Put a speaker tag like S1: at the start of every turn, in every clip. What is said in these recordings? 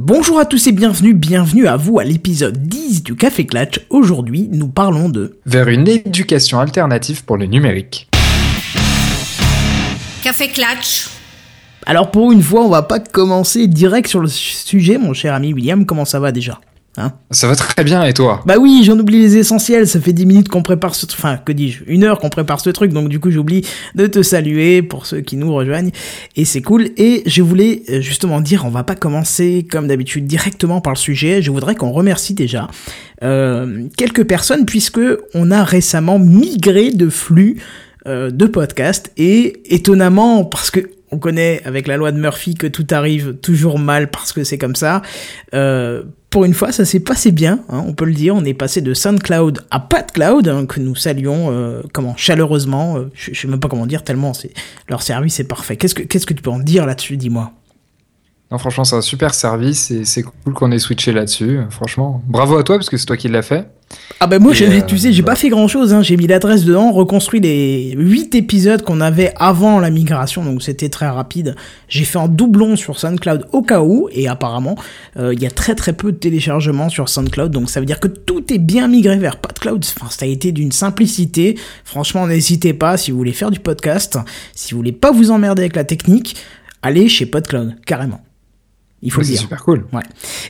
S1: Bonjour à tous et bienvenue, bienvenue à vous à l'épisode 10 du Café Clatch. Aujourd'hui, nous parlons de...
S2: Vers une éducation alternative pour le numérique.
S3: Café Clatch.
S1: Alors pour une fois, on va pas commencer direct sur le sujet, mon cher ami William, comment ça va déjà? Hein
S2: Ça va très bien et toi?
S1: Bah oui, j'en oublie les essentiels, ça fait 10 minutes qu'on prépare ce truc, enfin que dis-je, une heure qu'on prépare ce truc, donc du coup j'oublie de te saluer pour ceux qui nous rejoignent, et c'est cool, et je voulais euh, justement dire, on va pas commencer comme d'habitude directement par le sujet, je voudrais qu'on remercie déjà euh, quelques personnes, puisque on a récemment migré de flux euh, de podcasts, et étonnamment, parce que on connaît avec la loi de Murphy que tout arrive toujours mal parce que c'est comme ça. Euh, pour une fois, ça s'est passé bien, hein, on peut le dire. On est passé de SoundCloud à PadCloud, hein, que nous saluons euh, comment chaleureusement. Euh, je, je sais même pas comment dire tellement leur service est parfait. Qu'est-ce que qu'est-ce que tu peux en dire là-dessus, dis-moi?
S2: Non, franchement, c'est un super service et c'est cool qu'on ait switché là-dessus. Franchement, bravo à toi parce que c'est toi qui l'as fait.
S1: Ah ben moi,
S2: Et,
S1: j'ai-
S2: euh,
S1: tu sais, j'ai pas fait grand-chose. Hein. J'ai mis l'adresse dedans, reconstruit les 8 épisodes qu'on avait avant la migration, donc c'était très rapide. J'ai fait un doublon sur SoundCloud au cas où, et apparemment, euh, il y a très très peu de téléchargements sur SoundCloud, donc ça veut dire que tout est bien migré vers PodCloud. Enfin, ça a été d'une simplicité. Franchement, n'hésitez pas, si vous voulez faire du podcast, si vous voulez pas vous emmerder avec la technique, allez chez PodCloud, carrément. Il faut le
S2: c'est
S1: dire.
S2: super cool.
S1: Ouais.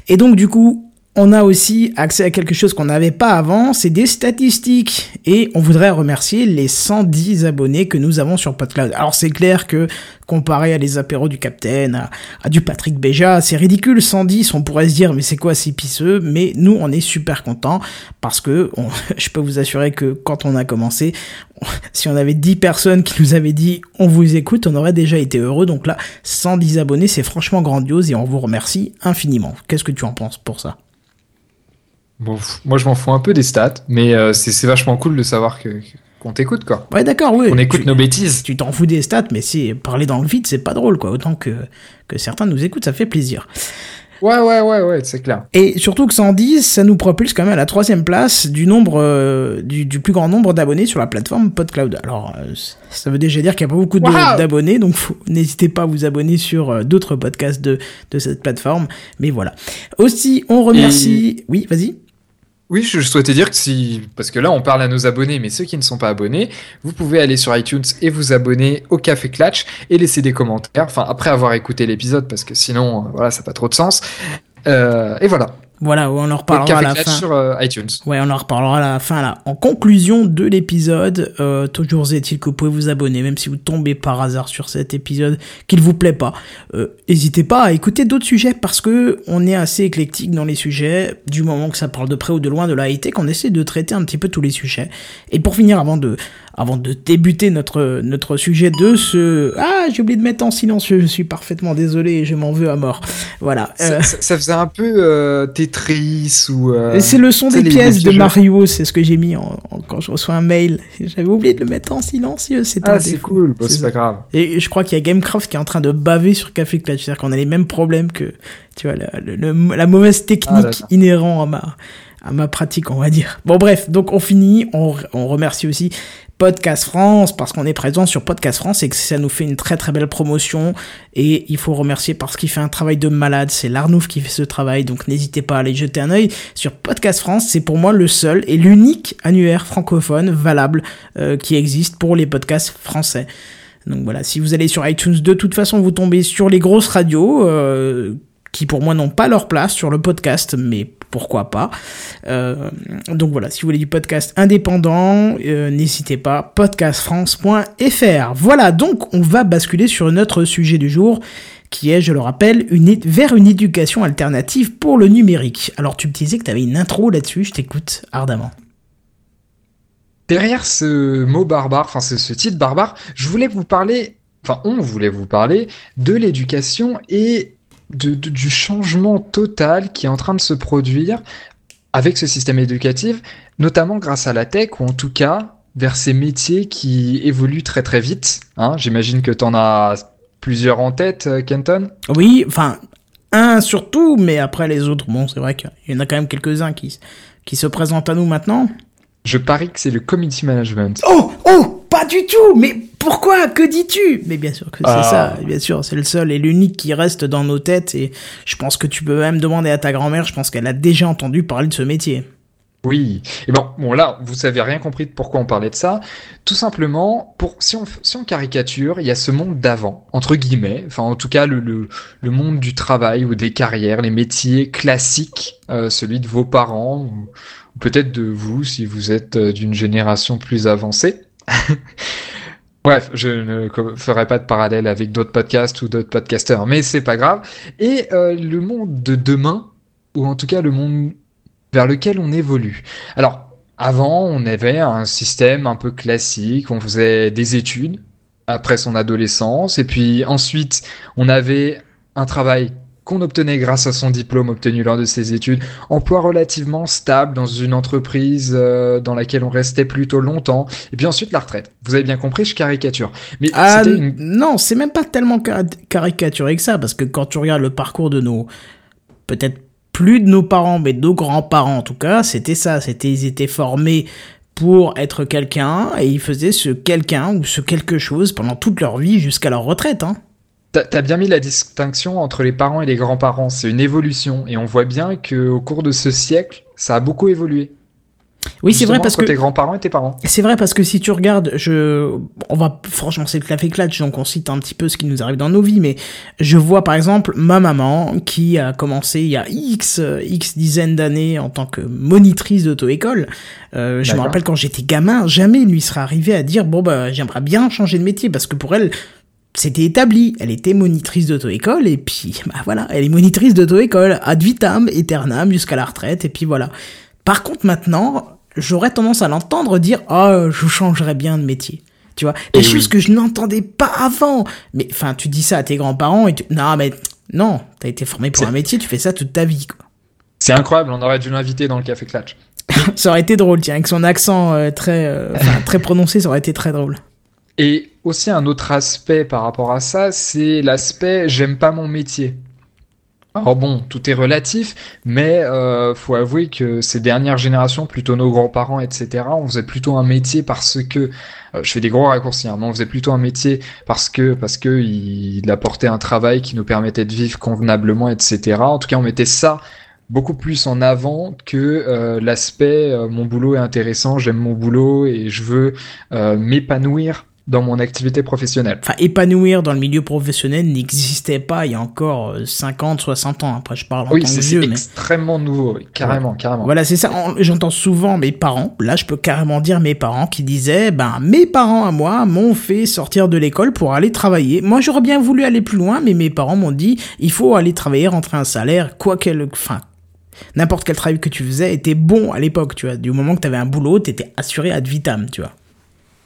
S1: Et donc du coup, on a aussi accès à quelque chose qu'on n'avait pas avant, c'est des statistiques. Et on voudrait remercier les 110 abonnés que nous avons sur PodCloud. Alors c'est clair que comparé à les apéros du Capitaine, à, du Patrick Béja, c'est ridicule, 110, on pourrait se dire mais c'est quoi ces pisseux? Mais nous on est super contents parce que je peux vous assurer que quand on a commencé, si on avait 10 personnes qui nous avaient dit on vous écoute, on aurait déjà été heureux. Donc là, 110 abonnés, c'est franchement grandiose et on vous remercie infiniment. Qu'est-ce que tu en penses pour ça?
S2: Bon, moi, je m'en fous un peu des stats, mais euh, c'est vachement cool de savoir que qu'on t'écoute quoi.
S1: Ouais, d'accord, oui.
S2: On écoute
S1: tu,
S2: nos bêtises.
S1: Tu t'en fous des stats, mais si parler dans le vide, c'est pas drôle, quoi. Autant que, que certains nous écoutent, ça fait plaisir.
S2: Ouais, ouais, ouais, ouais, c'est clair.
S1: Et surtout que 110, ça nous propulse quand même à la troisième place du nombre, euh, du, du plus grand nombre d'abonnés sur la plateforme PodCloud. Alors, euh, ça veut déjà dire qu'il n'y a pas beaucoup d'abonnés, donc n'hésitez pas à vous abonner sur euh, d'autres podcasts de, de cette plateforme. Mais voilà. Aussi, on remercie. Oui, vas-y.
S2: Oui, je souhaitais dire que si, parce que là on parle à nos abonnés, mais ceux qui ne sont pas abonnés, vous pouvez aller sur iTunes et vous abonner au Café Clatch et laisser des commentaires. Enfin, après avoir écouté l'épisode, parce que sinon, euh, voilà, ça n'a pas trop de sens. Euh, et voilà.
S1: Voilà, on en reparlera à la fin.
S2: sur euh, iTunes.
S1: Ouais, on en reparlera à la fin là. En conclusion de l'épisode, euh, toujours est-il que vous pouvez vous abonner, même si vous tombez par hasard sur cet épisode qu'il vous plaît pas. Euh, N'hésitez pas à écouter d'autres sujets parce que on est assez éclectique dans les sujets. Du moment que ça parle de près ou de loin de la high-tech, on essaie de traiter un petit peu tous les sujets. Et pour finir, avant de avant de débuter notre notre sujet de ce ah j'ai oublié de mettre en silencieux, je suis parfaitement désolé je m'en veux à mort. Voilà.
S2: Ça,
S1: Euh,
S2: ça- ça faisait un peu euh, Tetris ou. euh,
S1: c'est le son des
S2: les-
S1: pièces
S2: les
S1: de. Mario, c'est ce que j'ai mis en, en- quand je reçois un mail. J'avais oublié de le mettre en silencieux, c'est
S2: Ah, c'est cool. Bon,
S1: C'est
S2: pas grave.
S1: Et je crois qu'il y a Gamecraft qui est en train de baver sur Café Clutch, c'est-à-dire qu'on a les mêmes problèmes que, tu vois, la, le- la mauvaise
S2: Ah,
S1: technique
S2: d'accord.
S1: inhérente à ma, à ma pratique, on va dire. Bon, bref, donc on finit, on, on remercie aussi Podcast France parce qu'on est présent sur Podcast France et que ça nous fait une très très belle promotion. Et il faut remercier parce qu'il fait un travail de malade, c'est l'Arnouf qui fait ce travail. Donc n'hésitez pas à aller jeter un œil sur Podcast France, c'est pour moi le seul et l'unique annuaire francophone valable euh, qui existe pour les podcasts français. Donc voilà, si vous allez sur iTunes, de toute façon, vous tombez sur les grosses radios, euh, qui pour moi n'ont pas leur place sur le podcast, mais pourquoi pas. Euh, donc voilà, si vous voulez du podcast indépendant, euh, n'hésitez pas, podcastfrance.fr. Voilà, donc on va basculer sur notre sujet du jour, qui est, je le rappelle, vers une éducation alternative pour le numérique. Alors tu me disais que tu avais une intro là-dessus, je t'écoute ardemment.
S2: Derrière ce mot barbare, enfin ce, ce titre barbare, je voulais vous parler, enfin on voulait vous parler de l'éducation et de, de- du changement total qui est en train de se produire avec ce système éducatif, notamment grâce à la tech ou en tout cas vers ces métiers qui évoluent très très vite. Hein, J'imagine que tu en as plusieurs en tête, euh, Kenton.
S1: Oui, enfin, un surtout, mais après les autres, bon, c'est vrai qu'il y en a quand même quelques-uns qui, qui se présentent à nous maintenant.
S2: Je parie que c'est le community management.
S1: Oh, oh, pas du tout. Mais pourquoi? Que dis-tu? Mais bien sûr que c'est
S2: Ah.
S1: ça. Bien sûr, c'est le seul et l'unique qui reste dans nos têtes. Et je pense que tu peux même demander à ta grand-mère. Je pense qu'elle a déjà entendu parler de ce métier.
S2: Oui. Et bon, bon là, vous avez rien compris de pourquoi on parlait de ça. Tout simplement, pour si on si on caricature, il y a ce monde d'avant, entre guillemets. Enfin, en tout cas, le le, le monde du travail ou des carrières, les métiers classiques, euh, celui de vos parents ou, ou peut-être de vous si vous êtes euh, d'une génération plus avancée. Bref, je ne ferai pas de parallèle avec d'autres podcasts ou d'autres podcasteurs, mais c'est pas grave. Et euh, le monde de demain, ou en tout cas le monde vers lequel on évolue. Alors, avant, on avait un système un peu classique, on faisait des études après son adolescence, et puis ensuite, on avait un travail qu'on obtenait grâce à son diplôme obtenu lors de ses études, emploi relativement stable dans une entreprise euh, dans laquelle on restait plutôt longtemps, et puis ensuite la retraite. Vous avez bien compris, je caricature. Mais
S1: Ah
S2: une...
S1: non, c'est même pas tellement ca- caricaturé que ça, parce que quand tu regardes le parcours de nos, peut-être plus de nos parents, mais de nos grands-parents en tout cas, c'était ça, c'était ils étaient formés pour être quelqu'un et ils faisaient ce quelqu'un ou ce quelque chose pendant toute leur vie jusqu'à leur retraite. Hein.
S2: T'as bien mis la distinction entre les parents et les grands-parents. C'est une évolution. Et on voit bien que au cours de ce siècle, ça a beaucoup évolué.
S1: Oui, c'est vrai parce
S2: entre
S1: que
S2: tes grands-parents et tes parents.
S1: C'est vrai parce que si tu regardes, je, on va franchement c'est le café clutch donc on cite un petit peu ce qui nous arrive dans nos vies, mais je vois par exemple ma maman qui a commencé il y a x x dizaines d'années en tant que monitrice d'auto-école. Euh, je me rappelle quand j'étais gamin, jamais il lui serait arrivé à dire bon bah j'aimerais bien changer de métier parce que pour elle c'était établi. Elle était monitrice d'auto-école et puis bah voilà, elle est monitrice d'auto-école ad vitam aeternam jusqu'à la retraite et puis voilà. Par contre maintenant, j'aurais tendance à l'entendre dire "Ah, je changerais bien de métier." Tu vois, des choses
S2: oui.
S1: que je n'entendais pas avant. Mais enfin, tu dis ça à tes grands-parents et tu non mais non, t'as été formé pour un métier, tu fais ça toute ta vie quoi.
S2: C'est incroyable, on aurait dû l'inviter dans le Café Clutch.
S1: ça aurait été drôle, tiens, avec son accent euh, très euh, très prononcé, ça aurait été très drôle.
S2: Et aussi un autre aspect par rapport à ça, c'est l'aspect j'aime pas mon métier. Alors bon, tout est relatif, mais euh, faut avouer que ces dernières générations, plutôt nos grands-parents, etc., on faisait plutôt un métier parce que, euh, je fais des gros raccourcis, hein, mais on faisait plutôt un métier parce que parce que il, apportait un travail qui nous permettait de vivre convenablement, etc. En tout cas, on mettait ça beaucoup plus en avant que euh, l'aspect euh, mon boulot est intéressant, j'aime mon boulot et je veux euh, m'épanouir dans mon activité professionnelle.
S1: Enfin, épanouir dans le milieu professionnel n'existait pas il y a encore euh, 50, 60 ans. Après, je parle en
S2: Oui,
S1: tant que
S2: c'est c'est
S1: vieux, mais...
S2: extrêmement nouveau, oui, carrément, carrément.
S1: Voilà, c'est ça. En- J'entends souvent mes parents, là je peux carrément dire mes parents qui disaient, ben mes parents à moi m'ont fait sortir de l'école pour aller travailler. Moi j'aurais bien voulu aller plus loin, mais mes parents m'ont dit, il faut aller travailler, rentrer un salaire, quoi qu'elle, enfin, n'importe quel travail que tu faisais était bon à l'époque, tu vois. Du moment que tu avais un boulot, t'étais assuré ad vitam, tu vois.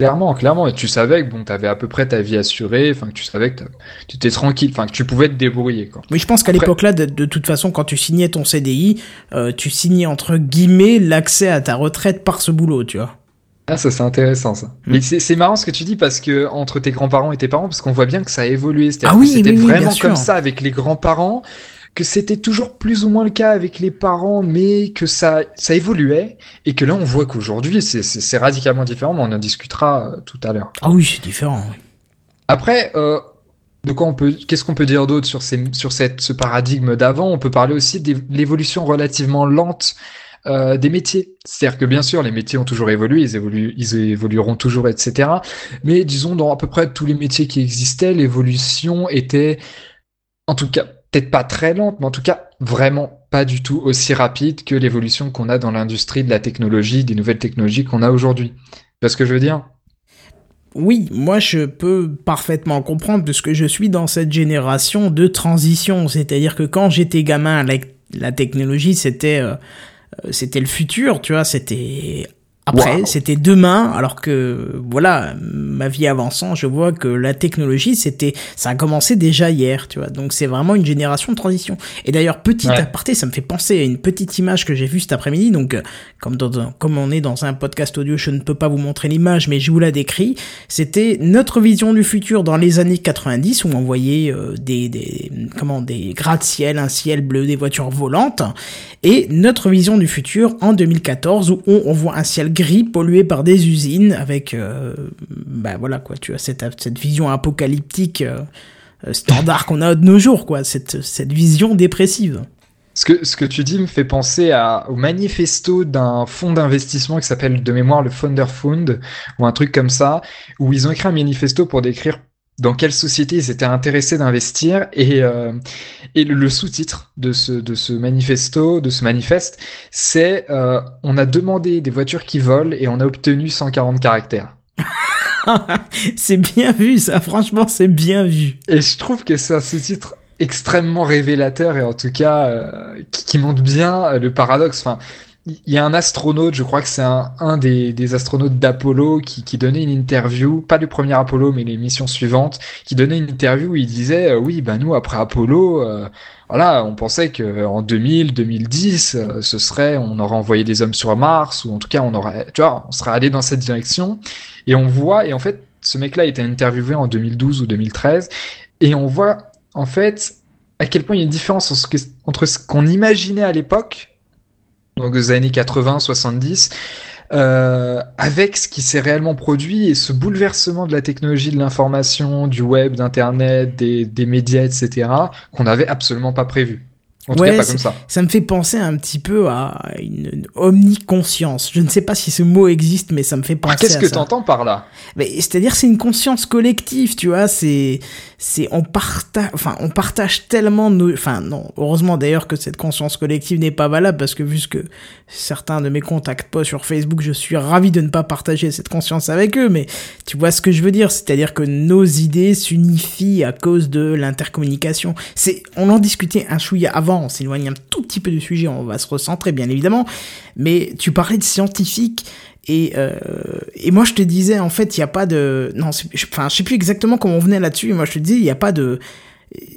S2: Clairement, clairement. Et tu savais que bon, t'avais à peu près ta vie assurée, enfin que tu savais que tu étais tranquille, enfin que tu pouvais te débrouiller, quoi.
S1: Oui, je pense qu'à
S2: Après-
S1: l'époque là, de, de toute façon, quand tu signais ton CDI, euh, tu signais entre guillemets l'accès à ta retraite par ce boulot, tu vois.
S2: Ah, ça c'est intéressant ça.
S1: Mm.
S2: Mais c'est c'est marrant ce que tu dis parce que entre tes grands-parents et tes parents, parce qu'on voit bien que ça a évolué.
S1: Ah oui,
S2: c'était
S1: oui, oui, bien
S2: vraiment comme ça avec les grands-parents, que c'était toujours plus ou moins le cas avec les parents, mais que ça, ça évoluait et que là on voit qu'aujourd'hui c'est- radicalement différent, mais on en discutera euh, tout à l'heure.
S1: Ah oui, c'est différent. oui.
S2: Après, euh, de quoi on peut, qu'est-ce qu'on peut dire d'autre sur ces, sur cette, ce paradigme d'avant? On peut parler aussi de l'évolution relativement lente euh, des métiers. C'est-à-dire que bien sûr, les métiers ont toujours évolué, ils évoluent, ils évolueront toujours, etc. Mais disons, dans à peu près tous les métiers qui existaient, l'évolution était, en tout cas, peut-être pas très lente, mais en tout cas, vraiment pas du tout aussi rapide que l'évolution qu'on a dans l'industrie de la technologie, des nouvelles technologies qu'on a aujourd'hui. Tu ce que je veux dire?
S1: Oui, moi je peux parfaitement comprendre puisque je suis dans cette génération de transition. C'est-à-dire que quand j'étais gamin, la, technologie c'était euh, c'était le futur, tu vois, c'était après,
S2: Wow.
S1: c'était demain, alors que voilà, ma vie avançant, je vois que la technologie, c'était, ça a commencé déjà hier, tu vois. Donc c'est vraiment une génération de transition. Et d'ailleurs, petit
S2: Ouais.
S1: aparté, ça me fait penser à une petite image que j'ai vue cet après-midi. Donc, euh, comme dans un- comme on est dans un podcast audio, je ne peux pas vous montrer l'image, mais je vous la décris. C'était notre vision du futur dans les années 90 où on voyait euh, des, des, comment, des gratte-ciel, un ciel bleu, des voitures volantes. Et notre vision du futur en 2014 où on, voit un ciel gris pollué par des usines avec, euh, bah voilà quoi, tu as cette, cette vision apocalyptique euh, standard qu'on a de nos jours, quoi, cette, cette vision dépressive.
S2: Ce que, ce que tu dis me fait penser au manifesto d'un fonds d'investissement qui s'appelle de mémoire le Founder Fund ou un truc comme ça, où ils ont écrit un manifesto pour décrire dans quelle société ils étaient intéressés d'investir et, euh, et le, sous-titre de ce, de ce manifesto, de ce manifeste, c'est euh, on a demandé des voitures qui volent et on a obtenu 140 caractères.
S1: c'est bien vu ça, franchement c'est bien vu.
S2: Et je trouve que c'est un sous-titre extrêmement révélateur et en tout cas euh, qui, qui, montre bien le paradoxe. Enfin, il y a un astronaute, je crois que c'est un, un des, des astronautes d'Apollo qui, qui, donnait une interview, pas du premier Apollo, mais les missions suivantes, qui donnait une interview où il disait euh, oui, ben nous après Apollo, euh, voilà, on pensait que en 2000, 2010, euh, ce serait, on aurait envoyé des hommes sur Mars ou en tout cas on aurait, tu vois, on serait allé dans cette direction. Et on voit, et en fait, ce mec-là été interviewé en 2012 ou 2013, et on voit en fait à quel point il y a une différence entre ce qu'on imaginait à l'époque donc des années 80, 70, euh, avec ce qui s'est réellement produit et ce bouleversement de la technologie de l'information, du web, d'internet, des, des médias, etc., qu'on n'avait absolument pas prévu. En tout cas, pas comme ça.
S1: Ça me fait penser un petit peu à une, omniconscience. Je ne sais pas si ce mot existe, mais ça me fait penser
S2: Qu'est-ce que tu entends par là?
S1: C'est-à-dire, c'est une conscience collective, tu vois. C'est, c'est, on partage, enfin, on partage tellement nos, enfin, non, heureusement d'ailleurs que cette conscience collective n'est pas valable parce que vu ce que certains de mes contacts pas sur Facebook, je suis ravi de ne pas partager cette conscience avec eux, mais tu vois ce que je veux dire. C'est-à-dire que nos idées s'unifient à cause de l'intercommunication. C'est, on en discutait un chouïa avant on s'éloigne un tout petit peu du sujet, on va se recentrer bien évidemment, mais tu parlais de scientifiques et, euh, et moi je te disais en fait il n'y a pas de... Non, enfin je sais plus exactement comment on venait là-dessus, moi je te disais il n'y a pas de...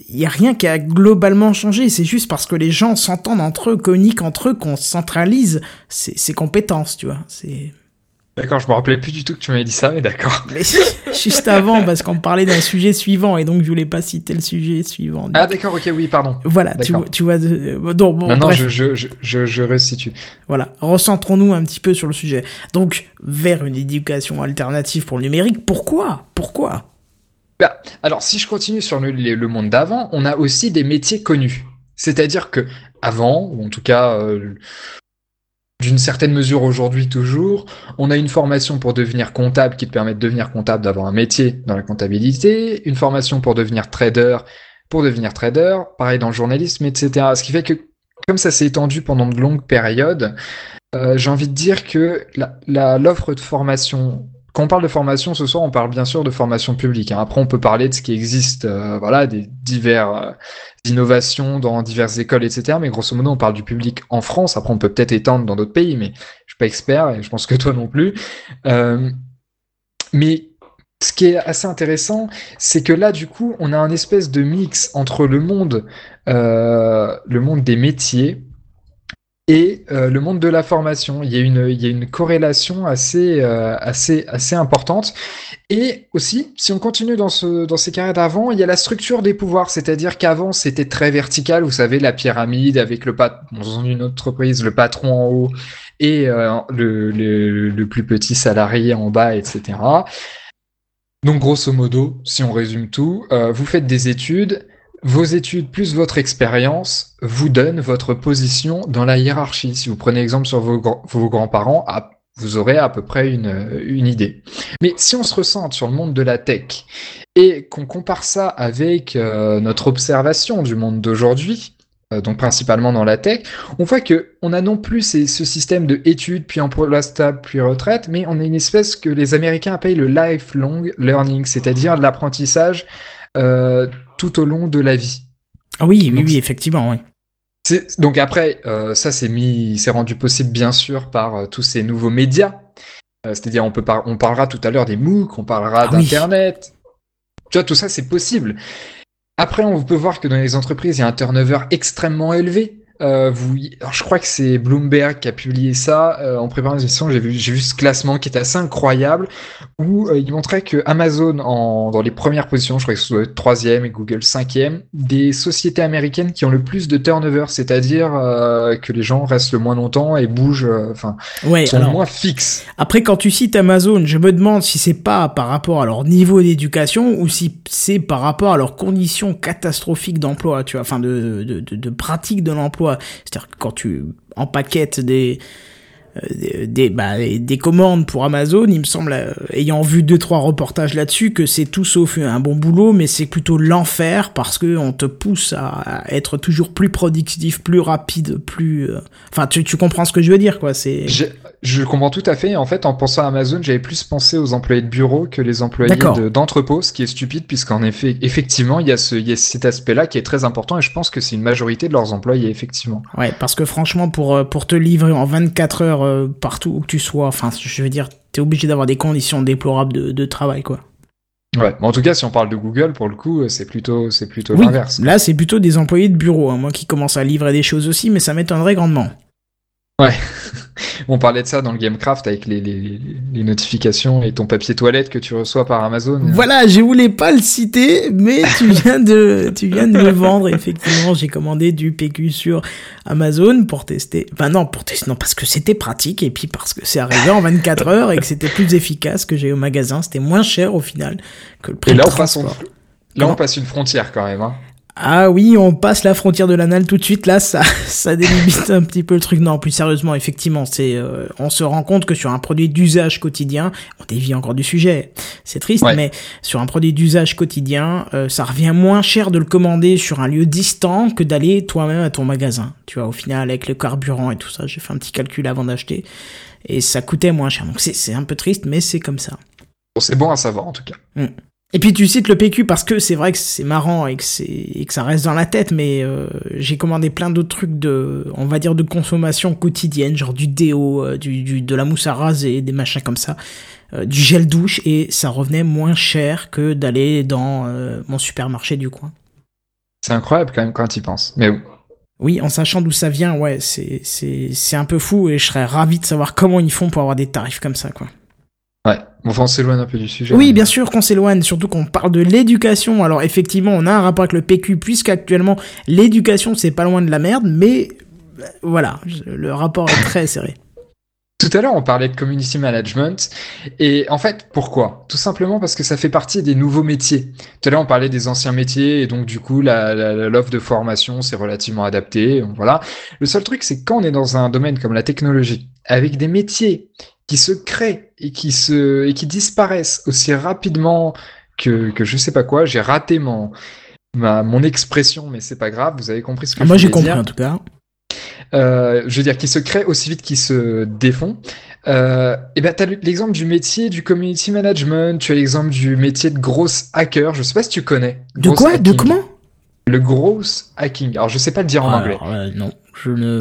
S1: Il n'y a rien qui a globalement changé, c'est juste parce que les gens s'entendent entre eux, communiquent entre eux, qu'on centralise ces compétences, tu vois. C'est...
S2: D'accord, je me rappelais plus du tout que tu m'avais dit ça, mais d'accord. Mais
S1: juste avant, parce qu'on parlait d'un sujet suivant, et donc je voulais pas citer le sujet suivant.
S2: Ah d'accord, ok, oui, pardon.
S1: Voilà, tu, tu vois. Euh, donc,
S2: bon, non, je, je, je, je, resitue.
S1: Voilà, recentrons-nous un petit peu sur le sujet. Donc, vers une éducation alternative pour le numérique, pourquoi? Pourquoi?
S2: Bah, Alors, si je continue sur le, le monde d'avant, on a aussi des métiers connus. C'est-à-dire que avant, ou en tout cas, euh, d'une certaine mesure aujourd'hui toujours. On a une formation pour devenir comptable qui te permet de devenir comptable, d'avoir un métier dans la comptabilité, une formation pour devenir trader, pour devenir trader, pareil dans le journalisme, etc. Ce qui fait que comme ça s'est étendu pendant de longues périodes, euh, j'ai envie de dire que l'offre de formation quand on parle de formation ce soir, on parle bien sûr de formation publique. Hein. Après, on peut parler de ce qui existe, euh, voilà, des divers euh, innovations dans diverses écoles, etc. Mais grosso modo, on parle du public en France. Après, on peut peut-être étendre dans d'autres pays, mais je suis pas expert et je pense que toi non plus. Euh, mais ce qui est assez intéressant, c'est que là, du coup, on a un espèce de mix entre le monde, le monde des métiers et euh, le monde de la formation. Il y a une, il y a une corrélation assez, euh, assez, assez importante. Et aussi, si on continue dans, ce, dans ces carrières d'avant, il y a la structure des pouvoirs, c'est-à-dire qu'avant c'était très vertical, vous savez, la pyramide avec le pat dans une entreprise, le patron en haut et euh, le, le, le, plus petit salarié en bas, etc. Donc grosso modo, si on résume tout, vous faites des études, vos études plus votre expérience vous donnent votre position dans la hiérarchie. Si vous prenez exemple sur vos, vos grands-parents, vous aurez à peu près une, une idée. Mais si on se ressente sur le monde de la tech et qu'on compare ça avec euh, notre observation du monde d'aujourd'hui, euh, donc principalement dans la tech, on voit que on a non plus ce système de études, puis emploi stable, puis retraite, mais on a une espèce que les Américains appellent le lifelong learning, c'est-à-dire l'apprentissage euh, tout au long de la vie.
S1: Ah oui, oui, oui, effectivement, oui.
S2: Donc après, euh, ça c'est mis, c'est rendu possible bien sûr par euh, tous ces nouveaux médias. Euh, c'est-à-dire, on peut on parlera tout à l'heure des MOOC, on parlera ah d'internet. Tu vois, tout ça c'est possible. Après, on peut voir que dans les entreprises, il y a un turnover extrêmement élevé. Euh, vous, alors je crois que c'est Bloomberg qui a publié ça euh, en préparant l'émission. J'ai vu, j'ai vu ce classement qui est assez incroyable où euh, il montrait que Amazon en, dans les premières positions, je crois que ce soit troisième et Google cinquième, des sociétés américaines qui ont le plus de turnover, c'est-à-dire que les gens restent le moins longtemps et bougent, enfin,
S1: Ouais,
S2: sont
S1: alors,
S2: moins fixes.
S1: Après, quand tu cites Amazon, je me demande si c'est pas par rapport à leur niveau d'éducation ou si c'est par rapport à leurs conditions catastrophiques d'emploi, tu vois, enfin de, de, de, de pratique de l'emploi. C'est-à-dire que quand tu empaquettes des euh, des, bah, des- des commandes pour Amazon, il me semble, euh, ayant vu deux trois reportages là-dessus, que c'est tout sauf un bon boulot, mais c'est plutôt l'enfer parce que on te pousse à, être toujours plus productif, plus rapide, plus. euh, Enfin, tu, tu comprends ce que je veux dire, quoi. C'est.
S2: Je comprends tout à fait. En fait, en pensant à Amazon, j'avais plus pensé aux employés de bureau que les employés de- d'entrepôt, ce qui est stupide puisqu'en effet, effectivement, il y a, ce, il y a cet aspect-là qui est très important et je pense que c'est une majorité de leurs employés, effectivement.
S1: Ouais, parce que franchement, pour, euh, pour te livrer en 24 heures euh, partout où que tu sois, enfin, je veux dire, t'es obligé d'avoir des conditions déplorables de, de travail, quoi.
S2: Ouais. Mais en tout cas, si on parle de Google, pour le coup, c'est plutôt, c'est plutôt
S1: Oui,
S2: l'inverse.
S1: là, c'est plutôt des employés de bureau, hein, moi qui commence à livrer des choses aussi, mais ça m'étonnerait grandement.
S2: On parlait de ça dans le Gamecraft avec les, les, les notifications et ton papier toilette que tu reçois par Amazon.
S1: Voilà, je voulais pas le citer, mais tu viens de, tu viens de me vendre. Effectivement, j'ai commandé du PQ sur Amazon pour tester. Enfin non, pour tester, non, parce que c'était pratique et puis parce que c'est arrivé en 24 heures et que c'était plus efficace que j'ai au magasin. C'était moins cher au final que le prix
S2: Et là,
S1: de
S2: on passe, là, on passe une frontière quand même. Hein.
S1: Ah oui, on passe la frontière de l'anal tout de suite. Là, ça, ça délimite un petit peu le truc. Non, plus sérieusement, effectivement, c'est, euh, on se rend compte que sur un produit d'usage quotidien, on dévie encore du sujet. C'est triste,
S2: Ouais.
S1: mais sur un produit d'usage quotidien, euh, ça revient moins cher de le commander sur un lieu distant que d'aller toi-même à ton magasin. Tu vois, au final, avec le carburant et tout ça, j'ai fait un petit calcul avant d'acheter et ça coûtait moins cher. Donc c'est, c'est un peu triste, mais c'est comme ça.
S2: Bon, c'est bon à savoir en tout cas.
S1: Et puis tu cites le PQ parce que c'est vrai que c'est marrant et que c'est et que ça reste dans la tête, mais euh, j'ai commandé plein d'autres trucs de, on va dire de consommation quotidienne, genre du déo, euh, du, du de la mousse à raser, des machins comme ça, euh, du gel douche et ça revenait moins cher que d'aller dans euh, mon supermarché du coin.
S2: C'est incroyable quand même quand tu y penses. Mais.
S1: Oui, en sachant d'où ça vient, ouais, c'est c'est c'est un peu fou et je serais ravi de savoir comment ils font pour avoir des tarifs comme ça, quoi.
S2: Enfin, on s'éloigne un peu du sujet.
S1: Oui, bien sûr qu'on s'éloigne, surtout qu'on parle de l'éducation. Alors effectivement, on a un rapport avec le PQ, puisqu'actuellement, l'éducation, c'est pas loin de la merde, mais euh, voilà, le rapport est très serré.
S2: Tout à l'heure, on parlait de community management. Et en fait, pourquoi? Tout simplement parce que ça fait partie des nouveaux métiers. Tout à l'heure, on parlait des anciens métiers. Et donc, du coup, l'offre de formation, c'est relativement adapté. Voilà. Le seul truc, c'est quand on est dans un domaine comme la technologie, avec des métiers qui se créent et qui se, et qui disparaissent aussi rapidement que, que je sais pas quoi, j'ai raté mon, ma, mon expression, mais c'est pas grave. Vous avez compris ce que
S1: Ah,
S2: je
S1: moi, j'ai compris
S2: dire.
S1: en tout cas.
S2: Euh, je veux dire, qui se créent aussi vite qu'ils se défont. Euh, et ben, t'as l'exemple du métier du community management, tu as l'exemple du métier de grosse hacker. Je sais pas si tu connais.
S1: De quoi? De comment?
S2: Le gross hacking. Alors, je sais pas le dire en anglais.
S1: Alors, euh, Non, je ne.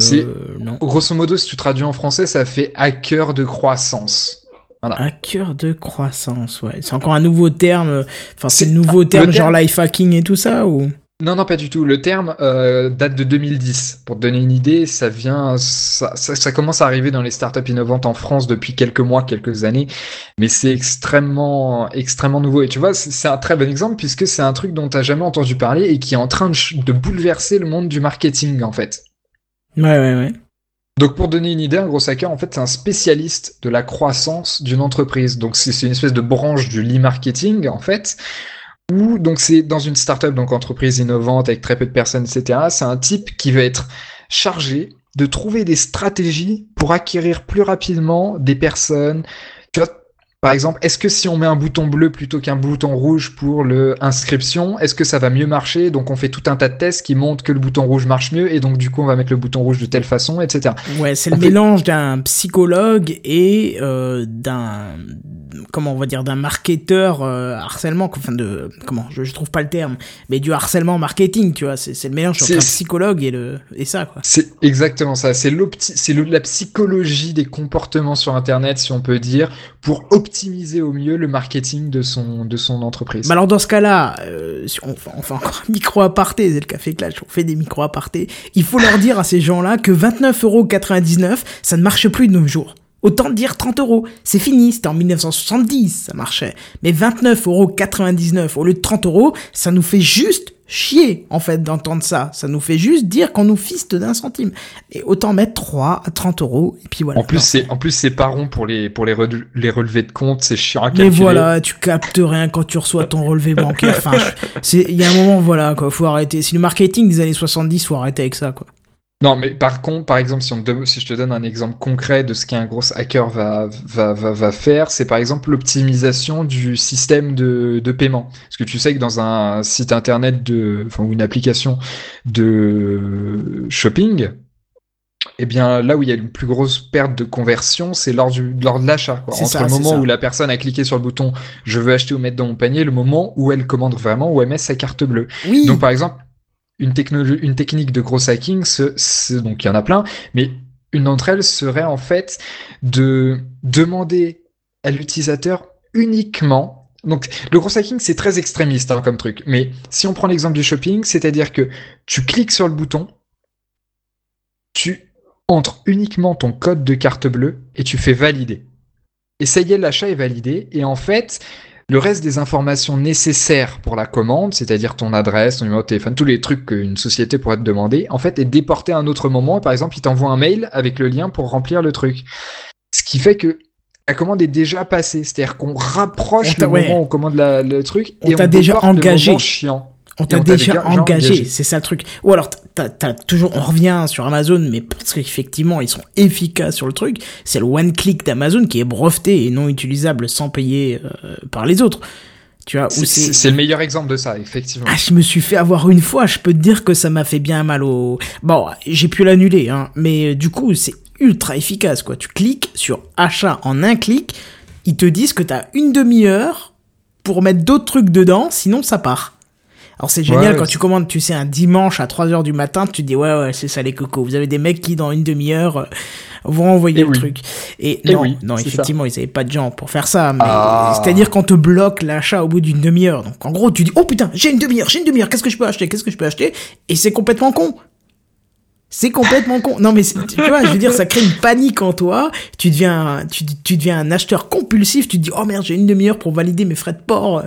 S1: Non.
S2: Grosso modo, si tu traduis en français, ça fait hacker de croissance.
S1: Hacker de croissance, ouais. C'est encore un nouveau terme. Enfin, c'est nouveau terme,
S2: terme-
S1: genre life hacking et tout ça, ou?
S2: Non, non, pas du tout. Le terme euh, date de 2010. Pour te donner une idée, ça vient, ça, ça, ça commence à arriver dans les startups innovantes en France depuis quelques mois, quelques années, mais c'est extrêmement, extrêmement nouveau. Et tu vois, c'est un très bon exemple puisque c'est un truc dont tu jamais entendu parler et qui est en train de bouleverser le monde du marketing en fait.
S1: Ouais, ouais, ouais.
S2: Donc pour donner une idée, un gros hacker, en fait, c'est un spécialiste de la croissance d'une entreprise. Donc c'est une espèce de branche du e-marketing, en fait, où donc c'est dans une startup, donc entreprise innovante avec très peu de personnes, etc. C'est un type qui va être chargé de trouver des stratégies pour acquérir plus rapidement des personnes. Par exemple, est-ce que si on met un bouton bleu plutôt qu'un bouton rouge pour le inscription, est-ce que ça va mieux marcher? Donc on fait tout un tas de tests qui montrent que le bouton rouge marche mieux et donc du coup on va mettre le bouton rouge de telle façon, etc.
S1: Ouais, c'est le
S2: fait-
S1: mélange d'un psychologue et euh, d'un comment on va dire d'un marketeur euh, harcèlement enfin de comment je, je trouve pas le terme mais du harcèlement marketing tu vois c'est le mélange entre un psychologue et le et ça quoi.
S2: C'est exactement ça. C'est c'est la psychologie des comportements sur internet si on peut dire pour optimiser au mieux le marketing de son de son entreprise
S1: bah alors dans ce cas là euh, on, fait encore un micro aparté c'est le café clash on fait des micro apartés il faut leur dire à ces gens là que 29,99€ ça ne marche plus de nos jours Autant dire 30 euros. C'est fini, c'était en 1970, ça marchait. Mais 29,99 euros au lieu de 30 euros, ça nous fait juste chier, en fait, d'entendre ça. Ça nous fait juste dire qu'on nous fiste d'un centime. Et autant mettre 3 à 30 euros, et puis voilà.
S2: En plus, c'est, en plus, c'est pas rond pour les, pour les, les relevés de compte, c'est chiant à calculer.
S1: Mais voilà, tu captes rien quand tu reçois ton relevé bancaire. Enfin, c'est, il y a un moment, voilà, quoi, faut arrêter. Si le marketing des années 70, faut arrêter avec ça, quoi.
S2: Non, mais par contre, par exemple, si, on si je te donne un exemple concret de ce qu'un gros hacker va, va, va, va faire, c'est par exemple l'optimisation du système de, de paiement. Parce que tu sais que dans un site internet de, enfin, ou une application de shopping, eh bien, là où il y a une plus grosse perte de conversion, c'est lors, du, lors de l'achat. Entre le moment où la personne a cliqué sur le bouton je veux acheter ou mettre dans mon panier, le moment où elle commande vraiment, où elle met sa carte bleue.
S1: Oui.
S2: Donc, par exemple, une, technique de gros hacking, donc il y en a plein, mais une d'entre elles serait en fait de demander à l'utilisateur uniquement. Donc le gros hacking c'est très extrémiste hein, comme truc, mais si on prend l'exemple du shopping, c'est-à-dire que tu cliques sur le bouton, tu entres uniquement ton code de carte bleue et tu fais valider. Et ça y est, l'achat est validé. Et en fait, le reste des informations nécessaires pour la commande, c'est-à-dire ton adresse, ton numéro de téléphone, tous les trucs qu'une société pourrait te demander, en fait, est déporté à un autre moment. Par exemple, il t'envoie un mail avec le lien pour remplir le truc. Ce qui fait que la commande est déjà passée. C'est-à-dire qu'on rapproche le moment où on commande le truc
S1: on et on déjà engagé. chiant. On t'a déjà, engagé, c'est ça le truc. Ou alors, t'as, t'as toujours, on revient sur Amazon, mais parce qu'effectivement, ils sont efficaces sur le truc. C'est le one click d'Amazon qui est breveté et non utilisable sans payer euh, par les autres. Tu vois,
S2: c'est, c'est le meilleur exemple de ça, effectivement.
S1: Ah, je me suis fait avoir une fois, je peux te dire que ça m'a fait bien mal au... Bon, j'ai pu l'annuler, hein, mais euh, du coup, c'est ultra efficace, quoi. Tu cliques sur achat en un clic, ils te disent que t'as une demi-heure pour mettre d'autres trucs dedans, sinon ça part. Alors c'est génial quand tu commandes, tu sais, un dimanche à 3h du matin, tu te dis ouais ouais c'est ça les cocos. Vous avez des mecs qui dans une demi-heure euh, vont envoyer le truc. Et, non, non effectivement ils avaient pas de gens pour faire ça. Mais ah. c'est-à-dire qu'on te bloque l'achat au bout d'une demi-heure. Donc en gros tu dis oh putain j'ai une demi-heure, j'ai une demi-heure, qu'est-ce que je peux acheter, qu'est-ce que je peux acheter? Et c'est complètement con. C'est complètement con. Non, mais tu vois, je veux dire, ça crée une panique en toi. Tu deviens, tu, tu deviens un acheteur compulsif. Tu te dis, oh merde, j'ai une demi-heure pour valider mes frais de port.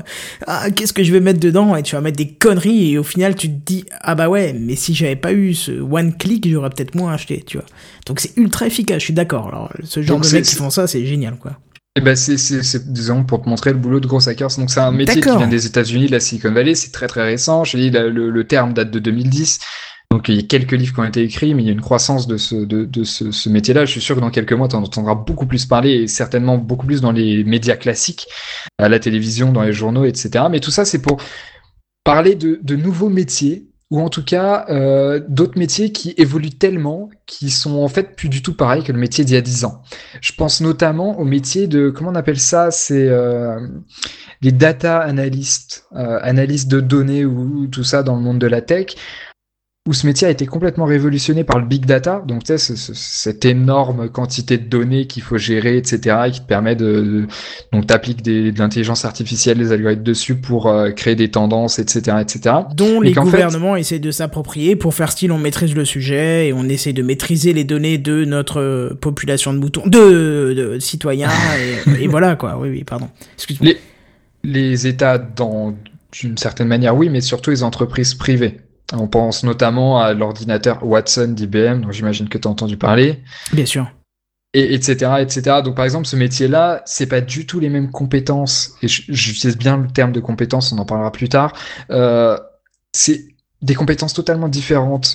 S1: Ah, qu'est-ce que je vais mettre dedans? Et tu vas mettre des conneries. Et au final, tu te dis, ah bah ouais, mais si j'avais pas eu ce one click, j'aurais peut-être moins acheté, tu vois. Donc c'est ultra efficace. Je suis d'accord. Alors, ce genre de mecs qui font ça, c'est génial, quoi.
S2: Et eh ben c'est, c'est, disons, pour te montrer le boulot de gros hackers. Donc, c'est un métier qui vient des États-Unis, de la Silicon Valley. C'est très, très récent. Je dis, le, le terme date de 2010. Donc il y a quelques livres qui ont été écrits, mais il y a une croissance de ce, de, de ce, ce métier-là. Je suis sûr que dans quelques mois, tu en entendras beaucoup plus parler, et certainement beaucoup plus dans les médias classiques, à la télévision, dans les journaux, etc. Mais tout ça, c'est pour parler de, de nouveaux métiers, ou en tout cas euh, d'autres métiers qui évoluent tellement, qui sont en fait plus du tout pareils que le métier d'il y a 10 ans. Je pense notamment au métier de, comment on appelle ça, c'est euh, les data analystes, euh, analystes de données ou tout ça dans le monde de la tech où ce métier a été complètement révolutionné par le big data, donc tu sais, cette énorme quantité de données qu'il faut gérer, etc., et qui te permet de, donc t'appliques de l'intelligence artificielle, des algorithmes dessus pour euh, créer des tendances, etc., etc.
S1: Dont les gouvernements essaient de s'approprier pour faire style on maîtrise le sujet et on essaie de maîtriser les données de notre euh, population de moutons, de, citoyens et, voilà quoi. Oui, oui, pardon.
S2: Excuse-moi. Les, les États, dans d'une certaine manière, oui, mais surtout les entreprises privées. On pense notamment à l'ordinateur Watson d'IBM, dont j'imagine que tu as entendu parler.
S1: Bien sûr.
S2: Et etc. etc. Donc par exemple, ce métier-là, c'est pas du tout les mêmes compétences. Et j'utilise bien le terme de compétences, on en parlera plus tard. Euh, c'est des compétences totalement différentes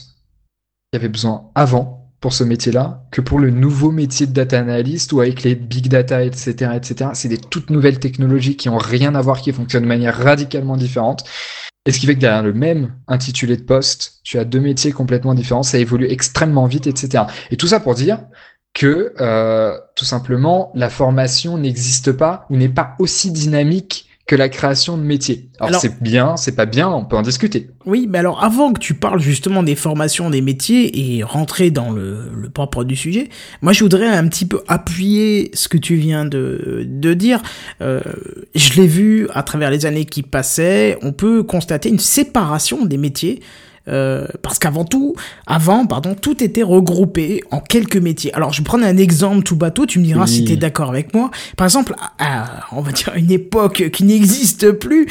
S2: qu'il y avait besoin avant pour ce métier-là que pour le nouveau métier de data analyst ou avec les big data, etc., etc. C'est des toutes nouvelles technologies qui ont rien à voir, qui fonctionnent de manière radicalement différente. Et ce qui fait que derrière le même intitulé de poste, tu as deux métiers complètement différents, ça évolue extrêmement vite, etc. Et tout ça pour dire que euh, tout simplement, la formation n'existe pas ou n'est pas aussi dynamique que la création de métiers. Alors, c'est bien, c'est pas bien, on peut en discuter.
S1: Oui, mais alors avant que tu parles justement des formations des métiers et rentrer dans le, le propre du sujet, moi je voudrais un petit peu appuyer ce que tu viens de, de dire. Euh, je l'ai vu à travers les années qui passaient, on peut constater une séparation des métiers. Euh, parce qu'avant tout, avant, pardon, tout était regroupé en quelques métiers. Alors, je vais prendre un exemple tout bateau, tu me diras si tu es d'accord avec moi. Par exemple, à, on va dire une époque qui n'existe plus,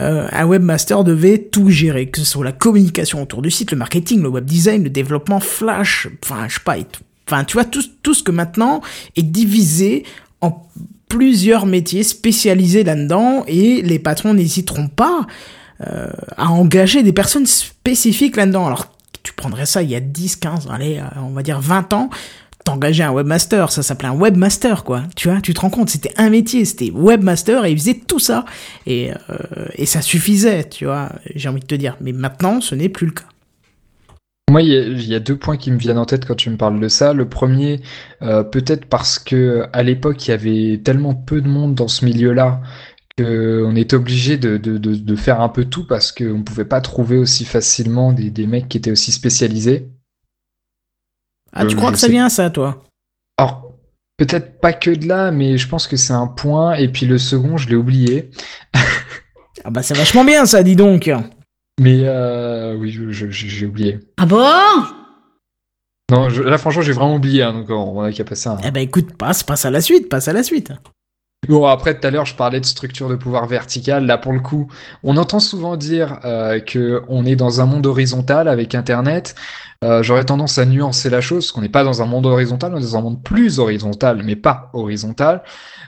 S1: euh, un webmaster devait tout gérer, que ce soit la communication autour du site, le marketing, le web design, le développement Flash, enfin, je sais pas, enfin, tu vois, tout, tout ce que maintenant est divisé en plusieurs métiers spécialisés là-dedans et les patrons n'hésiteront pas euh, à engager des personnes spécifiques là-dedans. Alors, tu prendrais ça il y a 10, 15, allez, euh, on va dire 20 ans, t'engageais un webmaster, ça s'appelait un webmaster, quoi. Tu vois, tu te rends compte, c'était un métier, c'était webmaster et il faisait tout ça. Et, euh, et ça suffisait, tu vois, j'ai envie de te dire. Mais maintenant, ce n'est plus le cas.
S2: Moi, il y, a deux points qui me viennent en tête quand tu me parles de ça. Le premier, peut-être parce que à l'époque, il y avait tellement peu de monde dans ce milieu-là on était obligé de, faire un peu tout parce qu'on ne pouvait pas trouver aussi facilement des, mecs qui étaient aussi spécialisés.
S1: Ah, tu euh, crois que ça vient ça, toi?
S2: Alors, peut-être pas que de là, mais je pense que c'est un point. Et puis le second, je l'ai oublié.
S1: ah bah c'est vachement bien ça, dis donc.
S2: Mais euh, oui, j'ai oublié.
S3: Ah bon?
S2: Non, là franchement, j'ai vraiment oublié, hein, donc on a qu'à passer un...
S1: Eh bah écoute, passe, passe à la suite, passe à la suite.
S2: Bon, après, tout à l'heure, je parlais de structure de pouvoir verticale. Là, pour le coup, on entend souvent dire euh, que on est dans un monde horizontal avec Internet. Euh, J'aurais tendance à nuancer la chose, parce qu'on n'est pas dans un monde horizontal, on est dans un monde plus horizontal, mais pas horizontal.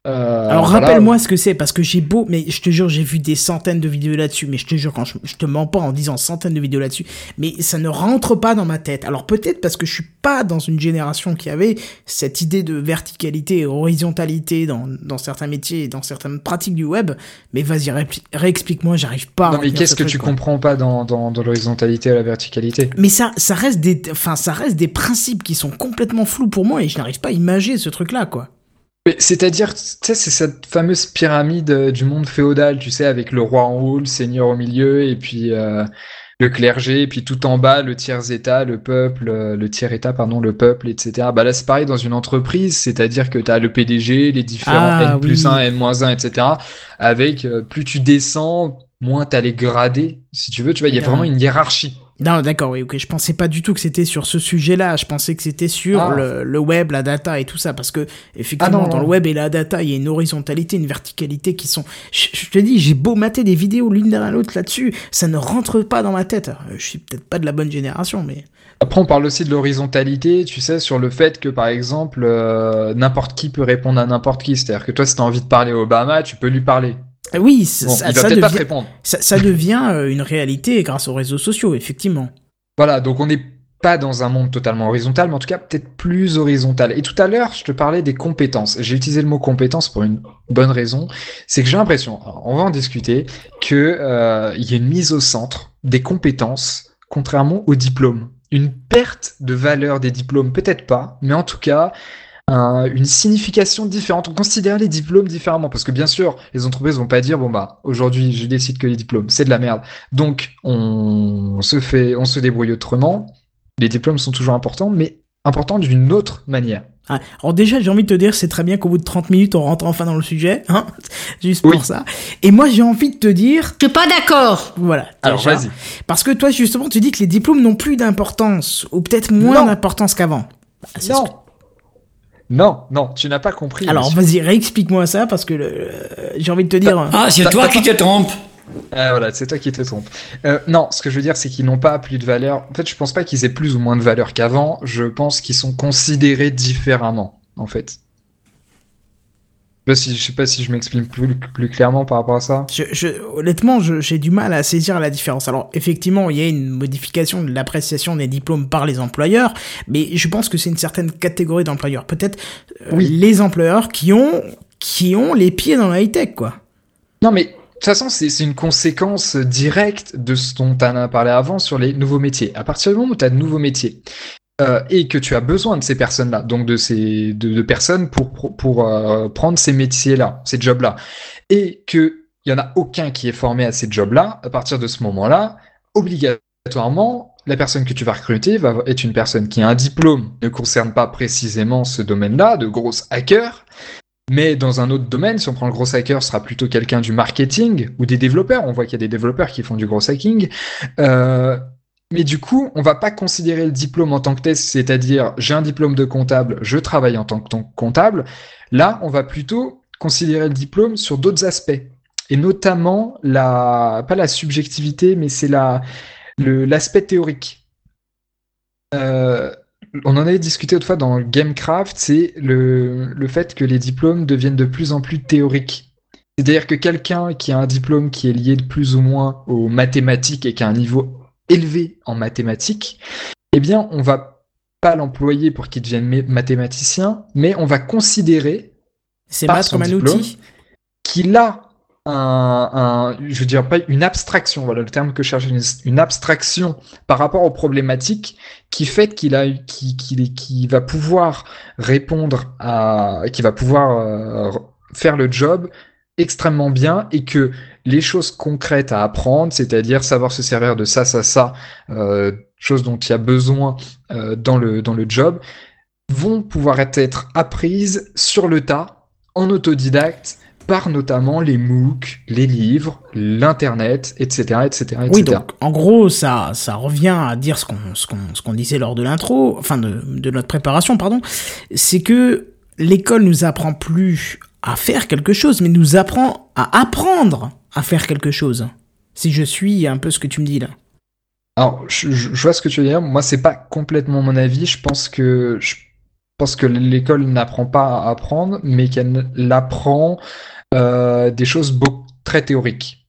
S1: Euh, Alors rappelle-moi ce que c'est, parce que j'ai beau, mais je te jure, j'ai vu des centaines de vidéos là-dessus, mais je te jure, quand je, te mens pas en disant centaines de vidéos là-dessus, mais ça ne rentre pas dans ma tête. Alors peut-être parce que je suis pas dans une génération qui avait cette idée de verticalité et horizontalité dans, dans certains métiers et dans certaines pratiques du web, mais vas-y, réexplique-moi, j'arrive pas
S2: non, mais qu'est-ce que tu comprends pas dans, dans, dans l'horizontalité et la verticalité?
S1: Mais ça, ça reste des, enfin, ça reste des principes qui sont complètement flous pour moi et je n'arrive pas à imaginer ce truc-là, quoi.
S2: C'est-à-dire, tu sais, c'est cette fameuse pyramide euh, du monde féodal, tu sais, avec le roi en haut, le seigneur au milieu, et puis euh, le clergé, et puis tout en bas, le tiers-état, le peuple, euh, le tiers-état, pardon, le peuple, etc. Bah là, c'est pareil dans une entreprise, c'est-à-dire que tu as le PDG, les différents ah, N plus 1, N moins 1, etc. Avec, plus tu descends, moins tu as les gradés, si tu veux, tu vois, il y a vraiment une hiérarchie.
S1: Non, d'accord, oui, ok. Je pensais pas du tout que c'était sur ce sujet-là. Je pensais que c'était sur ah. le, web, la data et tout ça. Parce que, effectivement, ah dans le web et la data, il y a une horizontalité, une verticalité qui sont. Je, te dis, j'ai beau mater des vidéos l'une derrière l'autre là-dessus, ça ne rentre pas dans ma tête. Je suis peut-être pas de la bonne génération, mais.
S2: Après, on parle aussi de l'horizontalité, tu sais, sur le fait que, par exemple, euh, n'importe qui peut répondre à n'importe qui. C'est-à-dire que toi, si tu as envie de parler au Obama, tu peux lui parler.
S1: Oui, ça, devient, ça, devient euh, une réalité grâce aux réseaux sociaux, effectivement.
S2: Voilà, donc on n'est pas dans un monde totalement horizontal, mais en tout cas peut-être plus horizontal. Et tout à l'heure, je te parlais des compétences. J'ai utilisé le mot compétence pour une bonne raison, c'est que j'ai l'impression, on va en discuter, qu'il euh, y a une mise au centre des compétences, contrairement aux diplômes. Une perte de valeur des diplômes, peut-être pas, mais en tout cas, une signification différente. On considère les diplômes différemment parce que bien sûr, les entreprises vont pas dire bon bah aujourd'hui je décide que les diplômes c'est de la merde. Donc on se fait, on se débrouille autrement. Les diplômes sont toujours importants, mais importants d'une autre manière.
S1: Ah, alors déjà, j'ai envie de te dire, c'est très bien qu'au bout de 30 minutes, on rentre enfin dans le sujet, hein juste pour ça. Et moi, j'ai envie de te dire...
S3: Je suis pas d'accord
S1: Voilà.
S2: Alors, vas-y.
S1: Parce que toi, justement, tu dis que les diplômes n'ont plus d'importance, ou peut-être moins d'importance qu'avant.
S2: Bah, non. Non, non, tu n'as pas compris.
S1: Alors vas-y, réexplique-moi ça parce que euh, j'ai envie de te dire.
S3: Ah, c'est toi qui te trompes.
S2: Ah, voilà, c'est toi qui te trompes. Euh, non, ce que je veux dire, c'est qu'ils n'ont pas plus de valeur. En fait, je pense pas qu'ils aient plus ou moins de valeur qu'avant. Je pense qu'ils sont considérés différemment, en fait. Je sais, sais pas si je m'exprime plus, plus, clairement par rapport à ça.
S1: Je, honnêtement, j'ai du mal à saisir la différence. Alors, effectivement, il y a une modification de l'appréciation des diplômes par les employeurs, mais je pense que c'est une certaine catégorie d'employeurs. Peut-être euh, oui. les employeurs qui ont, qui ont les pieds dans la high-tech, quoi.
S2: Non, mais de toute façon, c'est une conséquence directe de ce dont tu as parlé avant sur les nouveaux métiers. À partir du moment où tu as de nouveaux métiers, euh, et que tu as besoin de ces personnes-là, donc de ces de, personnes pour pour, euh, prendre ces métiers-là, ces jobs-là, et que il y en a aucun qui est formé à ces jobs-là, à partir de ce moment-là, obligatoirement, la personne que tu vas recruter va être une personne qui a un diplôme, ne concerne pas précisément ce domaine-là, de gros hacker, mais dans un autre domaine, si on prend le gros hacker, ce sera plutôt quelqu'un du marketing ou des développeurs. On voit qu'il y a des développeurs qui font du gros hacking. Euh, mais du coup, on va pas considérer le diplôme en tant que test, c'est-à-dire j'ai un diplôme de comptable, je travaille en tant que comptable. Là, on va plutôt considérer le diplôme sur d'autres aspects. Et notamment la, pas la subjectivité, mais c'est la, l'aspect théorique. Euh, on en avait discuté autrefois dans Gamecraft, c'est le, le fait que les diplômes deviennent de plus en plus théoriques. C'est-à-dire que quelqu'un qui a un diplôme qui est lié de plus ou moins aux mathématiques et qui a un niveau élevé en mathématiques, eh bien, on va pas l'employer pour qu'il devienne mathématicien, mais on va considérer
S1: c'est comme un outil.
S2: qu'il a un, je veux dire pas une abstraction, voilà le terme que je cherche, une, abstraction par rapport aux problématiques qui fait qu'il a, qui, qui, qui va pouvoir répondre à, qui va pouvoir euh, faire le job extrêmement bien et que les choses concrètes à apprendre, c'est-à-dire savoir se servir de ça, ça, ça, euh, choses dont il y a besoin euh, dans le dans le job, vont pouvoir être apprises sur le tas en autodidacte par notamment les MOOC, les livres, l'internet, etc., etc.,
S1: Oui, donc en gros, ça, ça revient à dire ce qu'on, ce qu'on, ce qu'on disait lors de l'intro, enfin de, de notre préparation, pardon, c'est que l'école nous apprend plus à faire quelque chose, mais nous apprend à apprendre à faire quelque chose. Si je suis un peu ce que tu me dis là.
S2: Alors, je, vois ce que tu veux dire. Moi, c'est pas complètement mon avis. Je pense que je que l'école n'apprend pas à apprendre, mais qu'elle apprend euh, des choses très théoriques.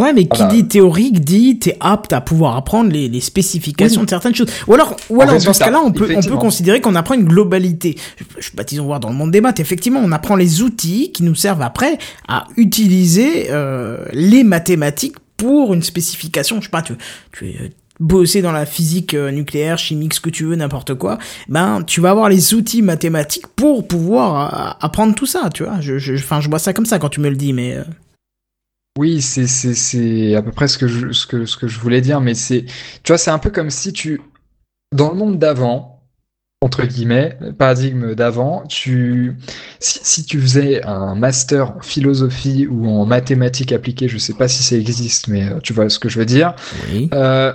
S1: Ouais, mais qui dit théorique dit t'es apte à pouvoir apprendre les, les spécifications de certaines choses. Ou alors, ou alors dans ce cas-là, on peut, on peut considérer qu'on apprend une globalité. Je, je baptise, on voir dans le monde des maths, effectivement, on apprend les outils qui nous servent après à utiliser euh, les mathématiques pour une spécification. Je sais pas, tu, tu es bosser dans la physique euh, nucléaire, chimique, ce que tu veux, n'importe quoi, ben tu vas avoir les outils mathématiques pour pouvoir euh, apprendre tout ça, tu vois. Je, je, enfin, je vois ça comme ça quand tu me le dis, mais. Euh.
S2: Oui, c'est c'est à peu près ce que je ce que ce que je voulais dire, mais c'est tu vois, c'est un peu comme si tu dans le monde d'avant entre guillemets, paradigme d'avant, tu si, si, tu faisais un master en philosophie ou en mathématiques appliquées, je sais pas si ça existe, mais tu vois ce que je veux dire.
S1: Oui.
S2: Euh,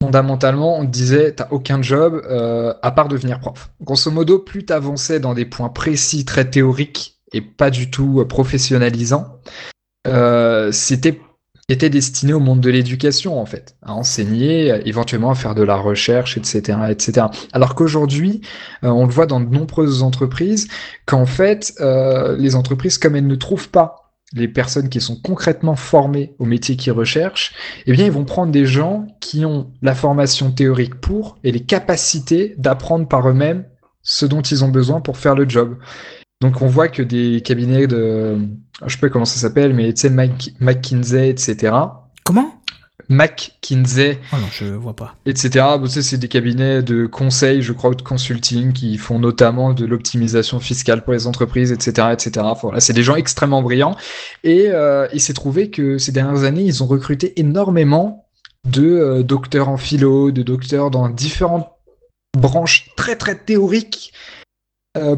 S2: fondamentalement, on te disait, t'as aucun job euh, à part devenir prof. Grosso modo, plus t'avançais dans des points précis, très théoriques et pas du tout euh, professionnalisants, euh, c'était était destiné au monde de l'éducation en fait, à enseigner, éventuellement à faire de la recherche, etc., etc. Alors qu'aujourd'hui, on le voit dans de nombreuses entreprises, qu'en fait, les entreprises, comme elles ne trouvent pas les personnes qui sont concrètement formées au métier qu'ils recherchent, eh bien, ils vont prendre des gens qui ont la formation théorique pour et les capacités d'apprendre par eux-mêmes ce dont ils ont besoin pour faire le job. Donc, on voit que des cabinets de, je sais pas comment ça s'appelle, mais tu sais, McKinsey, etc.
S1: Comment?
S2: McKinsey.
S1: Oh non, je vois pas.
S2: Etc. c'est des cabinets de conseil, je crois, de consulting qui font notamment de l'optimisation fiscale pour les entreprises, etc., etc. Voilà, c'est des gens extrêmement brillants. Et euh, il s'est trouvé que ces dernières années, ils ont recruté énormément de euh, docteurs en philo, de docteurs dans différentes branches très très théoriques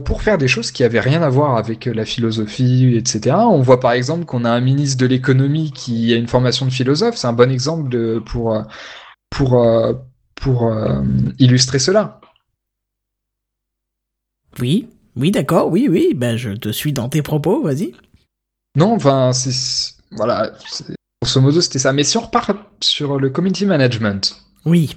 S2: pour faire des choses qui avaient rien à voir avec euh, la philosophie, etc. On voit par exemple qu'on a un ministre de l'économie qui a une formation de philosophe. C'est un bon exemple de, pour, euh, pour, pour illustrer cela.
S1: Oui, oui, d'accord, oui, oui. Ben, je te suis dans tes propos, vas-y.
S2: Non, enfin, c'est. Voilà. Grosso modo, c'était ça. Mais si on repart sur le community management.
S1: Oui.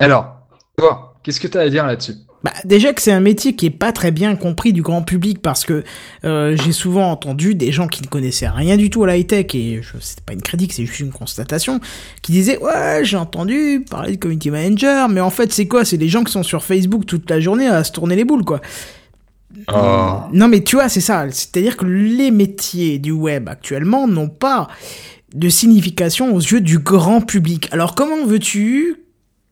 S2: Alors, toi, qu'est-ce que tu as à dire là-dessus?
S1: Bah, déjà que c'est un métier qui est pas très bien compris du grand public parce que euh, j'ai souvent entendu des gens qui ne connaissaient rien du tout à la high-tech et je c'est pas une critique, c'est juste une constatation qui disaient ouais j'ai entendu parler de community manager mais en fait c'est quoi? C'est des gens qui sont sur Facebook toute la journée à se tourner les boules quoi.
S2: Oh.
S1: Non mais tu vois c'est ça, c'est-à-dire que les métiers du web actuellement n'ont pas de signification aux yeux du grand public. Alors comment veux-tu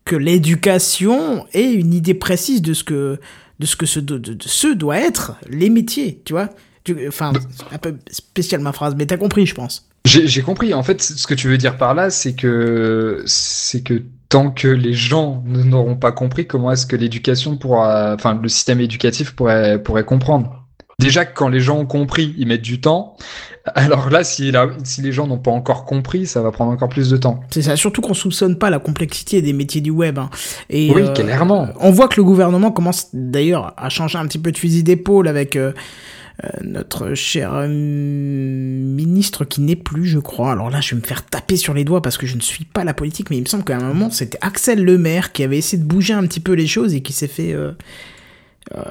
S1: que l'éducation ait une idée précise de ce que, de ce, que ce, de, de ce doit être les métiers, tu vois. Enfin, c'est un peu spécial ma phrase, mais t'as compris, je pense.
S2: J'ai compris. En fait, ce que tu veux dire par là, c'est que c'est que tant que les gens n'auront pas compris, comment est-ce que l'éducation pourra, enfin, le système éducatif pourrait pourrait comprendre? Déjà que quand les gens ont compris, ils mettent du temps. Alors là, si, la- si les gens n'ont pas encore compris, ça va prendre encore plus de temps.
S1: C'est ça, surtout qu'on soupçonne pas la complexité des métiers du web. hein. Et,
S2: Oui,
S1: euh,
S2: clairement.
S1: On voit que le gouvernement commence d'ailleurs à changer un petit peu de fusil d'épaule avec euh, euh, notre cher euh, ministre qui n'est plus, je crois. Alors là, je vais me faire taper sur les doigts parce que je ne suis pas la politique, mais il me semble qu'à un moment, c'était Axel Lemaire qui avait essayé de bouger un petit peu les choses et qui s'est fait... euh,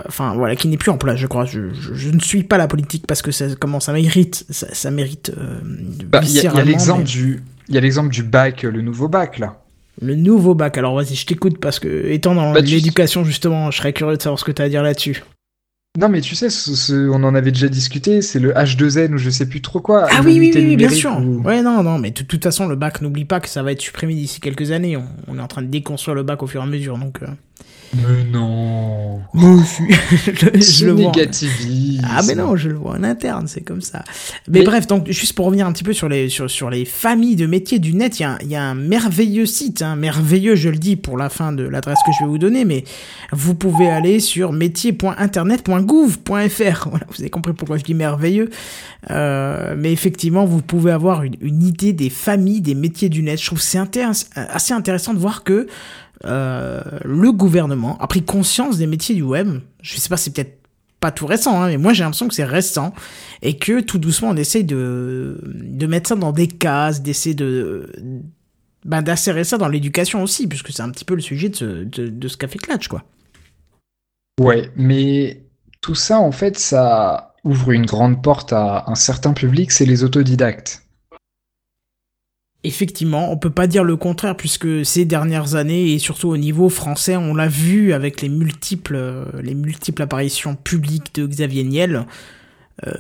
S1: Enfin voilà, qui n'est plus en place, je crois. Je, je- je ne suis pas la politique parce que ça comment ça mérite, ça, ça mérite. euh,
S2: Bah, Il y a- il l'exemple
S1: mais-
S2: du, il y a l'exemple du bac, le nouveau bac là.
S1: Le nouveau bac. Alors vas-y, je t'écoute parce que étant dans
S2: Bah, tu-
S1: l'éducation justement, je serais curieux de savoir ce que tu as à dire là-dessus.
S2: Non, mais tu sais, ce- ce- on en avait déjà discuté. C'est le H2N ou je sais plus trop quoi.
S1: Ah oui, oui, oui, oui, bien sûr.
S2: où-
S1: Ouais, non, non, mais de toute façon, le bac, n'oublie pas que ça va être supprimé d'ici quelques années. On, on est en train de déconstruire le bac au fur et à mesure, donc. euh...
S2: Mais non.
S1: Moi aussi. je, le vois. Ah mais non, je le vois en interne, c'est comme ça. Mais,
S2: Mais-
S1: bref, donc juste pour revenir un petit peu sur les sur, sur les familles de métiers du net, il y a, y a un merveilleux site, hein, merveilleux, je le dis pour la fin de l'adresse que je vais vous donner, mais vous pouvez aller sur métier.internet.gouv.fr. Voilà, vous avez compris pourquoi je dis merveilleux. Euh, mais effectivement, vous pouvez avoir une, une idée des familles des métiers du net. Je trouve que c'est intéress- assez intéressant de voir que euh, le gouvernement a pris conscience des métiers du web. Je sais pas, c'est peut-être pas tout récent, hein, mais moi j'ai l'impression que c'est récent et que tout doucement on essaye de, de mettre ça dans des cases, d'essayer de ben, d'insérer ça dans l'éducation aussi, puisque c'est un petit peu le sujet de ce, de, café Clatch, quoi.
S2: Ouais, mais tout ça, en fait, ça ouvre une grande porte à un certain public, c'est les autodidactes.
S1: Effectivement, on peut pas dire le contraire puisque ces dernières années et surtout au niveau français, on l'a vu avec les multiples euh, les multiples apparitions publiques de Xavier Niel.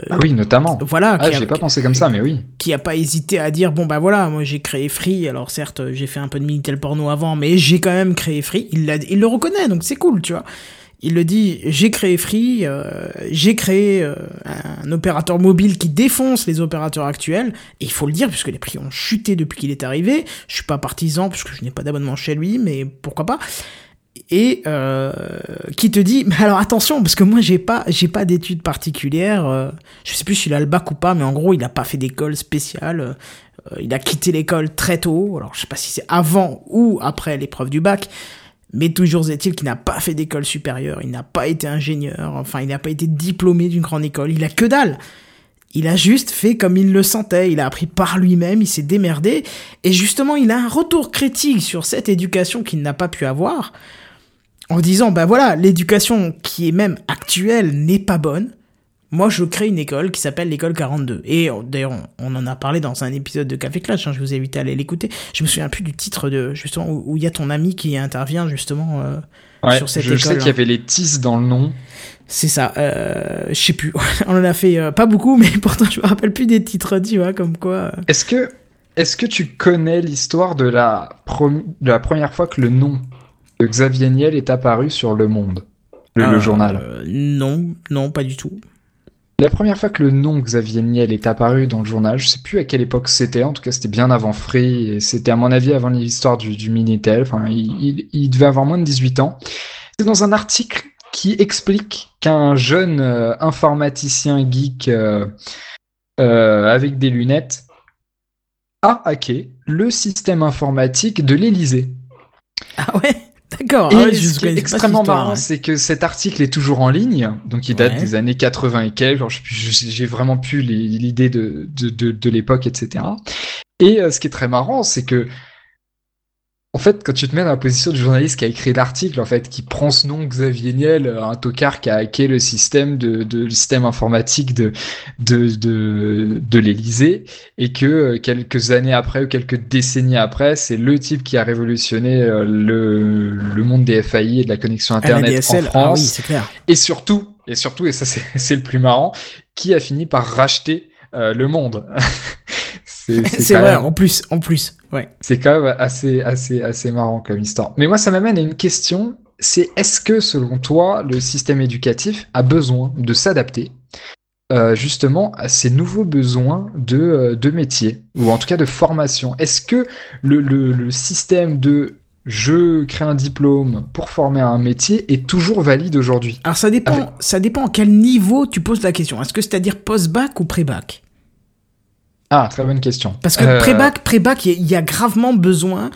S2: Ah oui, notamment.
S1: Voilà,
S2: Ah, j'ai pas pensé comme ça, mais oui.
S1: qui a pas hésité à dire bon bah voilà moi j'ai créé Free alors certes j'ai fait un peu de Minitel porno avant mais j'ai quand même créé Free il il le reconnaît donc c'est cool tu vois il le dit j'ai créé Free euh, j'ai créé euh, un opérateur mobile qui défonce les opérateurs actuels. Et il faut le dire puisque les prix ont chuté depuis qu'il est arrivé. Je suis pas partisan puisque je n'ai pas d'abonnement chez lui mais pourquoi pas. Et euh, qui te dit mais alors attention parce que moi j'ai pas j'ai pas d'études particulières euh, je sais plus s'il a le bac ou pas mais en gros il a pas fait d'école spéciale euh, il a quitté l'école très tôt. Alors je sais pas si c'est avant ou après l'épreuve du bac mais toujours est-il qu'il n'a pas fait d'école supérieure il n'a pas été ingénieur enfin il n'a pas été diplômé d'une grande école il a que dalle il a juste fait comme il le sentait, il a appris par lui-même, il s'est démerdé, et justement il a un retour critique sur cette éducation qu'il n'a pas pu avoir, en disant, bah voilà, l'éducation qui est même actuelle n'est pas bonne. Moi, je crée une école qui s'appelle l'école 42. Et euh, d'ailleurs, on, on en a parlé dans un épisode de Café Clash, hein, je vous invite à aller l'écouter. Je me souviens plus du titre de, justement, où il y a ton ami qui intervient, justement, euh,
S2: Ouais,
S1: sur cette
S2: je sais
S1: école,
S2: qu'il y avait les tis dans le nom.
S1: c'est ça, euh, je sais plus. on en a fait euh, pas beaucoup, mais pourtant je me rappelle plus des titres, tu vois, comme quoi.
S2: Est-ce que, est-ce que tu connais l'histoire de la, prom- de la première fois que le nom de Xavier Niel est apparu sur Le Monde, le, le
S1: Euh,
S2: journal?
S1: Non, non, pas du tout.
S2: La première fois que le nom Xavier Niel est apparu dans le journal, je sais plus à quelle époque c'était, en tout cas c'était bien avant Free, et c'était à mon avis avant l'histoire du, Minitel, enfin il, devait avoir moins de 18 ans. C'est dans un article qui explique qu'un jeune euh, informaticien geek euh, euh, avec des lunettes a hacké le système informatique de l'Élysée.
S1: Ah ouais? D'accord.
S2: Et
S1: ah ouais,
S2: ce qui est extrêmement
S1: histoire,
S2: marrant,
S1: ouais.
S2: c'est que cet article est toujours en ligne, donc il date
S1: Ouais.
S2: des années 80 et quelques, j'ai vraiment plus l'idée de, de, de, de l'époque, etc. Et euh, ce qui est très marrant, c'est que, en fait, quand tu te mets dans la position du journaliste qui a écrit l'article, en fait, qui prend ce nom Xavier Niel, euh, un tocard qui a hacké le système de, de le système informatique de de de, de l'Élysée, et que euh, quelques années après ou quelques décennies après, c'est le type qui a révolutionné euh, le le monde des FAI et de la connexion
S1: Ah,
S2: internet en
S1: ah
S2: France
S1: oui, c'est clair.
S2: et surtout, et surtout, et ça c'est c'est le plus marrant, qui a fini par racheter euh, le monde.
S1: C'est vrai, en plus, en plus, ouais.
S2: C'est quand même assez, assez, assez marrant comme histoire. Mais moi, ça m'amène à une question. C'est est-ce que, selon toi, le système éducatif a besoin de s'adapter euh, justement à ces nouveaux besoins de, euh, de métier, ou en tout cas de formation? Est-ce que le, le, le système de je crée un diplôme pour former un métier est toujours valide aujourd'hui?
S1: Alors ça dépend, ça dépend à quel niveau tu poses la question. Est-ce que c'est-à-dire post-bac ou pré-bac?
S2: Ah, très bonne question.
S1: Parce que
S2: Euh,
S1: pré-bac, pré-bac, il y, y a gravement besoin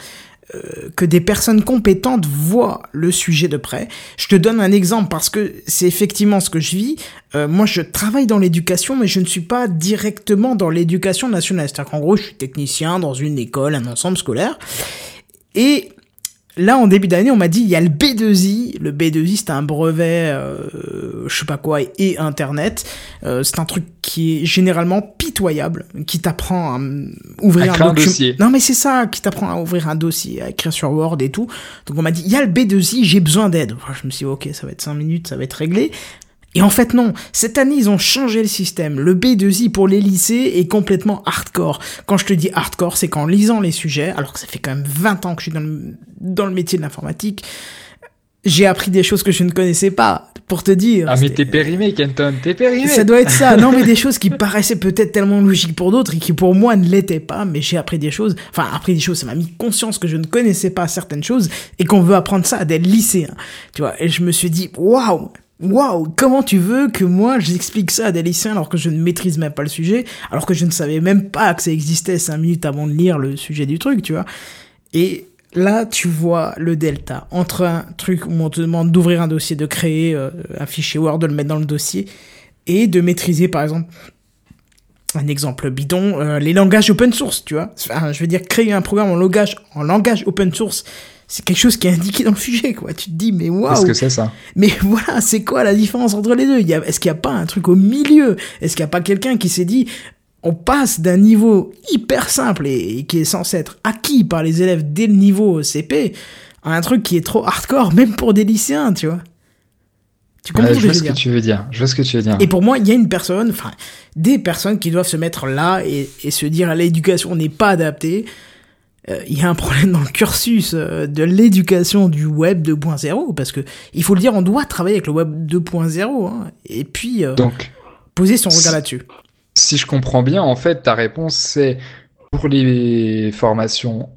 S1: euh, que des personnes compétentes voient le sujet de près. Je te donne un exemple parce que c'est effectivement ce que je vis. Euh, moi, je travaille dans l'éducation, mais je ne suis pas directement dans l'éducation nationale. C'est-à-dire qu'en gros, je suis technicien dans une école, un ensemble scolaire. Et là, en début d'année, on m'a dit, il y a le B2I. Le B2I, c'est un brevet, euh, je sais pas quoi, et Internet. Euh, c'est un truc qui est généralement pitoyable, qui t'apprend à mm, ouvrir
S2: À un dossier.
S1: Non, mais c'est ça, qui t'apprend à ouvrir un dossier, à écrire sur Word et tout. Donc on m'a dit, il y a le B2I, j'ai besoin d'aide. Enfin, je me suis dit, ok, ça va être 5 minutes, ça va être réglé. Et en fait, non. Cette année, ils ont changé le système. Le B2I pour les lycées est complètement hardcore. Quand je te dis hardcore, c'est qu'en lisant les sujets, alors que ça fait quand même 20 ans que je suis dans le, dans le métier de l'informatique, j'ai appris des choses que je ne connaissais pas. Pour te dire.
S2: Ah, mais t'es périmé, Kenton, t'es périmé
S1: ça doit être ça. Non, mais des choses qui paraissaient peut-être tellement logiques pour d'autres et qui pour moi ne l'étaient pas, mais j'ai appris des choses. Enfin, appris des choses, ça m'a mis conscience que je ne connaissais pas certaines choses et qu'on veut apprendre ça à des lycéens. Tu vois, et je me suis dit, waouh! Waouh, comment tu veux que moi j'explique ça à des lycéens alors que je ne maîtrise même pas le sujet, alors que je ne savais même pas que ça existait cinq minutes avant de lire le sujet du truc, tu vois. Et là, tu vois le delta entre un truc où on te demande d'ouvrir un dossier, de créer euh, un fichier Word, de le mettre dans le dossier, et de maîtriser, par exemple, un exemple bidon, euh, les langages open source, tu vois. Je veux dire, créer un programme en langage open source, c'est quelque chose qui est indiqué dans le sujet, quoi. Tu te dis, mais
S2: Qu'est-ce
S1: waouh,
S2: que c'est ça
S1: mais voilà, c'est quoi la différence entre les deux? Il y a- Est-ce qu'il n'y a pas un truc au milieu? Est-ce qu'il n'y a pas quelqu'un qui s'est dit, on passe d'un niveau hyper simple et, et qui est censé être acquis par les élèves dès le niveau CP à un truc qui est trop hardcore, même pour des lycéens, tu vois? Tu comprends
S2: Ouais, Je
S1: que
S2: vois
S1: je
S2: ce que tu veux dire. Je vois ce que tu veux dire.
S1: et pour moi, il y a une personne, enfin, des personnes qui doivent se mettre là et, et se dire l'éducation n'est pas adaptée. Euh, Il y a un problème dans le cursus euh, de l'éducation du web 2.0 parce que il faut le dire, on doit travailler avec le web 2.0 hein, et puis euh,
S2: Donc,
S1: poser son regard là-dessus.
S2: si je comprends bien, en fait, ta réponse c'est pour les formations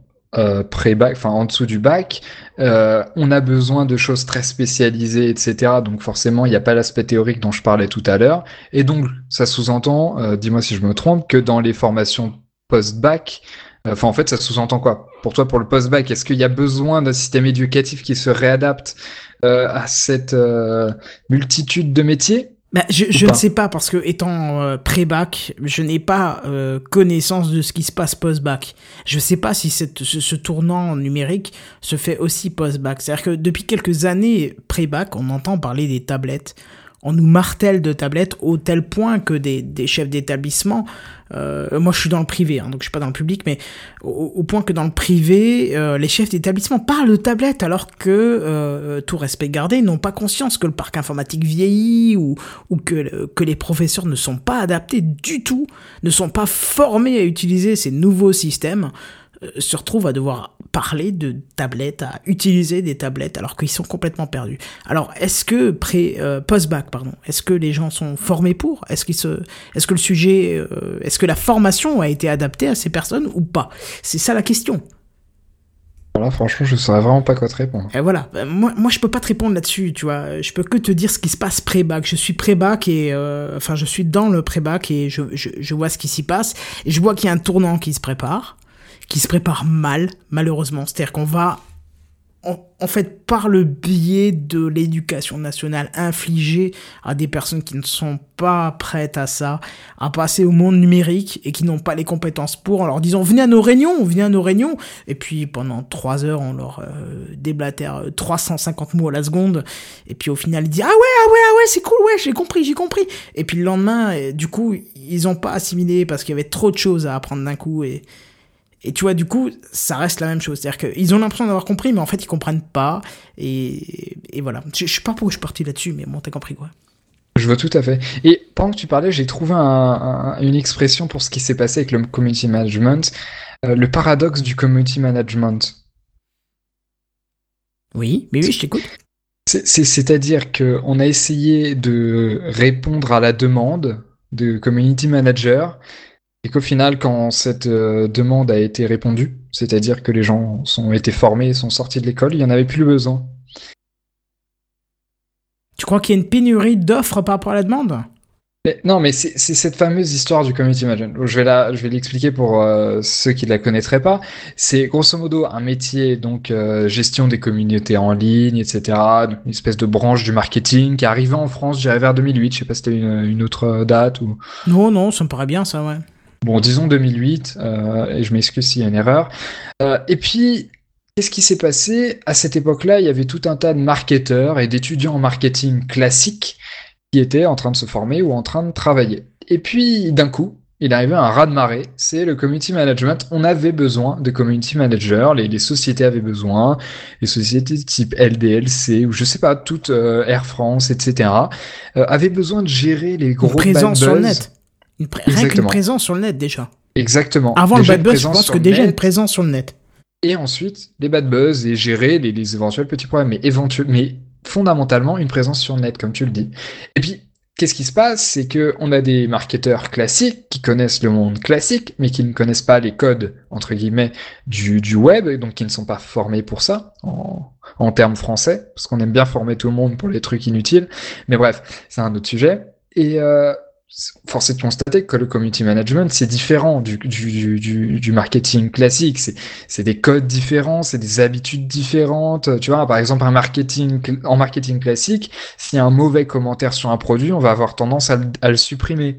S2: pré-bac, enfin en dessous du bac, on a besoin de choses très spécialisées, etc. Donc forcément, il n'y a pas l'aspect théorique dont je parlais tout à l'heure. Et donc, ça sous-entend, dis-moi si je me trompe, que dans les formations post-bac, enfin en fait, ça sous-entend quoi? Pour toi, pour le post-bac, est-ce qu'il y a besoin d'un système éducatif qui se réadapte euh, à cette euh, multitude de métiers?
S1: Bah, je je ne sais pas parce que étant euh, pré-bac, je n'ai pas euh, connaissance de ce qui se passe post-bac. Je sais pas si cette, ce, ce tournant numérique se fait aussi post-bac. C'est-à-dire que depuis quelques années pré-bac, on entend parler des tablettes. On nous martèle de tablettes au tel point que des, des chefs d'établissement, euh, moi je suis dans le privé, hein, donc je suis pas dans le public, mais au, point que dans le privé, euh, les chefs d'établissement parlent de tablettes alors que, euh, tout respect gardé, n'ont pas conscience que le parc informatique vieillit ou, ou que, que les professeurs ne sont pas adaptés du tout, ne sont pas formés à utiliser ces nouveaux systèmes, euh, se retrouvent à devoir parler de tablettes, à utiliser des tablettes alors qu'ils sont complètement perdus. Alors, est-ce que pré, euh, post-bac, pardon, est-ce que les gens sont formés pour? Est-ce qu'ils se, est-ce que le sujet, euh, est-ce que la formation a été adaptée à ces personnes ou pas? C'est ça la question.
S2: Voilà, franchement, je saurais vraiment pas quoi te répondre.
S1: Et voilà, Euh, moi, moi je peux pas te répondre là-dessus, tu vois. Je peux que te dire ce qui se passe pré-bac. Je suis pré-bac et euh, enfin je suis dans le pré-bac et je, je, je vois ce qui s'y passe et je vois qu'il y a un tournant qui se prépare, qui se prépare mal, malheureusement. C'est-à-dire qu'on va en, fait par le biais de l'éducation nationale infligée à des personnes qui ne sont pas prêtes à ça, à passer au monde numérique et qui n'ont pas les compétences pour, en leur disant venez à nos réunions, venez à nos réunions, et puis pendant trois heures on leur euh, déblatère euh, 350 mots à la seconde, et puis au final ils disent ah ouais ah ouais ah ouais c'est cool ouais j'ai compris j'ai compris, et puis le lendemain euh, du coup ils ont pas assimilé parce qu'il y avait trop de choses à apprendre d'un coup et et tu vois, du coup, ça reste la même chose. C'est-à-dire qu'ils ont l'impression d'avoir compris, mais en fait, ils comprennent pas. Et, et voilà. Je, je sais pas pourquoi je suis parti là-dessus, mais bon, t'as compris quoi.
S2: Je vois tout à fait. Et pendant que tu parlais, j'ai trouvé un- un- une expression pour ce qui s'est passé avec le community management, euh, le paradoxe du community management.
S1: Oui, mais oui, je t'écoute.
S2: C'est- c'est- C'est-à-dire qu'on a essayé de répondre à la demande de community manager et qu'au final, quand cette euh, demande a été répondue, c'est-à-dire que les gens sont été formés, sont sortis de l'école, il n'y en avait plus besoin.
S1: Tu crois qu'il y a une pénurie d'offres par rapport à la demande?
S2: Mais, non, mais c'est cette fameuse histoire du community management. Je vais la, je vais l'expliquer pour euh, ceux qui ne la connaîtraient pas. C'est grosso modo un métier, donc euh, gestion des communautés en ligne, etc. Une espèce de branche du marketing qui est arrivée en France, je dirais vers 2008. Je sais pas si c'était une, une autre date ou.
S1: Non, non, ça me paraît bien ça, ouais.
S2: Bon, disons 2008, euh, et je m'excuse s'il y a une erreur. Euh, et puis, qu'est-ce qui s'est passé? À cette époque-là, il y avait tout un tas de marketeurs et d'étudiants en marketing classique qui étaient en train de se former ou en train de travailler. Et puis, d'un coup, il arrivé un raz-de-marée, c'est le community management. On avait besoin de community managers, les, les sociétés avaient besoin, les sociétés type LDLC ou je sais pas, toutes euh, Air France, etc., euh, avaient besoin de gérer les gros
S1: Une présence sur le net. Une Rien qu'une présence sur le net déjà.
S2: Exactement.
S1: Avant
S2: Déjà
S1: le bad buzz, je pense que déjà
S2: net,
S1: une présence sur le net.
S2: et ensuite les bad buzz et gérer les, les éventuels petits problèmes, mais éventuellement, mais fondamentalement une présence sur le net, comme tu le dis. Et puis, qu'est-ce qui se passe, c'est que on a des marketeurs classiques qui connaissent le monde classique, mais qui ne connaissent pas les codes entre guillemets du, du web, et donc qui ne sont pas formés pour ça en, en termes français, parce qu'on aime bien former tout le monde pour les trucs inutiles. Mais bref, c'est un autre sujet. Et euh, force est de constater que le community management, c'est différent du, du, du, du, marketing classique. C'est, c'est des codes différents, c'est des habitudes différentes. Tu vois, par exemple, un marketing, en marketing classique, s'il y a un mauvais commentaire sur un produit, on va avoir tendance à, le- à le supprimer.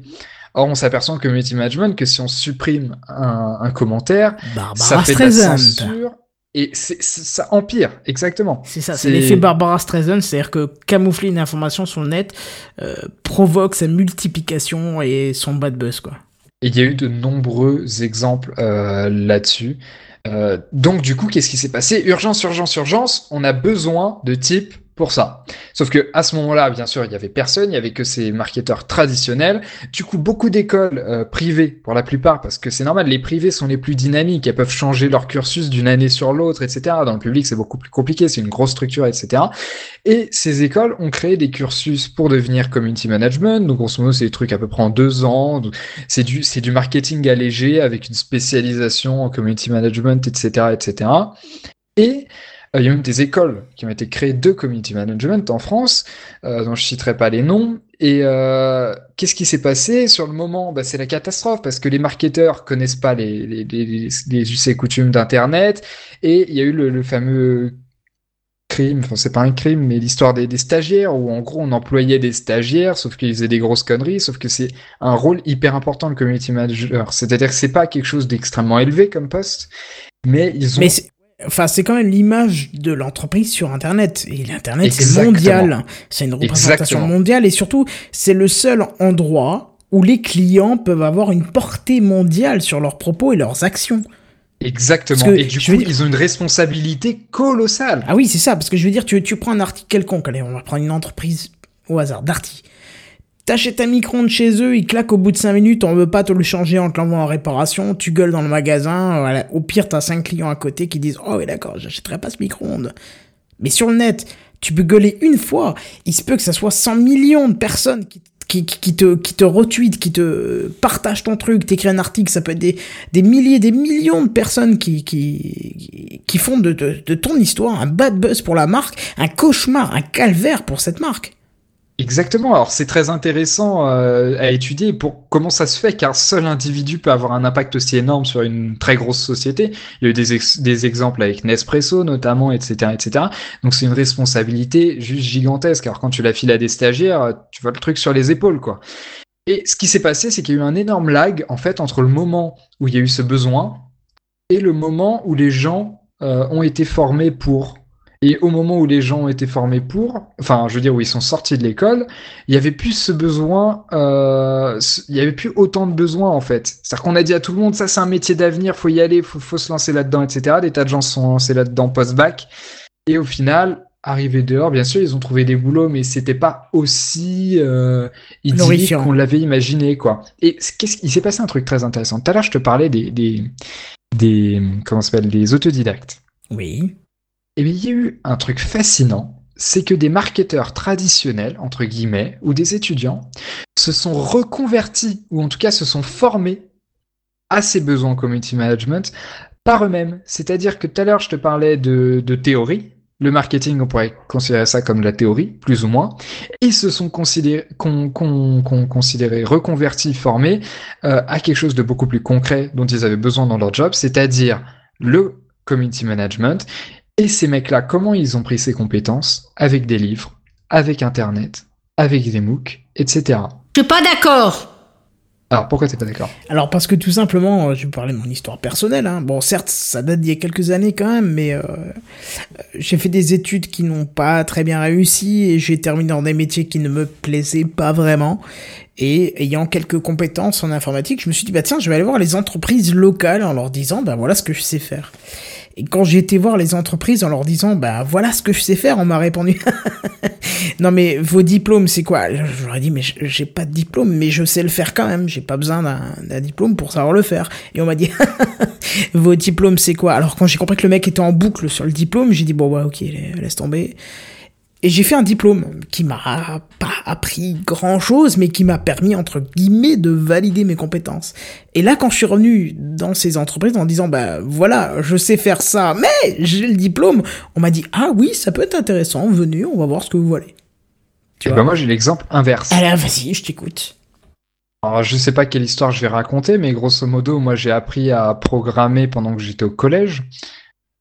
S2: Or, on s'aperçoit en community management que si on supprime un, un commentaire, ça fait de la censure et ça empire, exactement.
S1: C'est ça, c'est l'effet Barbara Streisand, c'est-à-dire que camoufler une information sur le net euh, provoque sa multiplication et son bad buzz, quoi.
S2: Il y a eu de nombreux exemples euh, là-dessus. Euh, donc du coup, qu'est-ce qui s'est passé? Urgence, urgence, urgence, on a besoin de types pour ça. Sauf que à ce moment-là, bien sûr, il y avait personne, il y avait que ces marketeurs traditionnels. Du coup, beaucoup d'écoles euh, privées, pour la plupart, parce que c'est normal, les privés sont les plus dynamiques, elles peuvent changer leur cursus d'une année sur l'autre, etc. Dans le public, c'est beaucoup plus compliqué, c'est une grosse structure, etc. Et ces écoles ont créé des cursus pour devenir community management. Donc, en ce moment, c'est des trucs à peu près en deux ans. C'est du, c'est du marketing allégé avec une spécialisation en community management, etc., etc. Et il y a même des écoles qui ont été créées de community management en France, euh, dont je citerai pas les noms. Et euh, qu'est-ce qui s'est passé sur le moment? Bah, C'est la catastrophe parce que les marketeurs connaissent pas les, les, us et coutumes d'Internet. Et il y a eu le, fameux crime, enfin c'est pas un crime, mais l'histoire des, stagiaires, où en gros on employait des stagiaires, sauf qu'ils faisaient des grosses conneries, sauf que c'est un rôle hyper important le community manager. C'est-à-dire que c'est pas quelque chose d'extrêmement élevé comme poste, mais ils ont...
S1: enfin, c'est quand même l'image de l'entreprise sur Internet. Et l'Internet, c'est mondial. C'est une représentation
S2: Exactement.
S1: mondiale et surtout, c'est le seul endroit où les clients peuvent avoir une portée mondiale sur leurs propos et leurs actions.
S2: Exactement.
S1: Que,
S2: et du coup,
S1: dire-
S2: ils ont une responsabilité colossale.
S1: Ah oui, c'est ça, parce que je veux dire, tu, tu prends un article quelconque, allez, on va prendre une entreprise au hasard, Darty. T'achètes un micro-ondes chez eux, il claque au bout de 5 minutes, on veut pas te le changer, on te l'envoie en réparation, tu gueules dans le magasin, voilà. au pire t'as 5 clients à côté qui disent « Oh oui d'accord, j'achèterai pas ce micro-ondes ». Mais sur le net, tu peux gueuler une fois, il se peut que ça soit 100 millions de personnes qui, te, qui te retweetent, qui te partagent ton truc, t'écris un article, ça peut être des, milliers, des millions de personnes qui, font de ton histoire un bad buzz pour la marque, un cauchemar, un calvaire pour cette marque.
S2: Exactement. Alors, c'est très intéressant euh, à étudier pour comment ça se fait qu'un seul individu peut avoir un impact aussi énorme sur une très grosse société. Il y a eu des, ex- des exemples avec Nespresso notamment, etc., etc. Donc, c'est une responsabilité juste gigantesque. Alors, quand tu la files à des stagiaires, tu vois le truc sur les épaules, quoi. Et ce qui s'est passé, c'est qu'il y a eu un énorme lag, en fait, entre le moment où il y a eu ce besoin et le moment où les gens euh, ont été formés pour. Et au moment où les gens ont été formés pour, enfin, je veux dire, où ils sont sortis de l'école, il y avait plus ce besoin, euh, il y avait plus autant de besoins, en fait. C'est-à-dire qu'on a dit à tout le monde, ça, c'est un métier d'avenir, faut y aller, faut, faut se lancer là-dedans, etc. Des tas de gens se sont lancés là-dedans post-bac. Et au final, arrivés dehors, bien sûr, ils ont trouvé des boulots, mais c'était pas aussi euh, idyllique qu'on l'avait imaginé, quoi. Et qu'est-ce qu'il s'est passé un truc très intéressant. Tout à l'heure, je te parlais des, des, des comment s'appelle, des autodidactes.
S1: Oui.
S2: Et bien, il y a eu un truc fascinant, c'est que des marketeurs traditionnels, entre guillemets, ou des étudiants, se sont reconvertis, ou en tout cas se sont formés à ces besoins en community management par eux-mêmes. C'est-à-dire que tout à l'heure, je te parlais de, théorie. Le marketing, on pourrait considérer ça comme de la théorie, plus ou moins. Ils se sont considérés, con, con- con- considérés reconvertis, formés euh, à quelque chose de beaucoup plus concret dont ils avaient besoin dans leur job, c'est-à-dire le community management. Et ces mecs-là, comment ils ont pris ces compétences? Avec des livres, avec Internet, avec des MOOC, etc.
S3: Je suis pas d'accord.
S2: Alors pourquoi t'es pas d'accord?
S1: Alors parce que tout simplement, euh, je vais parler de mon histoire personnelle. Hein. Bon, certes, ça date d'il y a quelques années quand même, mais euh, euh, j'ai fait des études qui n'ont pas très bien réussi et j'ai terminé dans des métiers qui ne me plaisaient pas vraiment. Et ayant quelques compétences en informatique, je me suis dit bah tiens, je vais aller voir les entreprises locales en leur disant bah voilà ce que je sais faire. Et quand j'ai été voir les entreprises en leur disant bah voilà ce que je sais faire, on m'a répondu non mais vos diplômes c'est quoi? Je leur ai dit mais j'ai pas de diplôme mais je sais le faire quand même, j'ai pas besoin d'un diplôme pour savoir le faire. Et on m'a dit vos diplômes c'est quoi? Alors quand j'ai compris que le mec était en boucle sur le diplôme, j'ai dit bon bah ok laisse tomber. Et j'ai fait un diplôme qui m'a pas appris grand chose, mais qui m'a permis, entre guillemets, de valider mes compétences. Et là, quand je suis revenu dans ces entreprises en disant, bah voilà, je sais faire ça, mais j'ai le diplôme, on m'a dit, ah oui, ça peut être intéressant, venez, on va voir ce que vous voulez. Tu
S2: Eh
S1: vois
S2: ben, Moi j'ai l'exemple inverse.
S1: Alors vas-y, je t'écoute.
S2: Alors je sais pas quelle histoire je vais raconter, mais grosso modo, moi j'ai appris à programmer pendant que j'étais au collège.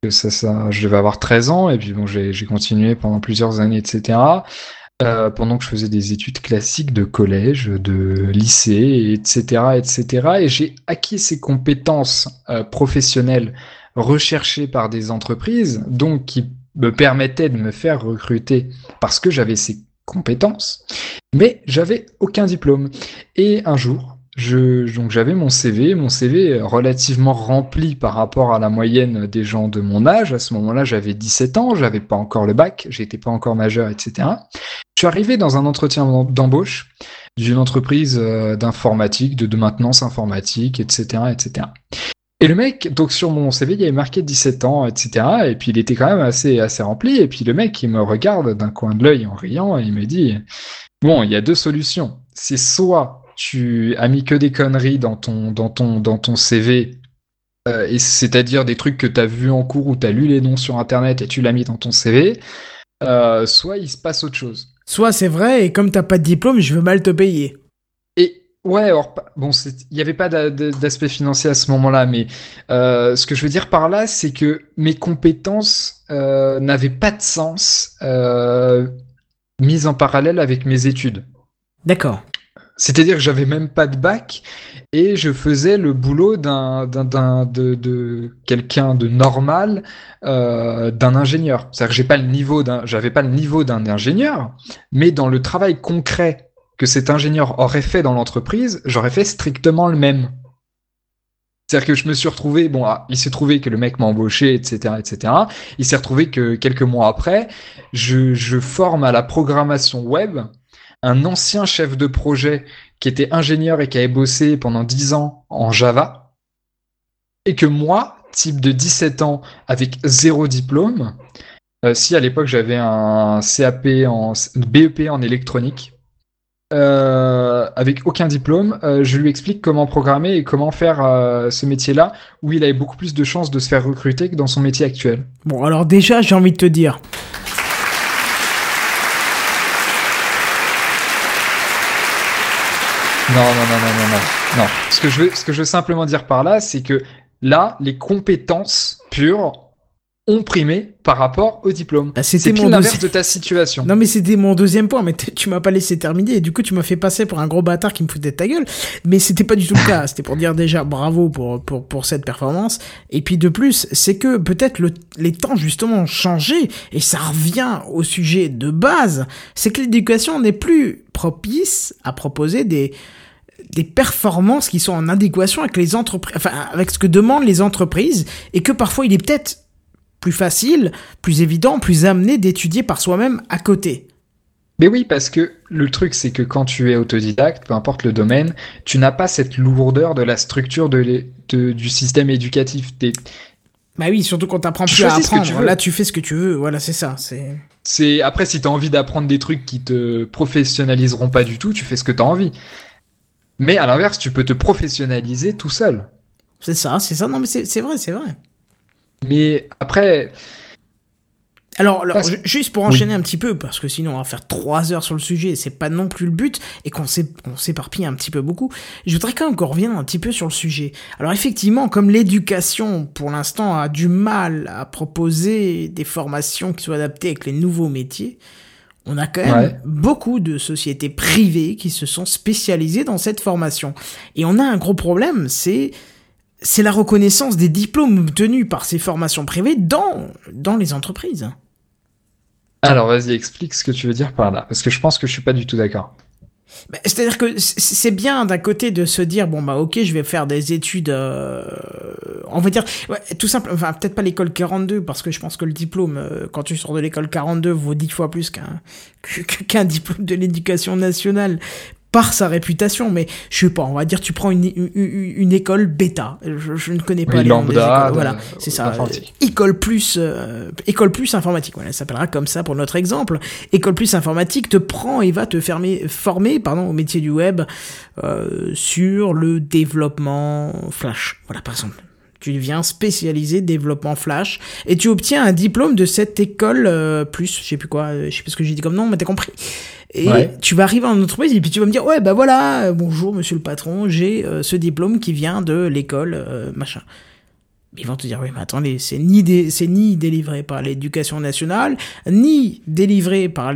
S2: Ça, ça, je devais avoir 13 ans, et puis bon, j'ai j'ai continué pendant plusieurs années, etc. euh, pendant que je faisais des études classiques de collège, de lycée, etc., etc. Et j'ai acquis ces compétences euh, professionnelles recherchées par des entreprises, donc qui me permettaient de me faire recruter parce que j'avais ces compétences, mais j'avais aucun diplôme. Et un jour, je, donc j'avais mon CV, mon CV relativement rempli par rapport à la moyenne des gens de mon âge. À ce moment-là, j'avais 17 ans, j'avais pas encore le bac, j'étais pas encore majeur, etc. Je suis arrivé dans un entretien d'embauche d'une entreprise euh, d'informatique, de, maintenance informatique, etc., etc. Et le mec, donc sur mon CV, il y avait marqué 17 ans, etc. Et puis il était quand même assez, assez rempli. Et puis le mec, il me regarde d'un coin de l'œil en riant et il me dit, bon, il y a deux solutions. C'est soit tu as mis que des conneries dans ton, dans ton, dans ton CV, euh, et c'est-à-dire des trucs que tu as vus en cours ou tu as lu les noms sur Internet et tu l'as mis dans ton CV, euh, soit il se passe autre chose.
S1: Soit c'est vrai, et comme t'as pas de diplôme, je veux mal te payer.
S2: Et ouais, alors bon, il n'y avait pas d'a- d'a- d'aspect financier à ce moment-là, mais euh, ce que je veux dire par là, c'est que mes compétences n'avaient pas de sens mises en parallèle avec mes études.
S1: D'accord.
S2: C'est-à-dire que j'avais même pas de bac et je faisais le boulot d'un, d'un, de, de quelqu'un de normal, euh, d'un ingénieur. C'est-à-dire que j'ai pas le niveau d'un, j'avais pas le niveau d'un ingénieur, mais dans le travail concret que cet ingénieur aurait fait dans l'entreprise, j'aurais fait strictement le même. C'est-à-dire que je me suis retrouvé, bon, ah, il s'est trouvé que le mec m'a embauché, etc., etc. Il s'est retrouvé que quelques mois après, je, je forme à la programmation web un ancien chef de projet qui était ingénieur et qui avait bossé pendant 10 ans en Java, et que moi, type de 17 ans avec zéro diplôme, euh, si à l'époque j'avais un CAP en BEP en électronique, euh, avec aucun diplôme, euh, je lui explique comment programmer et comment faire ce métier-là, où il avait beaucoup plus de chances de se faire recruter que dans son métier actuel.
S1: Bon, alors déjà, j'ai envie de te dire.
S2: Non, non, non, non, non, non. non. Ce que je veux, ce que je veux simplement dire par là, c'est que là, les compétences pures ont primé par rapport au diplôme.
S1: Bah, c'était
S2: c'est
S1: mon
S2: pile l'inverse de ta situation.
S1: Non mais c'était mon deuxième point, mais tu m'as pas laissé terminer et du coup tu m'as fait passer pour un gros bâtard qui me foutait de ta gueule. Mais c'était pas du tout le cas. C'était pour dire déjà bravo pour pour pour cette performance. Et puis de plus, c'est que peut-être le les temps justement ont changé et ça revient au sujet de base. C'est que l'éducation n'est plus propice à proposer des des performances qui sont en adéquation avec les entreprises, enfin avec ce que demandent les entreprises et que parfois il est peut-être plus facile, plus évident, plus amené d'étudier par soi-même à côté.
S2: Mais oui, parce que le truc, c'est que quand tu es autodidacte, peu importe le domaine, tu n'as pas cette lourdeur de la structure de du système éducatif.
S1: Bah oui, surtout quand t'apprends
S2: Tu
S1: plus à
S2: tu
S1: apprendre.
S2: veux.
S1: Là, tu fais ce que tu veux. Voilà, c'est ça. C'est
S2: C'est après si t'as envie d'apprendre des trucs qui te professionnaliseront pas du tout, tu fais ce que t'as envie. Mais à l'inverse, tu peux te professionnaliser tout seul.
S1: c'est ça, c'est ça. Non, mais c'est vrai, c'est vrai.
S2: Mais après,
S1: Alors, alors,
S2: Parce-
S1: juste pour
S2: Oui.
S1: enchaîner un petit peu, parce que sinon on va faire trois heures sur le sujet, et c'est pas non plus le but, et qu'on s'é- on s'éparpille un petit peu beaucoup, je voudrais quand même qu'on revienne un petit peu sur le sujet. Alors effectivement, comme l'éducation, pour l'instant, a du mal à proposer des formations qui soient adaptées avec les nouveaux métiers, on a quand même
S2: Ouais.
S1: beaucoup de sociétés privées qui se sont spécialisées dans cette formation. Et on a un gros problème, c'est c'est la reconnaissance des diplômes obtenus par ces formations privées dans, dans les entreprises.
S2: alors vas-y, explique ce que tu veux dire par là, parce que je pense que je suis pas du tout d'accord.
S1: Bah, C'est-à-dire que c'est bien d'un côté de se dire bon bah ok je vais faire des études euh, on va dire ouais, tout simple enfin peut-être pas l'école 42 parce que je pense que le diplôme euh, quand tu sors de l'école 42 vaut dix fois plus qu'un qu'un diplôme de l'éducation nationale par sa réputation mais je sais pas on va dire tu prends une, une, une école bêta. Je, je ne connais pas
S2: Oui,
S1: les
S2: lambda,
S1: écoles. voilà c'est ça. euh, école plus euh, école plus informatique voilà elle s'appellera comme ça pour notre exemple. École plus informatique te prend et va te fermer, former pardon au métier du web euh, sur le développement flash. Voilà par exemple. Tu deviens spécialisé développement flash et tu obtiens un diplôme de cette école euh, plus je sais plus quoi euh, je sais plus ce que j'ai dit comme nom mais t'as compris et
S2: Ouais.
S1: tu vas arriver en entreprise et puis tu vas me dire ouais bah voilà euh, bonjour monsieur le patron j'ai euh, ce diplôme qui vient de l'école euh, machin ils vont te dire, oui, mais attendez, c'est ni, dé- c'est ni délivré par l'éducation nationale, ni délivré par,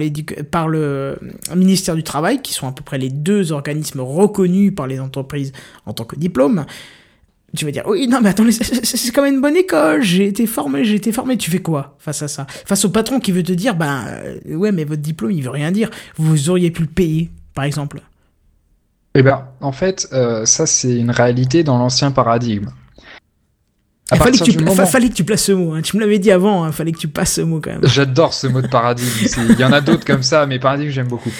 S1: par le ministère du Travail, qui sont à peu près les deux organismes reconnus par les entreprises en tant que diplôme. Tu vas dire, oui, non, mais attendez, c'est- quand même une bonne école, j'ai été formé, j'ai été formé. Tu fais quoi face à ça? Face au patron qui veut te dire, ben, euh, ouais, mais votre diplôme, il veut rien dire. Vous auriez pu le payer, par exemple.
S2: Eh ben, en fait, euh, ça c'est une réalité dans l'ancien paradigme. À
S1: Il fallait que, tu,
S2: du
S1: fa-
S2: moment-
S1: fallait que tu places ce mot. hein. Tu me l'avais dit avant, il fallait que tu passes ce mot quand même.
S2: J'adore ce mot de paradigme. Il y en a d'autres comme ça, mais paradigme j'aime beaucoup.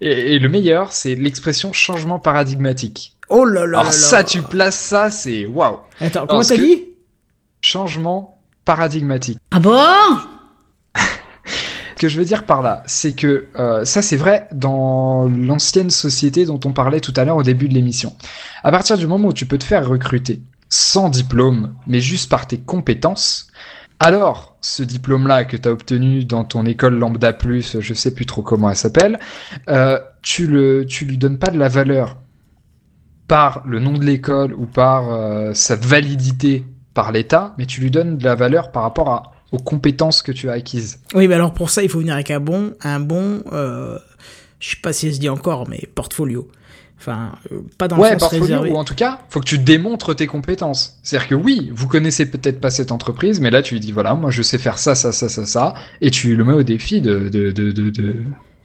S2: Et, et le meilleur, c'est l'expression changement paradigmatique.
S1: Oh là là
S2: Alors
S1: là.
S2: ça, tu places ça, c'est waouh.
S1: Attends, comment t'as dit?
S2: Changement paradigmatique.
S3: Ah bon?
S2: Ce que je veux dire par là, c'est que euh, ça c'est vrai dans l'ancienne société dont on parlait tout à l'heure au début de l'émission. À partir du moment où tu peux te faire recruter sans diplôme, mais juste par tes compétences, alors ce diplôme-là que tu as obtenu dans ton école lambda plus, je sais plus trop comment elle s'appelle, euh, tu le, tu lui donnes pas de la valeur par le nom de l'école ou par euh, sa validité par l'État, mais tu lui donnes de la valeur par rapport à, aux compétences que tu as acquises.
S1: Oui, mais alors pour ça, il faut venir avec un bon, un bon, euh, je sais pas si ça se dit encore, mais portfolio. Enfin, euh, pas dans le
S2: Ouais,
S1: sens
S2: portfolio,
S1: réservé.
S2: ou en tout cas, faut que tu démontres tes compétences. C'est-à-dire que oui, vous connaissez peut-être pas cette entreprise, mais là tu lui dis voilà, moi je sais faire ça, ça, ça, ça, ça, et tu le mets au défi de, de, de, de, de-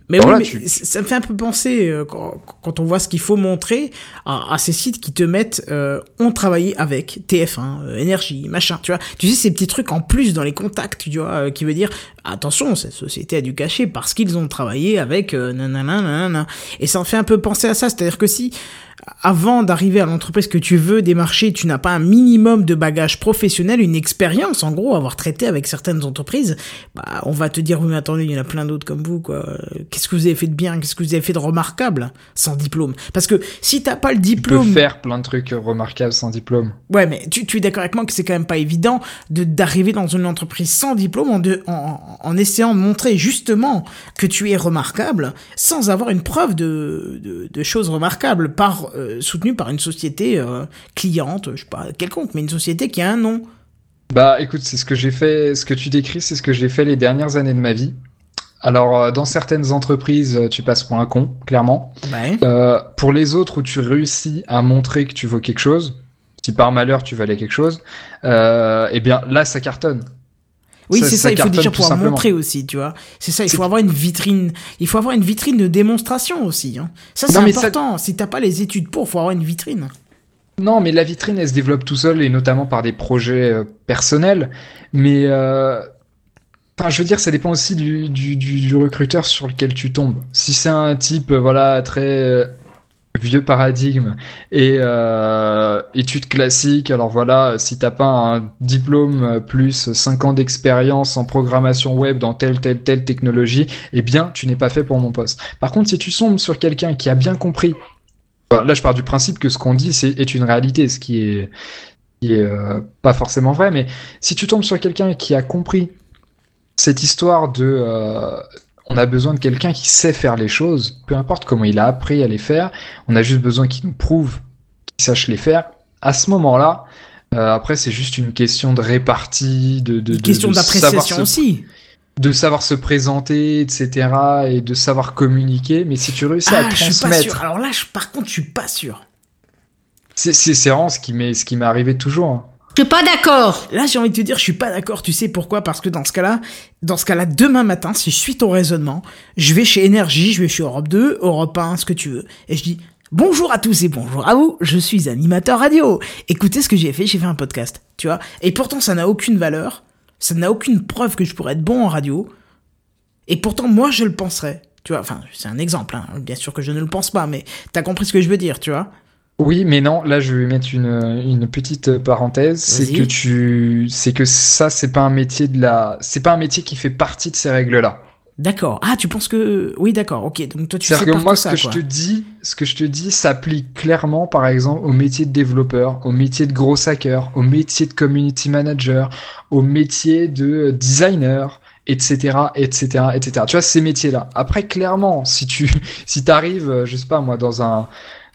S1: Mais oui, mais
S2: tu-
S1: ça me fait un peu penser, euh, quand, quand on voit ce qu'il faut montrer, à, à ces sites qui te mettent euh, on travaillait avec TF1, euh, énergie, machin, tu vois. Tu sais, ces petits trucs en plus dans les contacts, tu vois, euh, qui veut dire attention, cette société a dû cacher parce qu'ils ont travaillé avec nanana, nanana. Et ça me fait un peu penser à ça, c'est-à-dire que si avant d'arriver à l'entreprise que tu veux démarcher, tu n'as pas un minimum de bagage professionnel, une expérience, en gros, avoir traité avec certaines entreprises, bah, on va te dire, oui, mais attendez, il y en a plein d'autres comme vous, quoi. Qu'est-ce que vous avez fait de bien? Qu'est-ce que vous avez fait de remarquable sans diplôme? Parce que si t'as pas le
S2: tu peux
S1: diplôme,
S2: faire plein de trucs remarquables sans diplôme.
S1: ouais, mais tu, tu es d'accord avec moi que c'est quand même pas évident de, d'arriver dans une entreprise sans diplôme en, de, en, en essayant de montrer justement que tu es remarquable sans avoir une preuve de, de, de choses remarquables par, euh, soutenue par une société euh, cliente, je sais pas, quelconque, mais une société qui a un nom.
S2: Bah écoute, c'est ce que j'ai fait, ce que tu décris, c'est ce que j'ai fait les dernières années de ma vie. Alors, euh, dans certaines entreprises, tu passes pour un con, clairement.
S1: Ouais.
S2: Euh, pour les autres où tu réussis à montrer que tu vaux quelque chose, si par malheur tu valais quelque chose, euh, eh bien là ça cartonne.
S1: Oui, c'est
S2: ça
S1: ça, il faut déjà pouvoir
S2: simplement.
S1: montrer aussi, tu vois. C'est ça, il faut avoir une vitrine. Il faut avoir une vitrine de démonstration aussi. Hein. Ça, c'est
S2: ça-
S1: important. Si t'as pas les études pour, faut avoir une vitrine.
S2: Non, mais la vitrine, elle se développe tout seul et notamment par des projets euh, personnels. Mais, euh, enfin, je veux dire, ça dépend aussi du, du, du, du recruteur sur lequel tu tombes. Si c'est un type, euh, voilà, très vieux paradigme et euh, études classiques, alors voilà, si t'as pas un diplôme plus 5 ans d'expérience en programmation web dans telle, telle, telle technologie, eh bien, tu n'es pas fait pour mon poste. Par contre, si tu tombes sur quelqu'un qui a bien compris Là, je pars du principe que ce qu'on dit c'est, est une réalité, ce qui est, qui est euh, pas forcément vrai. Mais si tu tombes sur quelqu'un qui a compris cette histoire de, euh, on a besoin de quelqu'un qui sait faire les choses, peu importe comment il a appris à les faire, on a juste besoin qu'il nous prouve qu'il sache les faire. À ce moment-là, euh, après, c'est juste une question de répartie, de, de,
S1: Une
S2: de-
S1: question d'appréciation aussi.
S2: de savoir se présenter, etc., et de savoir communiquer. Mais si tu réussis à
S1: Ah, je suis pas
S2: transmettre,
S1: sûr. Alors là, je- par contre, je suis pas sûr.
S2: c'est c'est- c'est vraiment ce qui m'est ce qui m'est arrivé toujours. hein.
S3: Je suis pas d'accord.
S1: Là, j'ai envie de te dire, je suis pas d'accord. Tu sais pourquoi? Parce que dans ce cas-là, dans ce cas-là, demain matin, si je suis ton raisonnement, je vais chez Énergie, je vais chez Europe 2, Europe 1, ce que tu veux, et je dis bonjour à tous et bonjour à vous. Je suis animateur radio. Écoutez ce que j'ai fait. J'ai fait un podcast. Tu vois Et pourtant, ça n'a aucune valeur. Ça n'a aucune preuve que je pourrais être bon en radio. Et pourtant, moi, je le penserais. Tu vois Enfin, c'est un exemple. Hein. Bien sûr que je ne le pense pas, mais t'as compris ce que je veux dire, tu vois
S2: Oui, mais non, là je vais mettre une, une petite parenthèse, c'est que tu c'est que ça c'est pas un métier de la c'est pas un métier qui fait partie de ces règles-là.
S1: D'accord. Ah, tu penses que oui, d'accord. Ok. Donc toi, tu sais
S2: que moi ce
S1: ça,
S2: que
S1: quoi.
S2: je te dis, ce que je te dis s'applique clairement par exemple au métier de développeur, au métier de gros hacker, au métier de community manager, au métier de designer, etc., etc., etc. Tu vois ces métiers-là. Après clairement, si tu si t'arrives, euh, je sais pas moi dans un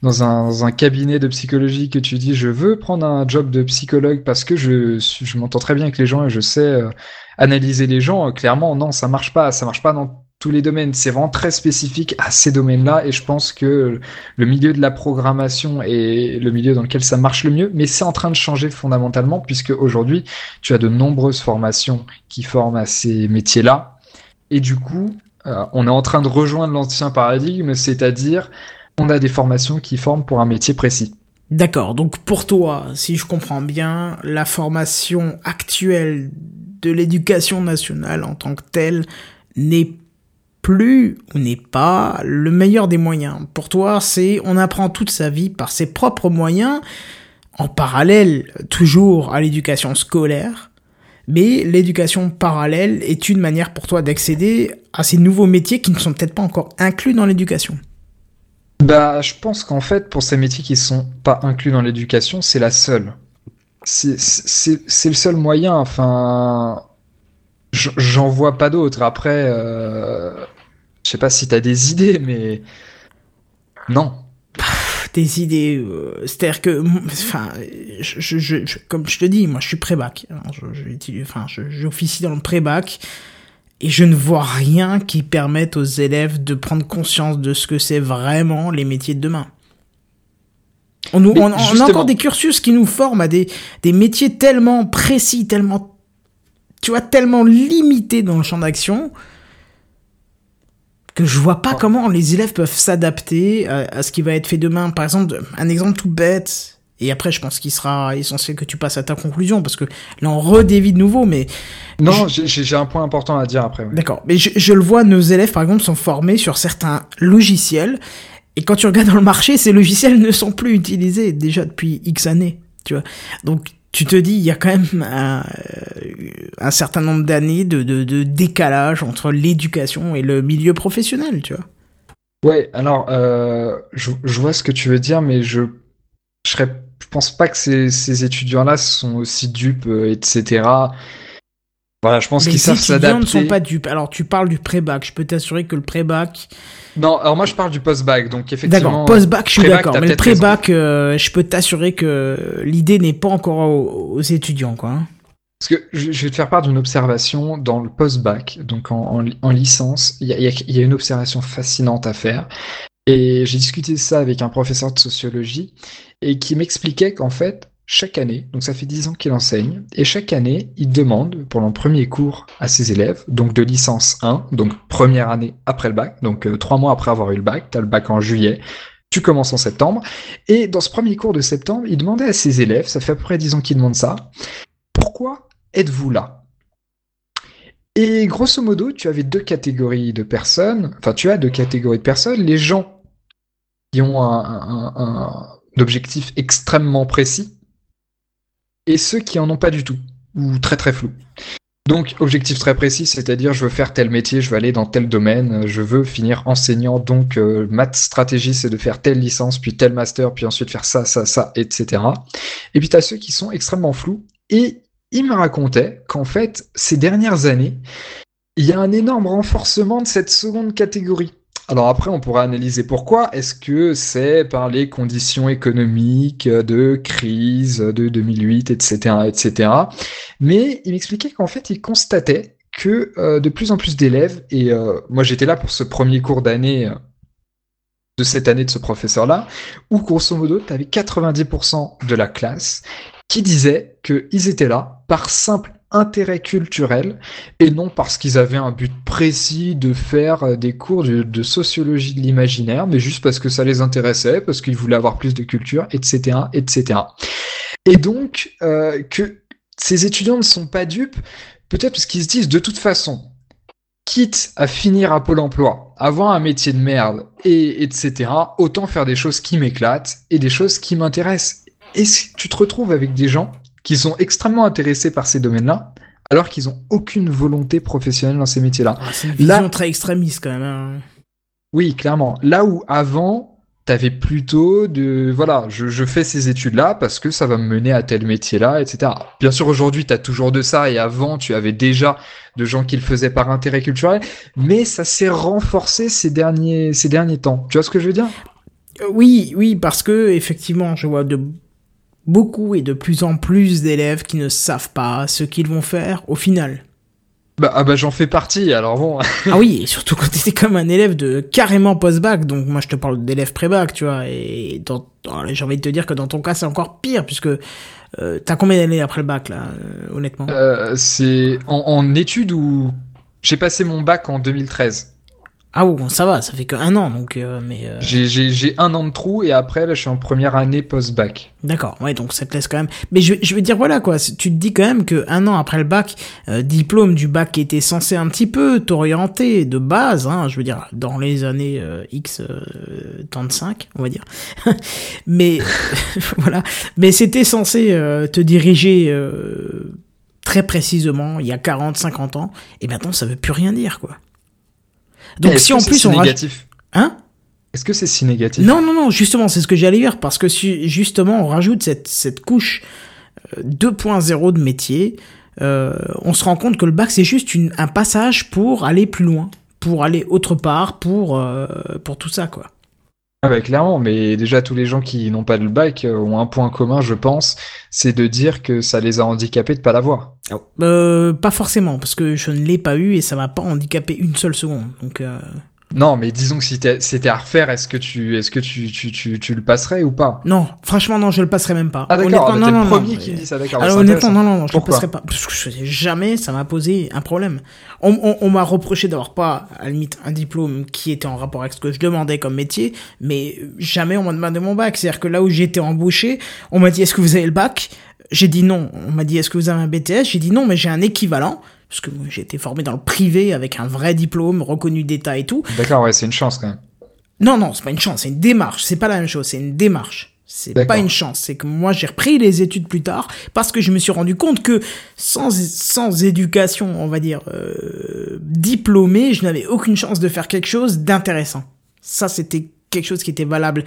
S2: dans un, cabinet de psychologie que tu dis je veux prendre un job de psychologue parce que je, je m'entends très bien avec les gens et je sais euh, analyser les gens, euh, clairement, non, ça marche pas. Ça marche pas dans tous les domaines. C'est vraiment très spécifique à ces domaines-là et je pense que le milieu de la programmation est le milieu dans lequel ça marche le mieux, mais c'est en train de changer fondamentalement puisque aujourd'hui, tu as de nombreuses formations qui forment à ces métiers-là et du coup, euh, on est en train de rejoindre l'ancien paradigme, c'est-à-dire on a des formations qui forment pour un métier précis.
S1: D'accord. Donc pour toi, si je comprends bien, la formation actuelle de l'éducation nationale en tant que telle n'est plus ou n'est pas le meilleur des moyens. Pour toi, c'est on apprend toute sa vie par ses propres moyens, en parallèle toujours à l'éducation scolaire. Mais l'éducation parallèle est une manière pour toi d'accéder à ces nouveaux métiers qui ne sont peut-être pas encore inclus dans l'éducation.
S2: Bah, je pense qu'en fait, pour ces métiers qui sont pas inclus dans l'éducation, c'est la seule. C'est le seul moyen. Enfin, j'en vois pas d'autres. Après, euh, je sais pas si t'as des idées, mais non.
S1: des idées. euh, C'est-à-dire que, enfin, je, je, je- comme je te dis, moi, je suis pré-bac. Utilise- enfin, j'officie dans le pré-bac et je ne vois rien qui permette aux élèves de prendre conscience de ce que c'est vraiment les métiers de demain. On, nous,
S2: Mais
S1: on, on a encore des cursus qui nous forment à des, des métiers tellement précis, tellement, tu vois, tellement limités dans le champ d'action que je vois pas
S2: Oh.
S1: comment les élèves peuvent s'adapter à, à ce qui va être fait demain. Par exemple, un exemple tout bête, et après je pense qu'il sera essentiel que tu passes à ta conclusion, parce que là on redévie de nouveau, mais
S2: Non, j'ai- un point important à dire après.
S1: d'accord. Mais je, je le vois, nos élèves par exemple sont formés sur certains logiciels, et quand tu regardes dans le marché, ces logiciels ne sont plus utilisés déjà depuis X années, tu vois. Donc tu te dis, il y a quand même un, euh, un certain nombre d'années de, de, de décalage entre l'éducation et le milieu professionnel, tu vois.
S2: Ouais, alors, euh, je, je vois ce que tu veux dire, mais je, je serais, je pense pas que ces, ces étudiants-là sont aussi dupes, euh, etc. Voilà, je pense
S1: Les
S2: qu'ils savent
S1: étudiants ne
S2: s'adapter.
S1: sont pas dupes. Alors, tu parles du pré-bac. Je peux t'assurer que le pré-bac.
S2: Non, alors moi je parle du post-bac, donc effectivement.
S1: D'accord, post-bac, je suis d'accord. Mais le pré-bac, euh, je peux t'assurer que l'idée n'est pas encore aux, aux étudiants, quoi. hein.
S2: Parce que je, vais te faire part d'une observation dans le post-bac, donc en, en, li- en licence, il y y a- il y a une observation fascinante à faire. Et j'ai discuté ça avec un professeur de sociologie et qui m'expliquait qu'en fait, chaque année, donc ça fait 10 ans qu'il enseigne, et chaque année, il demande pour le premier cours à ses élèves, donc de licence 1, donc première année après le bac, donc euh, trois mois après avoir eu le bac, tu as le bac en juillet, Tu commences en septembre. Et dans ce premier cours de septembre, il demandait à ses élèves, ça fait à peu près 10 ans qu'il demande ça, pourquoi êtes-vous là? Et grosso modo, tu avais deux catégories de personnes, enfin tu as deux catégories de personnes, les gens qui ont un- un objectif extrêmement précis et ceux qui en ont pas du tout, ou très très flou. Donc, objectif très précis, c'est-à-dire je veux faire tel métier, je veux aller dans tel domaine, je veux finir enseignant, donc euh, ma stratégie c'est de faire telle licence, puis tel master, puis ensuite faire ça, ça, ça, etc. Et puis tu ceux qui sont extrêmement flous, et il me racontait qu'en fait, ces dernières années, il y a un énorme renforcement de cette seconde catégorie. Alors après, on pourra analyser pourquoi. Est-ce que c'est par les conditions économiques de crise de 2008, etc., etc. Mais il m'expliquait qu'en fait, il constatait que euh, de plus en plus d'élèves, et euh, moi j'étais là pour ce premier cours d'année, euh, de cette année de ce professeur-là, où grosso modo, tu avais 90% de la classe qui disaient qu'ils étaient là par simple intérêt culturel et non parce qu'ils avaient un but précis de faire euh, des cours de, sociologie de l'imaginaire, mais juste parce que ça les intéressait, parce qu'ils voulaient avoir plus de culture, etc., etc. Et donc, euh, que ces étudiants ne sont pas dupes, peut-être parce qu'ils se disent de toute façon, quitte à finir à Pôle emploi, avoir un métier de merde, et etc., autant faire des choses qui m'éclatent et des choses qui m'intéressent. Et si tu te retrouves avec des gens qui sont extrêmement intéressés par ces domaines-là, alors qu'ils ont aucune volonté professionnelle dans ces métiers-là.
S1: Ah, c'est une vision
S2: Là-
S1: très extrémiste quand même. hein.
S2: Oui, clairement. Là où avant, t'avais plutôt de, voilà, je, je fais ces études-là parce que ça va me mener à tel métier-là, etc. Bien sûr, aujourd'hui, t'as toujours de ça, et avant, tu avais déjà de gens qui le faisaient par intérêt culturel, mais ça s'est renforcé ces derniers, ces derniers temps. Tu vois ce que je veux dire?
S1: Euh, Oui, oui, parce que effectivement, je vois de beaucoup et de plus en plus d'élèves qui ne savent pas ce qu'ils vont faire au final.
S2: Bah, ah bah, j'en fais partie, alors bon.
S1: ah oui, et surtout quand t'étais comme un élève de carrément post-bac, donc moi je te parle d'élève pré-bac, tu vois, et dans, j'ai envie de te dire que dans ton cas c'est encore pire, puisque euh, t'as combien d'années après le bac là, euh, honnêtement?
S2: Euh, c'est en, en études où j'ai passé mon bac en 2013.
S1: Ah bon, ça va, ça fait que un an, donc, euh, mais... euh,
S2: J'ai, un an de trou et après, là, je suis en première année post-bac.
S1: D'accord, ouais, donc ça te laisse quand même. Mais je, je veux dire, voilà quoi, tu te dis quand même que un an après le bac, euh, diplôme du bac qui était censé un petit peu t'orienter de base, hein, je veux dire, dans les années euh, X euh, 35, on va dire. Mais voilà, mais c'était censé euh, te diriger euh, très précisément il y a 40, 50 ans, et maintenant ça veut plus rien dire quoi. Donc si en plus on rajoute...
S2: négatif
S1: Hein?
S2: Est-ce que c'est si négatif
S1: non, non, non, justement, c'est ce que j'allais dire, parce que si, justement, on rajoute cette, cette couche euh, 2.0 de métier, euh, on se rend compte que le bac, c'est juste une, un passage pour aller plus loin, pour aller autre part, pour, euh, pour tout ça, quoi.
S2: Ah bah, clairement, mais déjà tous les gens qui n'ont pas le bac euh, ont un point commun, je pense, c'est de dire que ça les a handicapés de pas l'avoir.
S1: Euh, pas forcément, parce que je ne l'ai pas eu et ça m'a pas handicapé une seule seconde. Donc, euh,
S2: Non, mais disons que si c'était à refaire, est-ce que tu, est-ce que tu, tu, tu, tu le passerais ou pas?
S1: Non, franchement, non, je le passerai même pas.
S2: Ah d'accord, ah,
S1: non,
S2: t'es
S1: non,
S2: le
S1: non,
S2: premier qui dit ça, d'accord.
S1: Alors honnêtement, non, non, non, je le
S2: Pourquoi?
S1: passerai pas. Parce que je sais jamais, ça m'a posé un problème. On, on, on m'a reproché d'avoir pas, à la limite, un diplôme qui était en rapport avec ce que je demandais comme métier, mais jamais on m'a demandé mon bac. C'est-à-dire que là où j'étais embauché, on m'a dit est-ce que vous avez le bac? J'ai dit non. On m'a dit est-ce que vous avez un BTS J'ai dit non, mais j'ai un équivalent. Parce que j'ai été formé dans le privé avec un vrai diplôme reconnu d'État et tout.
S2: D'accord, ouais, c'est une chance quand même.
S1: Non, non, c'est pas une chance, c'est une démarche. C'est pas la même chose, c'est une démarche. C'est pas une chance. C'est que moi, j'ai repris les études plus tard parce que je me suis rendu compte que sans, sans éducation, on va dire, euh, diplômée, je n'avais aucune chance de faire quelque chose d'intéressant. Ça, c'était quelque chose qui était valable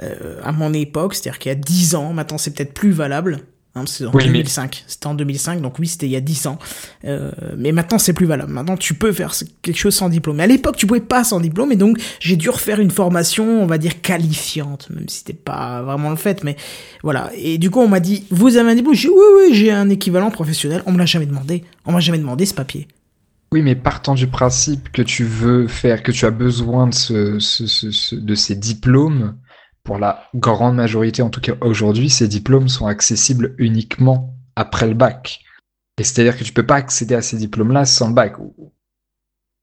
S1: euh, à mon époque, c'est-à-dire qu'il y a 10 ans, maintenant c'est peut-être plus valable. Hein, c'est en
S2: Oui, mais-
S1: 2005. C'était en 2005, donc oui, c'était il y a 10 ans. Euh, mais maintenant, c'est plus valable. Maintenant, tu peux faire quelque chose sans diplôme. Mais à l'époque, tu pouvais pas sans diplôme, et donc j'ai dû refaire une formation, on va dire qualifiante, même si c'était pas vraiment le fait. Mais voilà. Et du coup, on m'a dit, vous avez un diplôme J'ai dit, oui, oui, j'ai un équivalent professionnel. On me l'a jamais demandé. On m'a jamais demandé ce papier.
S2: Oui, mais partant du principe que tu veux faire, que tu as besoin de, ce- ce- ce- de ces diplômes, pour la grande majorité, en tout cas aujourd'hui, ces diplômes sont accessibles uniquement après le bac. Et c'est-à-dire que tu peux pas accéder à ces diplômes-là sans le bac.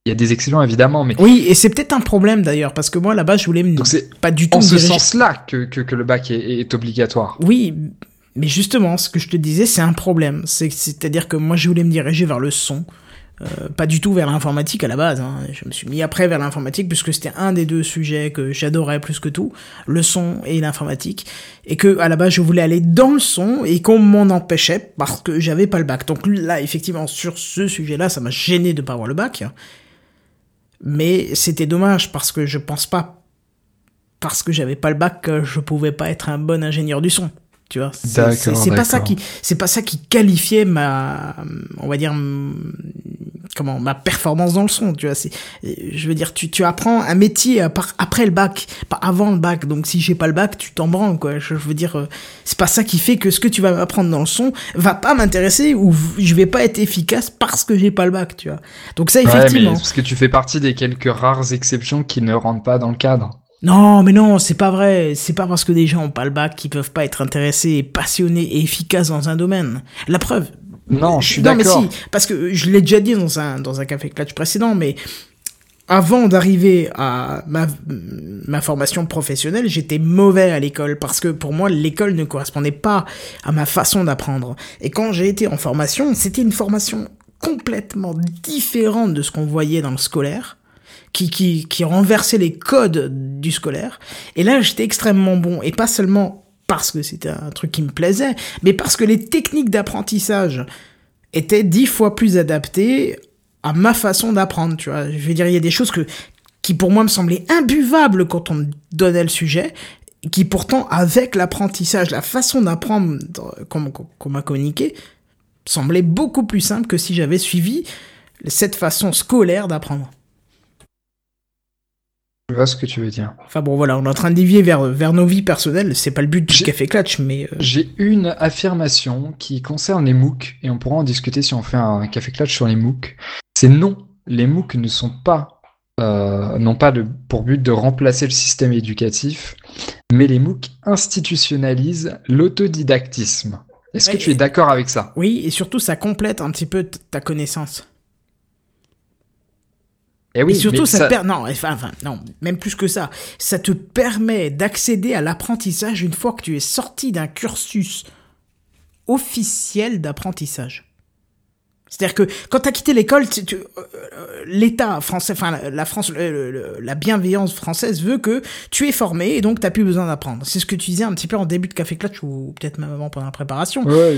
S2: Il y a des excellents évidemment, mais
S1: Oui, et c'est peut-être un problème d'ailleurs, parce que moi là-bas, je voulais me
S2: donc
S1: pas du tout
S2: en ce
S1: diriger-
S2: sens-là que, que, que le bac est, est obligatoire.
S1: Oui, mais justement, ce que je te disais, c'est un problème. C'est- C'est-à-dire que moi, je voulais me diriger vers le son. Euh, pas du tout vers l'informatique à la base. hein. Je me suis mis après vers l'informatique puisque c'était un des deux sujets que j'adorais plus que tout, le son et l'informatique, et que à la base je voulais aller dans le son et qu'on m'en empêchait parce que j'avais pas le bac. Donc là, effectivement, sur ce sujet-là, ça m'a gêné de pas avoir le bac, mais c'était dommage parce que je pense pas parce que j'avais pas le bac que je pouvais pas être un bon ingénieur du son. Tu vois, c'est pas ça qui c'est pas ça qui qualifiait ma on va dire comment ma performance dans le son tu vois c'est je veux dire tu, tu apprends un métier après le bac pas avant le bac donc si j'ai pas le bac tu t'en branles quoi je veux dire euh, c'est pas ça qui fait que ce que tu vas apprendre dans le son va pas m'intéresser ou je vais pas être efficace parce que j'ai pas le bac tu vois donc ça
S2: Ouais, mais
S1: effectivement
S2: parce que tu fais partie des quelques rares exceptions qui ne rentrent pas dans le cadre.
S1: Non, mais non, c'est pas vrai. C'est pas parce que des gens ont pas le bac qu'ils peuvent pas être intéressés, passionnés et efficaces dans un domaine. La preuve.
S2: Non, je suis
S1: Non, mais
S2: d'accord.
S1: si, parce que je l'ai déjà dit dans un, dans un café clutch précédent, mais avant d'arriver à ma, ma formation professionnelle, j'étais mauvais à l'école parce que pour moi, l'école ne correspondait pas à ma façon d'apprendre. Et quand j'ai été en formation, c'était une formation complètement différente de ce qu'on voyait dans le scolaire qui, qui, qui renversait les codes du scolaire. Et là, j'étais extrêmement bon. Et pas seulement parce que c'était un truc qui me plaisait, mais parce que les techniques d'apprentissage étaient dix fois plus adaptées à ma façon d'apprendre, tu vois. Je veux dire, il y a des choses que, qui pour moi me semblaient imbuvables quand on me donnait le sujet, qui pourtant, avec l'apprentissage, la façon d'apprendre qu'on qu'on m'a communiqué, semblait beaucoup plus simple que si j'avais suivi cette façon scolaire d'apprendre.
S2: Je vois ce que tu veux dire.
S1: Enfin bon, voilà, on est en train de dévier vers, vers nos vies personnelles. C'est pas le but du café clutch, mais euh,
S2: J'ai une affirmation qui concerne les MOOC, et on pourra en discuter si on fait un café clutch sur les MOOC. C'est non, les MOOC ne sont pas, euh, n'ont pas de, pour but de remplacer le système éducatif, mais les MOOC institutionnalisent l'autodidactisme. Est-ce que tu es d'accord avec ça?
S1: Oui, et surtout ça complète un petit peu ta connaissance.
S2: Eh oui,
S1: et surtout, ça,
S2: ça-
S1: te per- non, enfin, enfin, non, même plus que ça, ça te permet d'accéder à l'apprentissage une fois que tu es sorti d'un cursus officiel d'apprentissage. C'est-à-dire que quand tu as quitté l'école, tu- tu- euh, euh, l'État français, enfin la, France, le- le- la bienveillance française veut que tu es formé et donc tu plus besoin d'apprendre. C'est ce que tu disais un petit peu en début de Café Clutch ou peut-être même avant pendant la préparation.
S2: Ouais,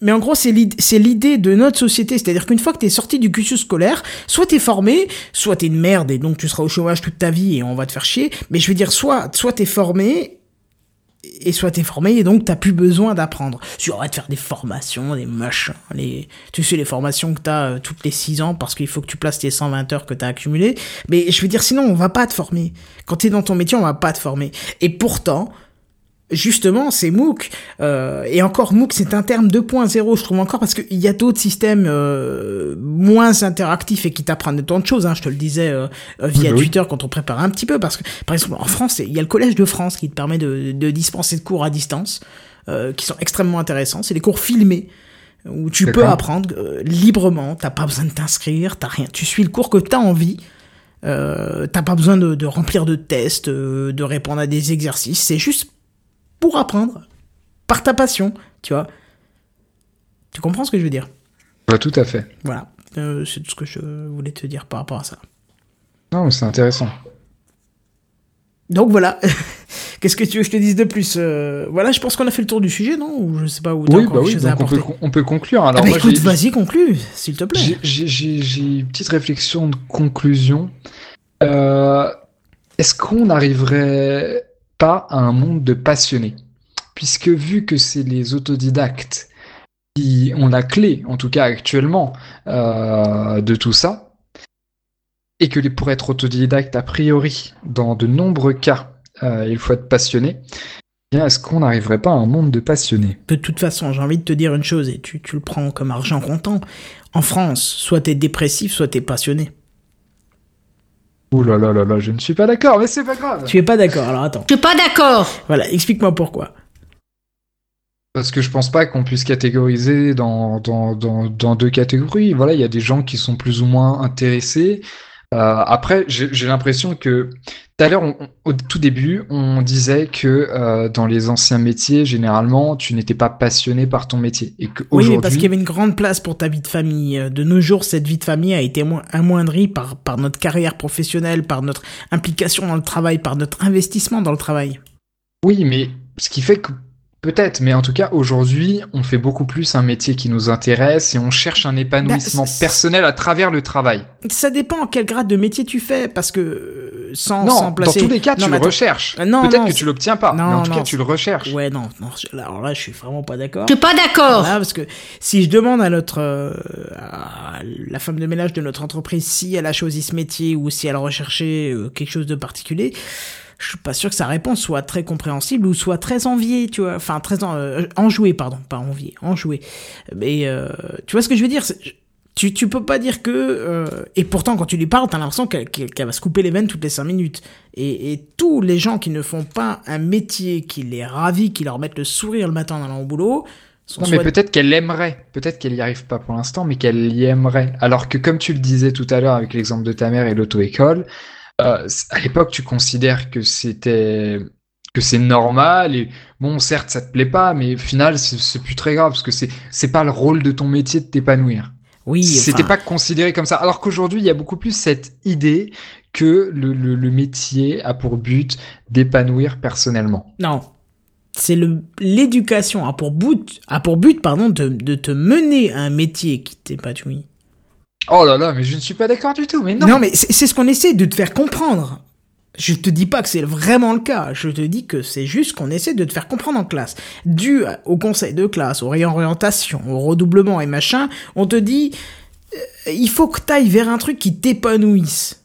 S1: Mais en gros, c'est l'id- c'est l'idée de notre société. C'est-à-dire qu'une fois que t'es sorti du cursus scolaire, soit t'es formé, soit t'es une merde et donc tu seras au chômage toute ta vie et on va te faire chier. Mais je veux dire, soit, soit t'es formé, et soit t'es formé et donc t'as plus besoin d'apprendre. Tu aurais de faire des formations, des machins, les, tu sais, les formations que t'as euh, toutes les 6 ans parce qu'il faut que tu places tes 120 heures que t'as accumulées. Mais je veux dire, sinon, on va pas te former. Quand t'es dans ton métier, on va pas te former. Et pourtant, justement, c'est MOOC. Euh, et encore, MOOC, c'est un terme 2.0, je trouve encore, parce qu'il y a d'autres systèmes euh, moins interactifs et qui t'apprennent tant de choses. Hein, je te le disais euh, euh, via
S2: Oui, oui.
S1: Twitter quand on prépare un petit peu, parce que, par exemple, en France, il y a le Collège de France qui te permet de, de dispenser de cours à distance, euh, qui sont extrêmement intéressants. C'est des cours filmés où tu peux apprendre euh, librement, t'as pas besoin de t'inscrire, t'as rien. Tu suis le cours que t'as envie. Euh, t'as pas besoin de, de remplir de tests, euh, de répondre à des exercices. C'est juste pour apprendre, par ta passion, tu vois. Tu comprends ce que je veux dire?
S2: Ouais, tout à fait.
S1: Voilà. Euh, c'est tout ce que je voulais te dire par rapport à ça.
S2: Non, mais c'est intéressant.
S1: Donc voilà. Qu'est-ce que tu veux que je te dise de plus? Euh, Voilà, je pense qu'on a fait le tour du sujet, non? Ou je sais pas où.
S2: Oui, bah oui, donc on peut, on peut conclure. Alors,
S1: Ah bah
S2: moi,
S1: écoute, vas-y, conclue, s'il te plaît.
S2: J'ai- une petite réflexion de conclusion. Euh, Est-ce qu'on n'arriverait pas à un monde de passionnés Puisque vu que c'est les autodidactes qui ont la clé, en tout cas actuellement, euh, de tout ça, et que pour être autodidacte, a priori, dans de nombreux cas, euh, il faut être passionné, eh bien est-ce qu'on n'arriverait pas à un monde de passionnés?
S1: De toute façon, j'ai envie de te dire une chose, et tu, tu le prends comme argent comptant. En France, soit t'es dépressif, soit t'es passionné.
S2: Ouh là là là là, je ne suis pas d'accord, mais c'est pas grave.
S1: Tu es pas d'accord, alors attends.
S3: Je suis pas d'accord.
S1: Voilà, explique-moi pourquoi.
S2: Parce que je pense pas qu'on puisse catégoriser dans, dans, dans, dans deux catégories. Voilà, il y a des gens qui sont plus ou moins intéressés après, j'ai l'impression que tout à l'heure, au tout début, on disait que euh, dans les anciens métiers, généralement, tu n'étais pas passionné par ton métier et
S1: Oui, mais parce qu'il y avait une grande place pour ta vie de famille. Euh, De nos jours, cette vie de famille a été mo- amoindrie par, par notre carrière professionnelle, par notre implication dans le travail, par notre investissement dans le travail.
S2: oui, mais ce qui fait que peut-être, mais en tout cas, aujourd'hui, on fait beaucoup plus un métier qui nous intéresse et on cherche un épanouissement
S1: Bah, c'est-
S2: personnel à travers le travail.
S1: Ça dépend quel grade de métier tu fais, parce que euh, sans,
S2: Non,
S1: sans
S2: dans
S1: placer...
S2: tous les cas,
S1: Non,
S2: tu le
S1: attends.
S2: recherches.
S1: Euh, non,
S2: Peut-être
S1: non,
S2: que tu l'obtiens pas, mais
S1: Non,
S2: en tout cas, tu le recherches.
S1: Ouais, non, non, je- là, alors là, je suis vraiment pas d'accord.
S3: Je suis pas d'accord.
S1: Voilà, parce que si je demande à notre euh, à la femme de ménage de notre entreprise si elle a choisi ce métier ou si elle recherchait euh, quelque chose de particulier, je suis pas sûr que sa réponse soit très compréhensible ou soit très enviée, tu vois, enfin très en, euh, enjouée, pardon, pas enviée, enjouée. Mais euh, tu vois ce que je veux dire? Tu, tu peux pas dire que euh, et pourtant quand tu lui parles t'as l'impression qu'elle qu'elle- qu'elle va se couper les veines toutes les cinq minutes. Et, et tous les gens qui ne font pas un métier qui les ravit qui leur mettent le sourire le matin en allant au boulot sont
S2: Non, mais peut-être qu'elle aimerait, peut-être qu'elle y arrive pas pour l'instant, mais qu'elle y aimerait. Alors que comme tu le disais tout à l'heure avec l'exemple de ta mère et l'auto-école, euh, à l'époque tu considères que c'était que c'est normal et bon certes ça te plaît pas, mais au final c'est plus très grave parce que c'est c'est pas le rôle de ton métier de t'épanouir.
S1: Oui,
S2: C'était
S1: enfin,
S2: pas considéré comme ça. Alors qu'aujourd'hui il y a beaucoup plus cette idée que le, le, le métier a pour but d'épanouir personnellement.
S1: Non. C'est le l'éducation a pour but a pour but pardon de, de te mener à un métier qui t'épanouit.
S2: Oh là là, mais je ne suis pas d'accord du tout. Mais non.
S1: Non, mais c'est ce qu'on essaie de te faire comprendre. Je te dis pas que c'est vraiment le cas. Je te dis que c'est juste qu'on essaie de te faire comprendre en classe. Dû au conseil de classe, aux réorientations, au redoublement et machin, on te dit euh, il faut que t'ailles vers un truc qui t'épanouisse.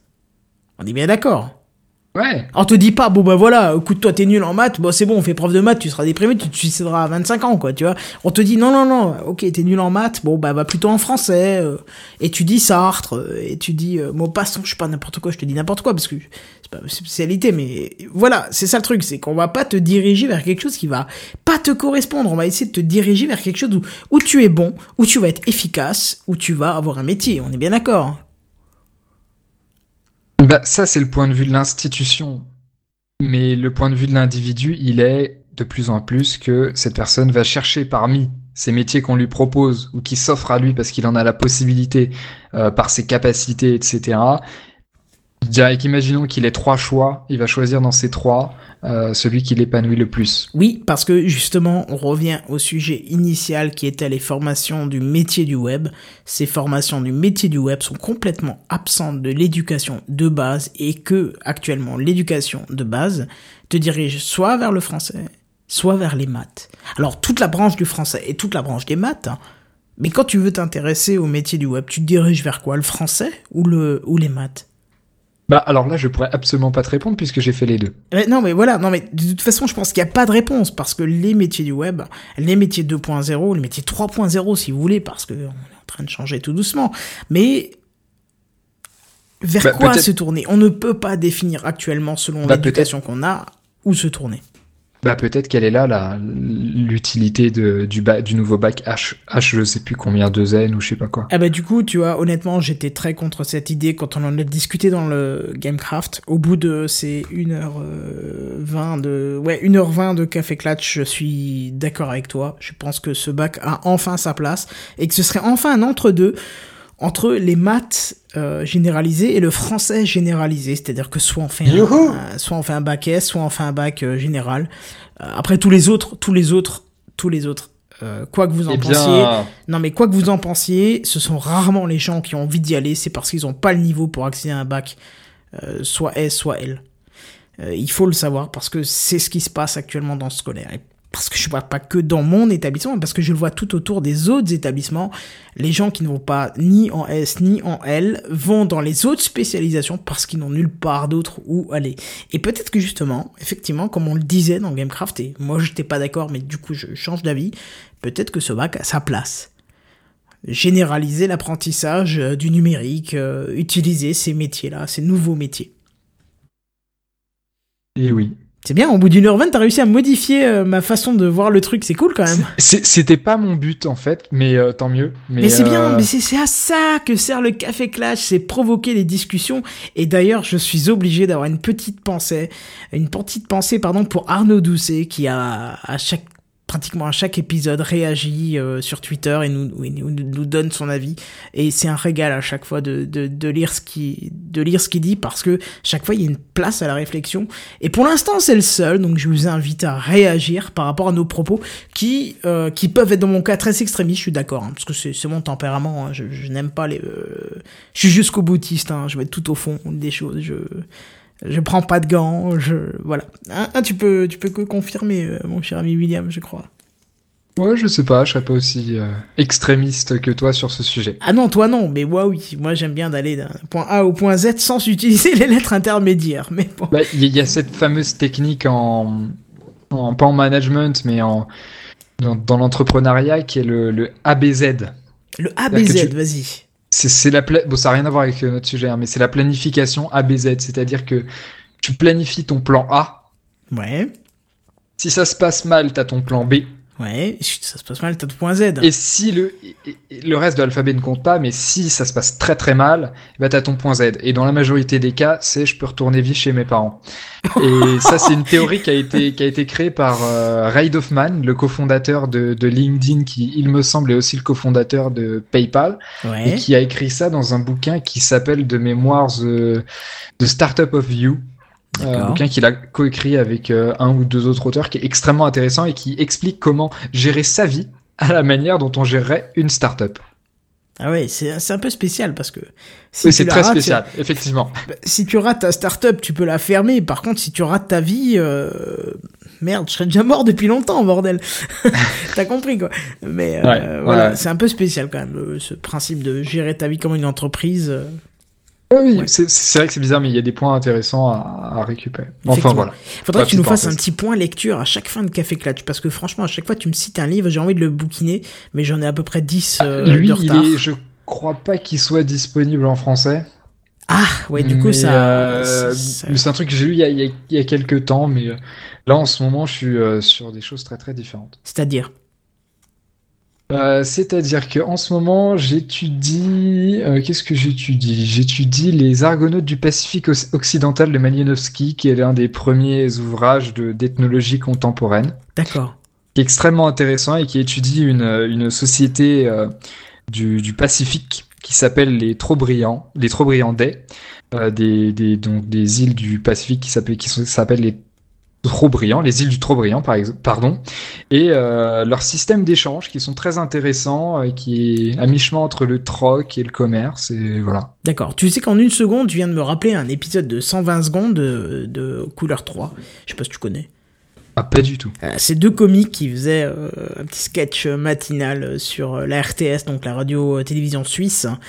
S1: On est bien d'accord.
S2: Ouais.
S1: On te dit pas, bon bah voilà, écoute, toi t'es nul en maths, bon c'est bon, on fait prof de maths, tu seras déprimé, tu te suicideras à 25 ans, quoi, tu vois. On te dit, non, non, non, ok, t'es nul en maths, bon bah va plutôt en français, euh, étudie Sartre, euh, étudie euh, Maupassant, je sais pas n'importe quoi, je te dis n'importe quoi, parce que c'est pas ma spécialité, mais voilà, c'est ça le truc, c'est qu'on va pas te diriger vers quelque chose qui va pas te correspondre, on va essayer de te diriger vers quelque chose où, où tu es bon, où tu vas être efficace, où tu vas avoir un métier, on est bien d'accord.
S2: Bah, ça, c'est le point de vue de l'institution. Mais le point de vue de l'individu, il est de plus en plus que cette personne va chercher parmi ces métiers qu'on lui propose ou qui s'offrent à lui parce qu'il en a la possibilité euh, par ses capacités, etc. Je dirais qu'imaginons qu'il ait trois choix, il va choisir dans ces trois euh, celui qui l'épanouit le plus.
S1: Oui, parce que justement, on revient au sujet initial qui était les formations du métier du web. Ces formations du métier du web sont complètement absentes de l'éducation de base et que, actuellement, l'éducation de base te dirige soit vers le français, soit vers les maths. Alors, toute la branche du français et toute la branche des maths, hein, mais quand tu veux t'intéresser au métier du web, tu te diriges vers quoi? Le français ou, le, ou les maths?
S2: Bah alors là, je pourrais absolument pas te répondre puisque j'ai fait les deux.
S1: Mais non, mais voilà, non, mais de toute façon, je pense qu'il n'y a pas de réponse parce que les métiers du web, les métiers 2.0, les métiers 3.0, si vous voulez, parce qu'on est en train de changer tout doucement, mais vers
S2: Bah,
S1: quoi se tourner? On ne peut pas définir actuellement, selon
S2: Bah,
S1: l'éducation qu'on a, où se tourner.
S2: Bah peut-être qu'elle est là, l'utilité du, du nouveau bac H, H, je sais plus combien, 2N ou je sais pas quoi.
S1: Ah bah du coup, tu vois, honnêtement, j'étais très contre cette idée quand on en a discuté dans le Gamecraft. Au bout de ces 1h20 de... Ouais, 1h20 de Café Clatch, je suis d'accord avec toi. Je pense que ce bac a enfin sa place et que ce serait enfin un entre-deux entre les maths euh, généralisés et le français généralisé. C'est-à-dire que soit on fait un, un- soit on fait un bac S, soit on fait un bac euh, général. Euh, après tous les autres, tous les autres, tous les autres, euh, quoi que vous en
S2: Eh
S1: pensiez...
S2: bien,
S1: Non, mais quoi que vous en pensiez, ce sont rarement les gens qui ont envie d'y aller, c'est parce qu'ils n'ont pas le niveau pour accéder à un bac, euh, soit S, soit L. Euh, il faut le savoir parce que c'est ce qui se passe actuellement dans le scolaire. Et parce que je ne vois pas que dans mon établissement, parce que je le vois tout autour des autres établissements. Les gens qui ne vont pas ni en S ni en L vont dans les autres spécialisations parce qu'ils n'ont nulle part d'autre où aller. Et peut-être que justement, effectivement, comme on le disait dans Gamecraft, et moi j'étais pas d'accord, mais du coup je change d'avis, peut-être que ce bac a sa place généraliser l'apprentissage euh, du numérique, euh, utiliser ces métiers-là, ces nouveaux métiers.
S2: et oui.
S1: C'est bien, au bout d'une heure vingt, t'as réussi à modifier euh, ma façon de voir le truc, c'est cool quand même.
S2: C'était pas mon but en fait, mais euh, tant mieux. Mais,
S1: Mais, c'est bien,
S2: euh,
S1: mais c'est c'est à ça que sert le Café Clash, c'est provoquer les discussions. Et d'ailleurs, je suis obligé d'avoir une petite pensée, une petite pensée, pardon, pour Arnaud Doucet, qui a à chaque pratiquement à chaque épisode réagit euh, sur Twitter et nous, nous, nous donne son avis. Et c'est un régal à chaque fois de, de, de lire ce qui de lire ce qu'il dit parce que chaque fois il y a une place à la réflexion. Et pour l'instant c'est le seul. Donc je vous invite à réagir par rapport à nos propos qui euh, qui peuvent être dans mon cas très extrémistes. Je suis d'accord hein, parce que c'est c'est mon tempérament hein, je, je n'aime pas les euh, je suis jusqu'au boutiste hein, je vais être tout au fond des choses. Je je prends pas de gants, je voilà. Hein, hein, tu peux tu peux que confirmer euh, mon cher ami William, je crois.
S2: Ouais, je sais pas, je serais pas aussi euh, extrémiste que toi sur ce sujet.
S1: Ah non, toi non, mais moi oui, moi j'aime bien d'aller d'un point A au point Z sans utiliser les lettres intermédiaires, mais bon.
S2: Bah, Il y, a cette fameuse technique en, en pas en management, mais en dans, dans l'entrepreneuriat qui est le, le ABZ.
S1: Le ABZ,
S2: tu-
S1: vas-y.
S2: C'est la pla- bon, ça n'a rien à voir avec euh, notre sujet, hein, mais c'est la planification ABZ, c'est-à-dire que tu planifies ton plan A.
S1: Ouais,
S2: Si ça se passe mal, t'as ton plan B.
S1: ouais, ça se passe mal, t'as ton point Z.
S2: Et si le, et- et le reste de l'alphabet ne compte pas, mais si ça se passe très très mal, bah t'as ton point Z. Et dans la majorité des cas, c'est je peux retourner vivre chez mes parents. Et ça, c'est une théorie qui a été qui a été créée par euh, Ray Hoffman, le cofondateur de, de LinkedIn, qui il me semble est aussi le cofondateur de PayPal, et
S1: Ouais,
S2: qui a écrit ça dans un bouquin qui s'appelle de mémoire The, The Startup of You. Euh, un bouquin qu'il a coécrit avec euh, un ou deux autres auteurs qui est extrêmement intéressant et qui explique comment gérer sa vie à la manière dont on gérerait une startup.
S1: ah ouais, c'est c'est un peu spécial parce que si
S2: Oui,
S1: tu
S2: c'est très
S1: rates,
S2: spécial, effectivement.
S1: bah, Si tu rates ta startup, tu peux la fermer. Par contre, si tu rates ta vie, euh, merde, je serais déjà mort depuis longtemps, bordel. T'as compris quoi Mais euh,
S2: Ouais,
S1: voilà,
S2: ouais.
S1: c'est un peu spécial quand même ce principe de gérer ta vie comme une entreprise. Euh.
S2: Oui,
S1: Ouais.
S2: c'est vrai que c'est bizarre, mais il y a des points intéressants à, à récupérer. Enfin voilà.
S1: Faudrait que tu nous fasses un petit point lecture à chaque fin de Café Clutch parce que franchement, à chaque fois tu me cites un livre, j'ai envie de le bouquiner, mais j'en ai à peu près 10 euh,
S2: Lui,
S1: de
S2: il
S1: retard.
S2: est, je crois pas qu'il soit disponible en français.
S1: Ah, ouais, du coup,
S2: Mais,
S1: ça.
S2: euh, c'est un truc que j'ai lu il y, a, il, y a, il y a quelques temps, mais euh, là en ce moment, je suis euh, sur des choses très très différentes.
S1: C'est-à-dire?
S2: Euh, C'est-à-dire que en ce moment, j'étudie. euh, Qu'est-ce que j'étudie? J'étudie les Argonautes du Pacifique oc- occidental de Malinowski, qui est l'un des premiers ouvrages de d'ethnologie contemporaine,
S1: D'accord.
S2: qui est extrêmement intéressant et qui étudie une, une société euh, du, du Pacifique qui s'appelle les Trobriand, les Trobriandais, euh, des, des, donc des îles du Pacifique qui s'appellent qui sont- s'appellent les îles du par exemple, pardon, et euh, leur système d'échange qui sont très intéressants, qui est à mi-chemin entre le troc et le commerce, et voilà.
S1: D'accord. Tu sais qu'en une seconde, tu viens de me rappeler un épisode de 120 secondes de, de Couleur 3. Je sais pas si tu connais.
S2: Ah, pas du tout.
S1: Euh, c'est deux comiques qui faisaient euh, un petit sketch matinal sur la RTS, donc la radio-télévision suisse, hein,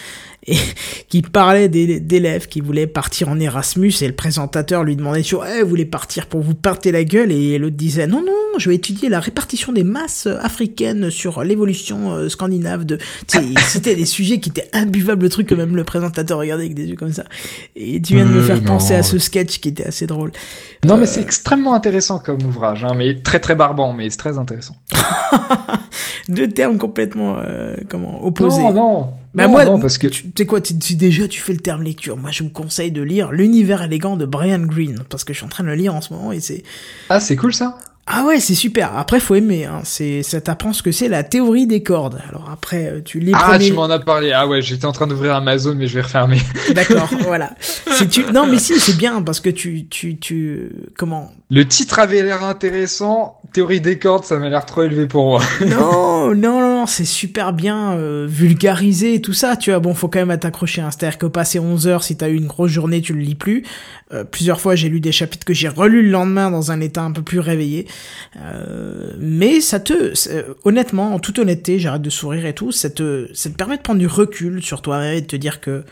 S1: et qui parlait d'élèves qui voulaient partir en Erasmus, et le présentateur lui demandait sur Eh, vous voulez partir pour vous parter la gueule? Et l'autre disait Non, non, je vais étudier la répartition des masses africaines sur l'évolution euh, scandinave de... C'était des sujets qui étaient imbuvables, le truc que même le présentateur regardait avec des yeux comme ça. Et tu viens de me
S2: Euh,
S1: faire
S2: non.
S1: penser à ce sketch qui était assez drôle.
S2: Non, mais c'est extrêmement intéressant comme ouvrage, hein, mais très très barbant, mais c'est très intéressant.
S1: Deux termes complètement euh, comment opposés.
S2: Non, non.
S1: Bah
S2: non,
S1: moi,
S2: non, parce que
S1: tu sais quoi, tu, déjà tu fais le terme lecture. Moi, je vous conseille de lire L'univers élégant de Brian Greene parce que je suis en train de le lire en ce moment et c'est
S2: ah, c'est cool ça?
S1: ah ouais, c'est super. Après, faut aimer. Hein. C'est ça t'apprend ce que c'est la théorie des cordes. Alors après, euh, tu lis
S2: Ah,
S1: premiers-
S2: tu m'en as parlé. Ah ouais, j'étais en train d'ouvrir Amazon, mais je vais refermer.
S1: D'accord, voilà. Si tu non, mais si c'est bien parce que tu tu tu comment?
S2: Le titre avait l'air intéressant. Théorie des cordes, ça m'a l'air trop élevé pour moi.
S1: non, non, non, c'est super bien euh, vulgarisé et tout ça, tu vois. Bon, faut quand même t'accrocher. C'est-à-dire que passer 11 heures, si t'as eu une grosse journée, tu le lis plus. Euh, plusieurs fois, j'ai lu des chapitres que j'ai relus le lendemain dans un état un peu plus réveillé. Euh, mais ça te, c'est- honnêtement, en toute honnêteté, j'arrête de sourire et tout, ça te, ça te permet de prendre du recul sur toi et de te dire que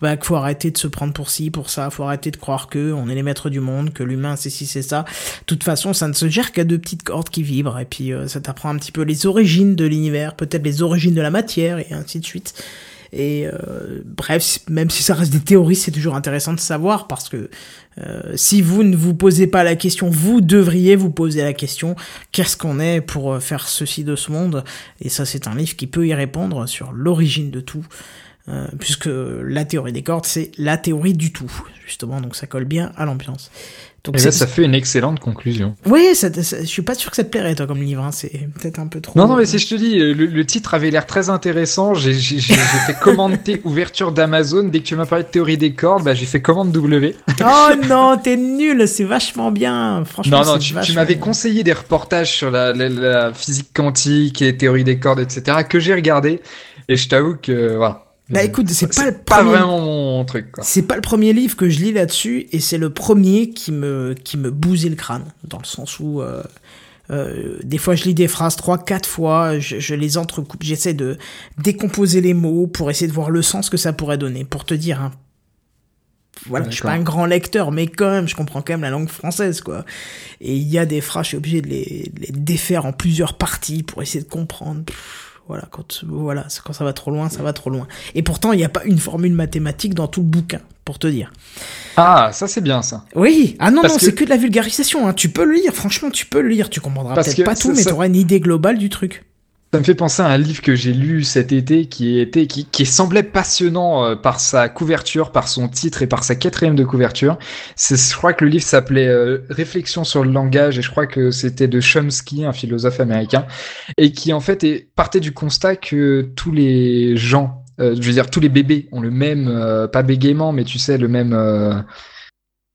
S1: bah, qu'il faut arrêter de se prendre pour ci, pour ça, faut arrêter de croire que on est les maîtres du monde, que l'humain c'est ci, c'est ça. De toute façon, ça ne se gère qu'à deux petites cordes qui vibrent, et puis euh, ça t'apprend un petit peu les origines de l'univers, peut-être les origines de la matière, et ainsi de suite. Et euh, bref, même si ça reste des théories, c'est toujours intéressant de savoir parce que euh, si vous ne vous posez pas la question, vous devriez vous poser la question qu'est-ce qu'on est pour euh, faire ceci de ce monde? Et ça, c'est un livre qui peut y répondre sur l'origine de tout. Euh, puisque la théorie des cordes, c'est la théorie du tout, justement, donc ça colle bien à l'ambiance. Donc
S2: Et là, ça fait une excellente conclusion.
S1: Oui, ça, ça, je suis pas sûr que ça te plairait, toi, comme livre. Hein. C'est peut-être un peu trop.
S2: Non, non, mais si je te dis, le, le titre avait l'air très intéressant. J'ai fait commande T, ouverture d'Amazon. Dès que tu m'as parlé de théorie des cordes, bah, j'ai fait commande W.
S1: oh non, t'es nul. C'est vachement bien. Franchement,
S2: non, non, tu, tu m'avais conseillé des reportages sur la, la, la, physique quantique et théorie des cordes, etc., que j'ai regardé. Et je t'avoue que, voilà.
S1: Bah écoute, c'est pas le
S2: pas premier... vraiment mon truc.
S1: C'est pas le premier livre que je lis là-dessus, et c'est le premier qui me qui me bousait le crâne, dans le sens où euh, euh, des fois je lis des phrases trois, quatre fois, je, je les entrecoupe, j'essaie de décomposer les mots pour essayer de voir le sens que ça pourrait donner. Pour te dire, hein, voilà, je suis pas un grand lecteur, mais quand même, je comprends quand même la langue française, quoi. Et il y a des phrases, je suis obligé de les, de les défaire en plusieurs parties pour essayer de comprendre. Pff, voilà, quand, voilà, quand ça va trop loin, ça va trop loin. Et pourtant, il n'y a pas une formule mathématique dans tout le bouquin, pour te dire.
S2: Ah, ça c'est bien ça.
S1: Oui, ah non, Parce non, que... c'est que de la vulgarisation. Hein. Tu peux le lire, franchement, tu peux le lire. Tu comprendras peut-être pas tout, mais tu auras une idée globale du truc.
S2: Ça me fait penser à un livre que j'ai lu cet été qui était qui, qui semblait passionnant euh, par sa couverture, par son titre et par sa quatrième de couverture. C'est, je crois que le livre s'appelait euh, Réflexion sur le langage et je crois que c'était de Chomsky, un philosophe américain, et qui en fait est, partait du constat que tous les gens, euh, je veux dire tous les bébés ont le même, euh, pas bégaiement, mais tu sais le même euh,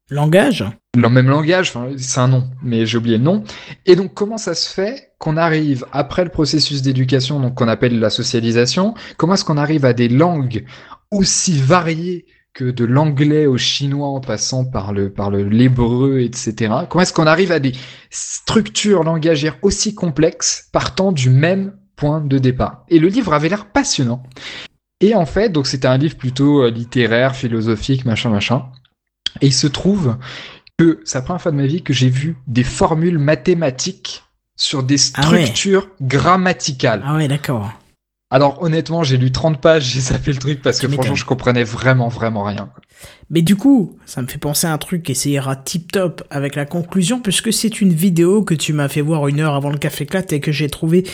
S1: langage?
S2: Le même langage, c'est un nom, mais j'ai oublié le nom. Et donc, comment ça se fait qu'on arrive, après le processus d'éducation, donc qu'on appelle la socialisation, comment est-ce qu'on arrive à des langues aussi variées que de l'anglais au chinois en passant par le par le l'hébreu, etc. Comment est-ce qu'on arrive à des structures langagières aussi complexes partant du même point de départ? Et le livre avait l'air passionnant. Et en fait, donc c'était un livre plutôt littéraire, philosophique, machin, machin. Et il se trouve que c'est la première fois de ma vie que j'ai vu des formules mathématiques sur des structures ah ouais. grammaticales.
S1: Ah ouais, d'accord.
S2: Alors honnêtement, j'ai lu 30 pages, j'ai sapé le truc parce que franchement, je comprenais vraiment, vraiment rien.
S1: Mais du coup, ça me fait penser à un truc et ça ira tip top avec la conclusion puisque c'est une vidéo que tu m'as fait voir une heure avant le café éclate et que j'ai trouvé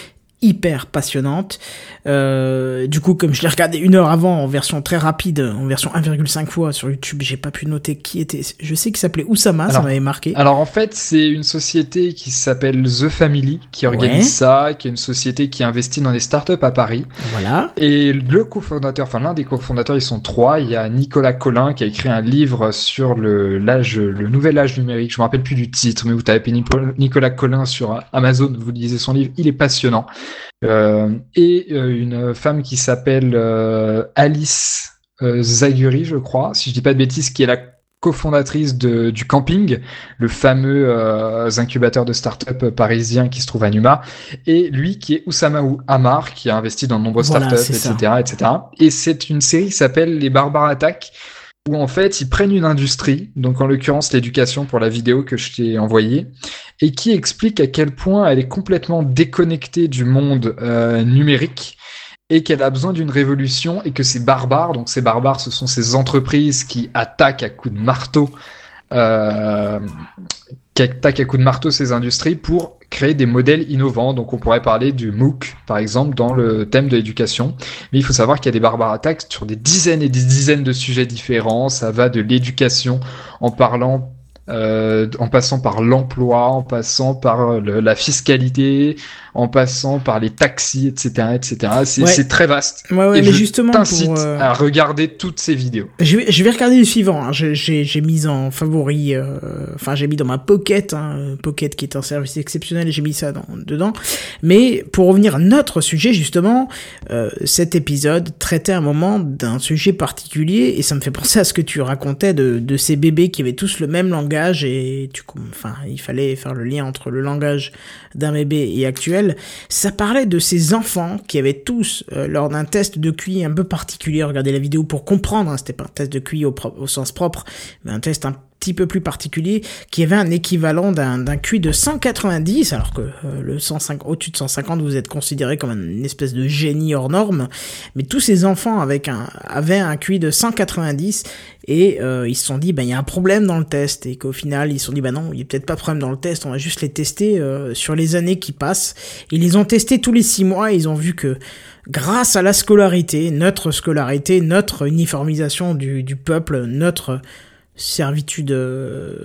S1: hyper passionnante. Euh, du coup, comme je l'ai regardé une heure avant en version très rapide, en version 1,5 fois sur YouTube, j'ai pas pu noter qui était. Je sais qu'il s'appelait Oussama, alors, ça m'avait marqué.
S2: Alors en fait, c'est une société qui s'appelle The Family qui organise ouais. ça, qui est une société qui investit dans des startups à Paris.
S1: Voilà.
S2: Et le cofondateur, enfin l'un des cofondateurs, ils sont trois. Il y a Nicolas Collin qui a écrit un livre sur le l'âge, le nouvel âge numérique. Je me rappelle plus du titre, mais vous tapez Nicolas Collin sur Amazon, vous lisez son livre, il est passionnant. Euh, et euh, une femme qui s'appelle euh, Alice Zaguri, je crois, si je dis pas de bêtises, qui est la cofondatrice de, du camping, le fameux euh, incubateur de start-up parisien qui se trouve à Numa, et lui qui est Oussama Hamar, qui a investi dans de nombreuses voilà, start-up, etc., ça. etc. Et c'est une série qui s'appelle Les Barbares Attaques, où en fait ils prennent une industrie, donc en l'occurrence l'éducation pour la vidéo que je t'ai envoyée, et qui explique à quel point elle est complètement déconnectée du monde euh, numérique et qu'elle a besoin d'une révolution et que ces barbares, donc ces barbares, ce sont ces entreprises qui attaquent à coups de marteau, euh, qui attaquent à coups de marteau ces industries pour créer des modèles innovants. Donc on pourrait parler du MOOC, par exemple, dans le thème de l'éducation. Mais il faut savoir qu'il y a des barbares attaques sur des dizaines et des dizaines de sujets différents. Ça va de l'éducation en parlant euh, en passant par l'emploi, en passant par le, la fiscalité, en passant par les taxis, etc., etc. C'est ouais. très vaste.
S1: Ouais, ouais,
S2: Et
S1: mais
S2: je
S1: justement,
S2: t'incite
S1: euh...
S2: à regarder toutes ces vidéos.
S1: Je vais, je vais regarder le suivant. Hein. J'ai mis en favori, euh... enfin j'ai mis dans ma Pocket, hein, Pocket qui est un service exceptionnel, j'ai mis ça dans, dedans. Mais pour revenir à notre sujet, justement, euh, cet épisode traitait un moment d'un sujet particulier, et ça me fait penser à ce que tu racontais de, de ces bébés qui avaient tous le même langage, et tu, enfin, il fallait faire le lien entre le langage d'un bébé et actuel, ça parlait de ces enfants qui avaient tous, euh, lors d'un test de QI un peu particulier, regardez la vidéo pour comprendre, hein, c'était pas un test de QI au, au, sens propre, mais un test un petit peu plus particulier, qui avait un équivalent d'un QI de 190, alors que euh, le 105, au-dessus de 150, vous êtes considéré comme une espèce de génie hors norme. Mais tous ces enfants avec un, avaient un QI de 190 et euh, ils se sont dit, ben il y a un problème dans le test et qu'au final ils se sont dit, ben non, il y a peut-être pas de problème dans le test, on va juste les tester euh, sur les années qui passent. Ils les ont testés tous les six mois et ils ont vu que grâce à la scolarité, notre scolarité, notre uniformisation du, du peuple, notre servitude, euh,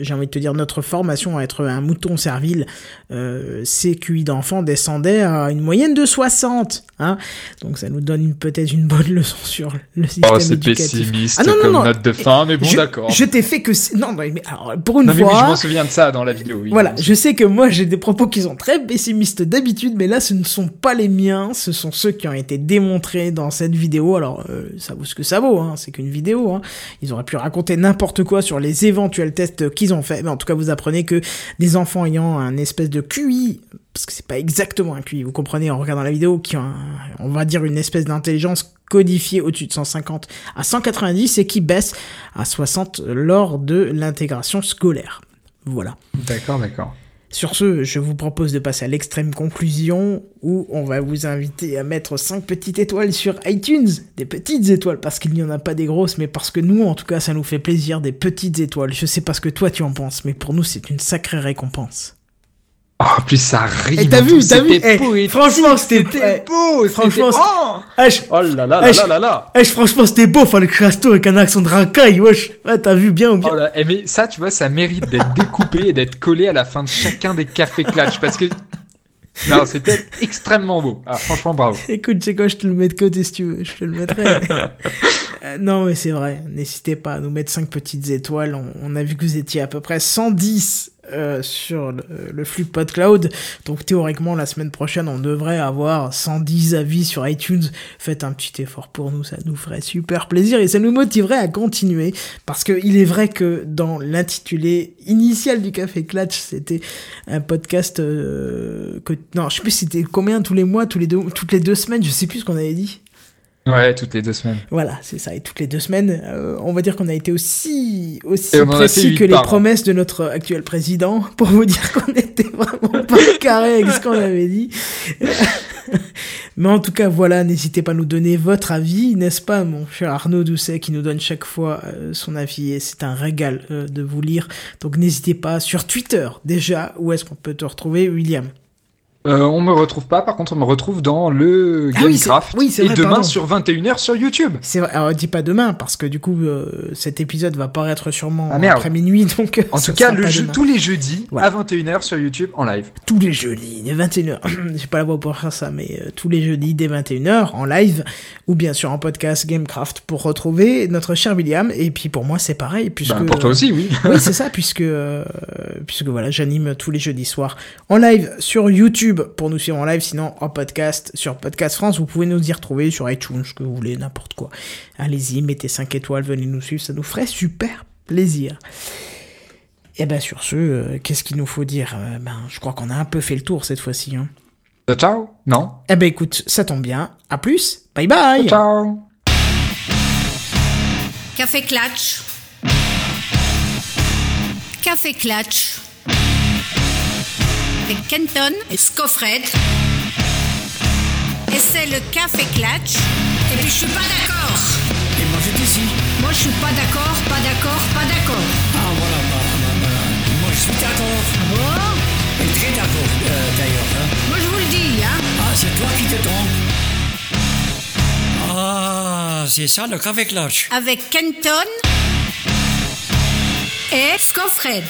S1: j'ai envie de te dire, notre formation à être un mouton servile, euh, ces QI d'enfants descendaient à une moyenne de 60. Hein Donc ça nous donne peut-être une bonne leçon sur le système
S2: Oh, c'est pessimiste
S1: Ah non, non,
S2: comme
S1: non.
S2: note de fin, mais bon,
S1: je,
S2: d'accord.
S1: Je t'ai fait que... Non, non, mais alors, pour une
S2: mais oui, je
S1: fois...
S2: m'en souviens de ça dans la vidéo. oui.
S1: Voilà, je sais que moi j'ai des propos qui sont très pessimistes d'habitude, mais là ce ne sont pas les miens, ce sont ceux qui ont été démontrés dans cette vidéo. Alors euh, ça vaut ce que ça vaut, hein, c'est qu'une vidéo. Hein. Ils auraient pu raconter n'importe quoi sur les éventuels tests qu'ils ont fait, mais en tout cas vous apprenez que des enfants ayant un espèce de QI, parce que c'est pas exactement un QI, vous comprenez en regardant la vidéo, qui ont on va dire une espèce d'intelligence codifiée au-dessus de 150 à 190 et qui baisse à 60 lors de l'intégration scolaire. Voilà.
S2: D'accord, d'accord.
S1: Sur ce, je vous propose de passer à l'extrême conclusion où on va vous inviter à mettre 5 petites étoiles sur iTunes. Des petites étoiles parce qu'il n'y en a pas des grosses, mais parce que nous, en tout cas, ça nous fait plaisir des petites étoiles. Je sais pas ce que toi tu en penses, mais pour nous, c'est une sacrée récompense.
S2: Oh, en plus, ça rime.
S1: Eh, t'as vu, t'as vu
S2: c'était
S1: Eh, franchement, c'était- eh,
S2: beau.
S1: franchement,
S2: c'était- Oh Oh là là
S1: Eh,
S2: là là là
S1: franchement, c'était beau, fallait que reste avec un accent de racaille, wesh. Ouais, t'as vu bien ou bien?
S2: Oh là, eh, mais ça, tu vois, ça mérite d'être découpé et d'être collé à la fin de chacun des cafés clutch parce que non, c'était extrêmement beau. Ah, franchement, bravo.
S1: Écoute, c'est quoi, je te le mets de côté si tu veux, je te le mettrai. Euh, non, mais c'est vrai, n'hésitez pas à nous mettre 5 petites étoiles. On, a vu que vous étiez à peu près 110 euh, sur le, le flux PodCloud. Donc théoriquement, la semaine prochaine, on devrait avoir 110 avis sur iTunes. Faites un petit effort pour nous, ça nous ferait super plaisir et ça nous motiverait à continuer. Parce que il est vrai que dans l'intitulé initial du Café Clutch, c'était un podcast euh, que... Non, je sais plus c'était combien tous les mois, tous les deux, toutes les deux semaines, je sais plus ce qu'on avait dit.
S2: Ouais, toutes les deux semaines.
S1: Voilà, c'est ça. Et toutes les deux semaines, euh, on va dire qu'on a été aussi, aussi précis que les
S2: par
S1: promesses de notre actuel président pour vous dire qu'on était vraiment pas carré avec ce qu'on avait dit. Mais en tout cas, voilà, n'hésitez pas à nous donner votre avis, n'est-ce pas, mon cher Arnaud Doucet, qui nous donne chaque fois euh, son avis, et c'est un régal euh, de vous lire. Donc n'hésitez pas sur Twitter, déjà, où est-ce qu'on peut te retrouver, William?
S2: Euh, on me retrouve pas, par contre, on me retrouve dans le
S1: Ah oui, c'est-
S2: Gamecraft.
S1: oui,
S2: et
S1: vrai,
S2: demain
S1: pardon.
S2: sur 21h sur YouTube.
S1: C'est vrai, alors dis pas demain, parce que du coup, euh, cet épisode va paraître sûrement
S2: Ah,
S1: après minuit, donc...
S2: En tout cas, le jeu, tous les jeudis à 21h sur YouTube en live.
S1: tous les jeudis, dès 21h. J'ai pas la voix pour faire ça, mais euh, tous les jeudis, dès 21h, en live, ou bien sûr en podcast Gamecraft pour retrouver notre cher William. Et puis pour moi, c'est pareil, puisque.
S2: Bah, pour toi aussi, oui.
S1: oui, c'est ça, puisque, euh, puisque voilà, j'anime tous les jeudis soirs en live sur YouTube pour nous suivre en live, sinon en podcast sur Podcast France, vous pouvez nous y retrouver sur iTunes, ce que vous voulez, n'importe quoi. Allez-y, mettez 5 étoiles, venez nous suivre, ça nous ferait super plaisir. Et ben sur ce, euh, qu'est-ce qu'il nous faut dire? Euh, Ben, je crois qu'on a un peu fait le tour cette fois-ci. Hein.
S2: Ciao. Non.
S1: Eh ben écoute, ça tombe bien. À plus, bye bye.
S2: Ciao.
S3: Café Clutch. Café Clutch. Avec Kenton et Scoffred. Et c'est le Café Clutch. Et puis je suis pas d'accord.
S4: Et moi j'étais ici.
S3: Moi je suis pas d'accord, pas d'accord, pas d'accord.
S4: Ah voilà, voilà, voilà, voilà. Moi je suis d'accord.
S3: Bon,
S4: Et très d'accord euh, d'ailleurs. hein.
S3: moi je vous le dis, hein.
S4: Ah, c'est toi qui te trompes. Ah, c'est ça le café clutch.
S3: Avec Kenton et Scoffred.